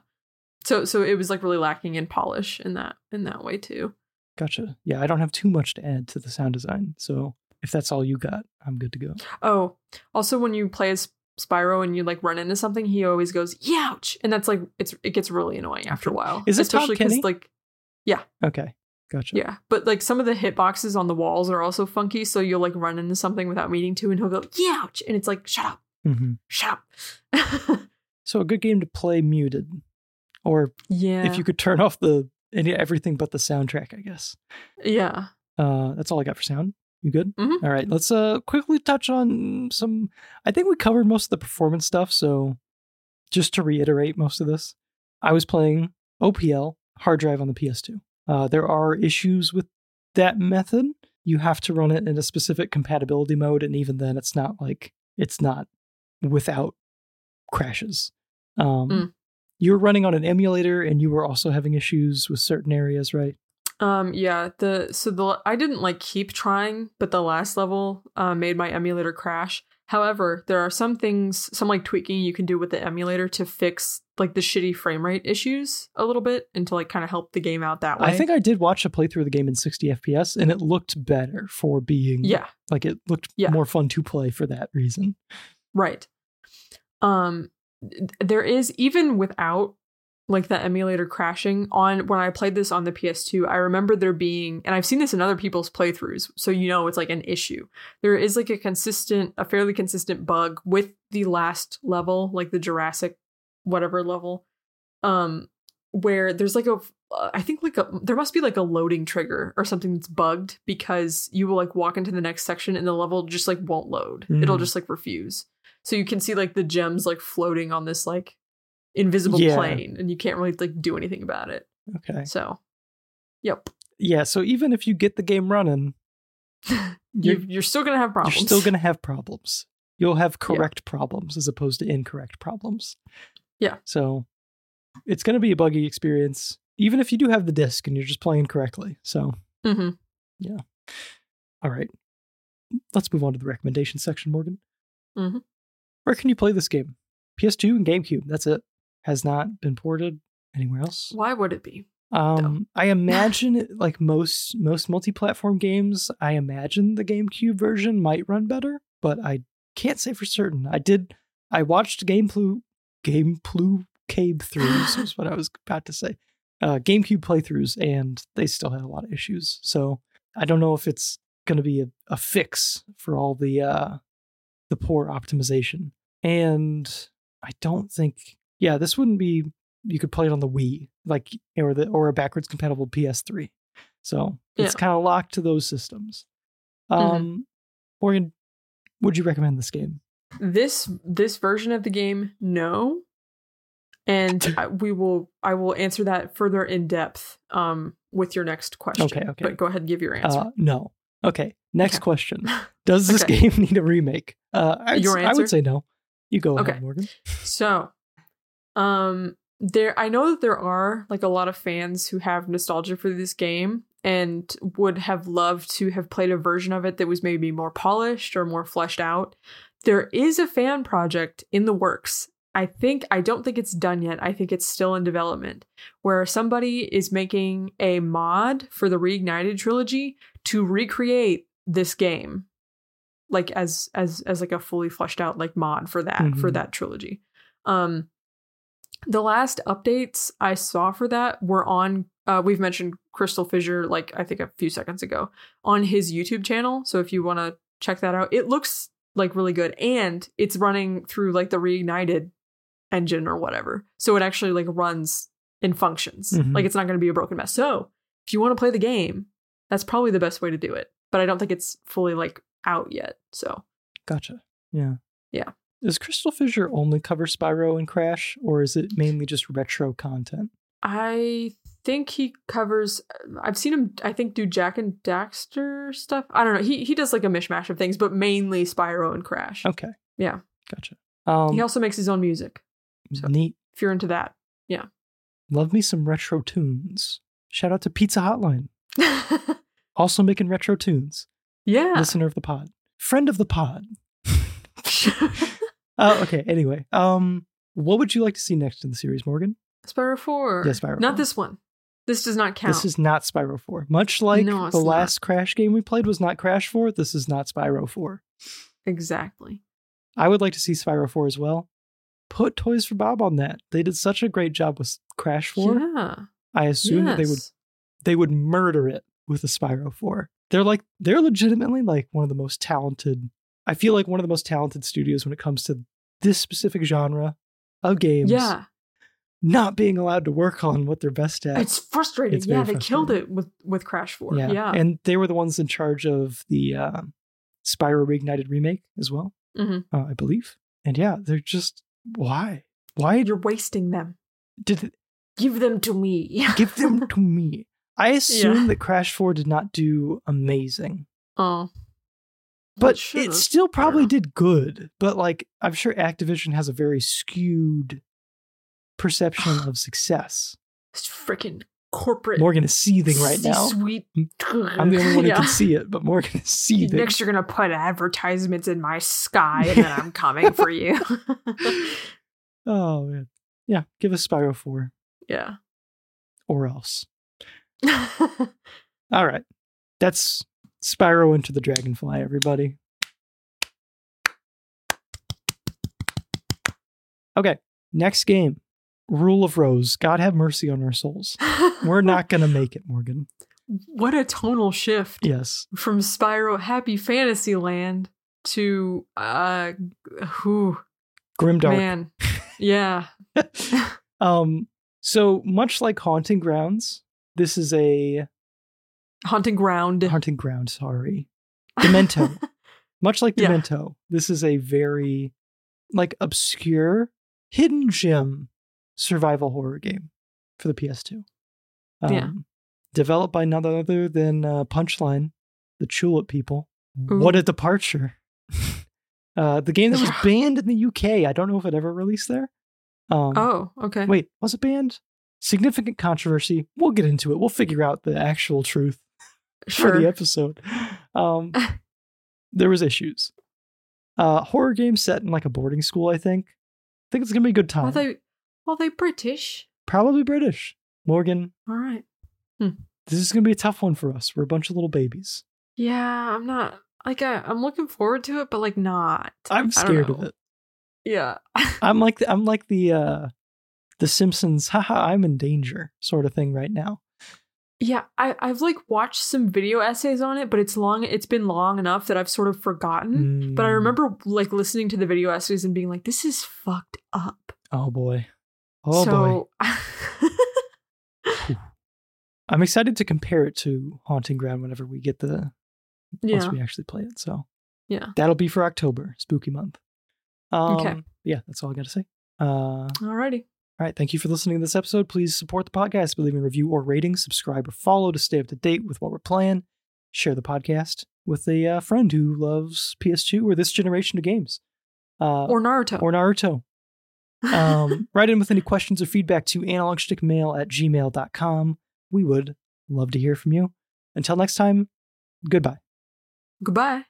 so so it was like really lacking in polish in that in that way too gotcha. Yeah, I don't have too much to add to the sound design, so if that's all you got, I'm good to go. oh also when you play as spyro and you like run into something he always goes youch and that's like it's it gets really annoying after a while Is it especially Kenny? like yeah, Okay, gotcha. yeah but like some of the hitboxes on the walls are also funky so you'll like run into something without meaning to and he'll go youch and it's like shut up hmm shut up So a good game to play muted, or yeah if you could turn off the any everything but the soundtrack, I guess. yeah Uh, that's all I got for sound. You good? Mhm. All right. Let's uh quickly touch on some. I think we covered most of the performance stuff. So, just to reiterate most of this, I was playing OPL hard drive on the PS2. Uh, there are issues with that method. You have to run it in a specific compatibility mode, and even then, it's not like it's not without crashes. Um, Mm. You were running on an emulator, and you were also having issues with certain areas, right? Um yeah, the so the I didn't like keep trying, but the last level uh, made my emulator crash. However, there are some things, some like tweaking you can do with the emulator to fix like the shitty frame rate issues a little bit and to like kind of help the game out that way. I think I did watch a playthrough of the game in 60 FPS, and it looked better for being yeah, like it looked Yeah. more fun to play for that reason. right. Um there is even without like the emulator crashing on when I played this on the PS2, I remember there being and I've seen this in other people's playthroughs, so you know it's like an issue. There is like a consistent a fairly consistent bug with the last level, like the Jurassic whatever level. Um where there's like a uh, think like a there must be like a loading trigger or something that's bugged because you will like walk into the next section and the level just like won't load. It'll Mm. just like refuse. So you can see like the gems like floating on this like invisible Yeah. plane and you can't really like do anything about it. Okay. So yep. Yeah, so even if you get the game running, You you're, you're still gonna have problems. you're still going to have problems. You'll have correct problems as opposed to incorrect problems. Yeah. So it's going to be a buggy experience, even if you do have the disc and you're just playing correctly. So, hmm all right. Let's move on to the recommendation section, Morgan. Mhm. Where can you play this game? PS2 and GameCube. That's it. Has not been ported anywhere else. Why would it be? Um, I imagine like most most multi-platform games, I imagine the GameCube version might run better, but I can't say for certain. I did I watched gameplay gameplay GameCube throughs is what I was about to say. Uh, GameCube playthroughs, and they still had a lot of issues. So I don't know if it's going to be a, a fix for all the uh, the poor optimization. And I don't think, yeah, this wouldn't be. You could play it on the Wii, like or the or a backwards compatible PS3. So it's Yeah. kind of locked to those systems. Mhm. Um, Morgan, would you recommend this game? this this version of the game no and I, we will i will answer that further in depth um with your next question Okay, okay. but go ahead and give your answer Uh, no. Okay. Next Okay. question. Does this Okay. game need a remake? Uh, I'd, Your I would say no. You go Okay. ahead, Morgan. so um there i know that there are like a lot of fans who have nostalgia for this game and would have loved to have played a version of it that was maybe more polished or more fleshed out. There is a fan project in the works. I think i don't think it's done yet. I think it's still in development where somebody is making a mod for the reignited trilogy to recreate this game like as as as like a fully fleshed out like mod for that for Mhm. that trilogy. Um the last updates i saw for that were on uh, we've mentioned crystal fissure like i think a few seconds ago on his youtube channel so if you want to check that out it looks like really good and it's running through like the reignited engine or whatever so it actually like runs and functions Mhm. like it's not going to be a broken mess so if you want to play the game that's probably the best way to do it but i don't think it's fully like out yet so Gotcha. Yeah. Yeah. Does Crystal Fissure only cover Spyro and Crash, or is it mainly just retro content? I think he covers. I've seen him. I think do Jak and Daxter stuff. I don't know. He he does like a mishmash of things, but mainly Spyro and Crash. Okay. Yeah. Gotcha. Um, He also makes his own music. so- neat. If you're into that, yeah. Love me some retro tunes. Shout out to Pizza Hotline, also making retro tunes. yeah. Listener of the pod, friend of the pod. Oh, okay. Anyway, um, what would you like to see next in the series, Morgan? Spyro Four. Yeah, Spyro Not 4. this one. This does not count. This is not Spyro 4. Much like No, the not. last Crash game we played was not Crash 4, this is not Spyro 4. exactly. I would like to see Spyro 4 as well. Put Toys for Bob on that. They did such a great job with Crash 4. Yeah. I assume that they would they would murder it with a Spyro 4. They're like they're legitimately like one of the most talented I feel like one of the most talented studios when it comes to this specific genre of games. Yeah. Not being allowed to work on what they're best at. It's frustrating. It's yeah, they killed it with with Crash Four. yeah. Yeah. And they were the ones in charge of the uh, Spyro Reignited remake as well, Mhm. uh, I believe. And yeah, they're just why? Why You're wasting them. did it Give them to me. give them to me? I assume Yeah. that Crash 4 did not do amazing. oh. But should've. it still probably know. did good. But like I'm sure Activision has a very skewed perception of success. It's freaking corporate. Morgan is seething right now. Sweet. I'm the only one who can see it, but Morgan is seething. Next, you're gonna put advertisements in my sky, and then I'm coming for you. Oh man. Yeah, give us Spyro 4 yeah. or else. All right. That's Spyro Enter the Dragonfly, everybody. Okay, next game. Rule of Rose. God have mercy on our souls. We're not going to make it, Morgan. What a tonal shift Yes. from Spyro Happy Fantasy Land to uh, who Grimdark. man, yeah, um, so much like Haunting Grounds, this is a Haunting Ground. Haunting Ground, sorry. Demento. much like Yeah. Demento, this is a very like obscure, hidden gem survival horror game for the PS2. Um, Yeah. Developed by none other than uh, Punchline, the Chulip people. What a departure! uh, the game that was banned in the UK. I don't know if it ever released there. Um, Oh, okay. Wait, was it banned? Significant controversy. We'll get into it. We'll figure out the actual truth for the episode. Um, there was issues. Uh, horror game set in like a boarding school. I think. I think it's gonna be a good time. Are they? Are they British? Probably British. Morgan, All right. this is gonna be a tough one for us. We're a bunch of little babies. Yeah, I'm not like I, I'm looking forward to it, but like not. I'm scared of it. Yeah. I'm like the, I'm like the uh, The Simpsons, haha, I'm in danger sort of thing right now. Yeah, I, I've like watched some video essays on it, but it's long. It's been long enough that I've sort of forgotten. But I Mm. remember like listening to the video essays and being like, "This is fucked up." Oh boy. Oh boy. so, I'm excited to compare it to Haunting Ground whenever we get the yeah. once we actually play it. So yeah. that'll be for October, spooky month. Um, Okay. Yeah, that's all I got to say. Uh, Alrighty. All right. Thank you for listening to this episode. Please support the podcast by leaving a review or rating, subscribe or follow to stay up to date with what we're playing. Share the podcast with a uh, friend who loves PS2 or this generation of games. Uh, Or Naruto. or Naruto. Um, write in with any questions or feedback to analogschtickmail at gmail.com. We would love to hear from you. Until next time, goodbye. Goodbye.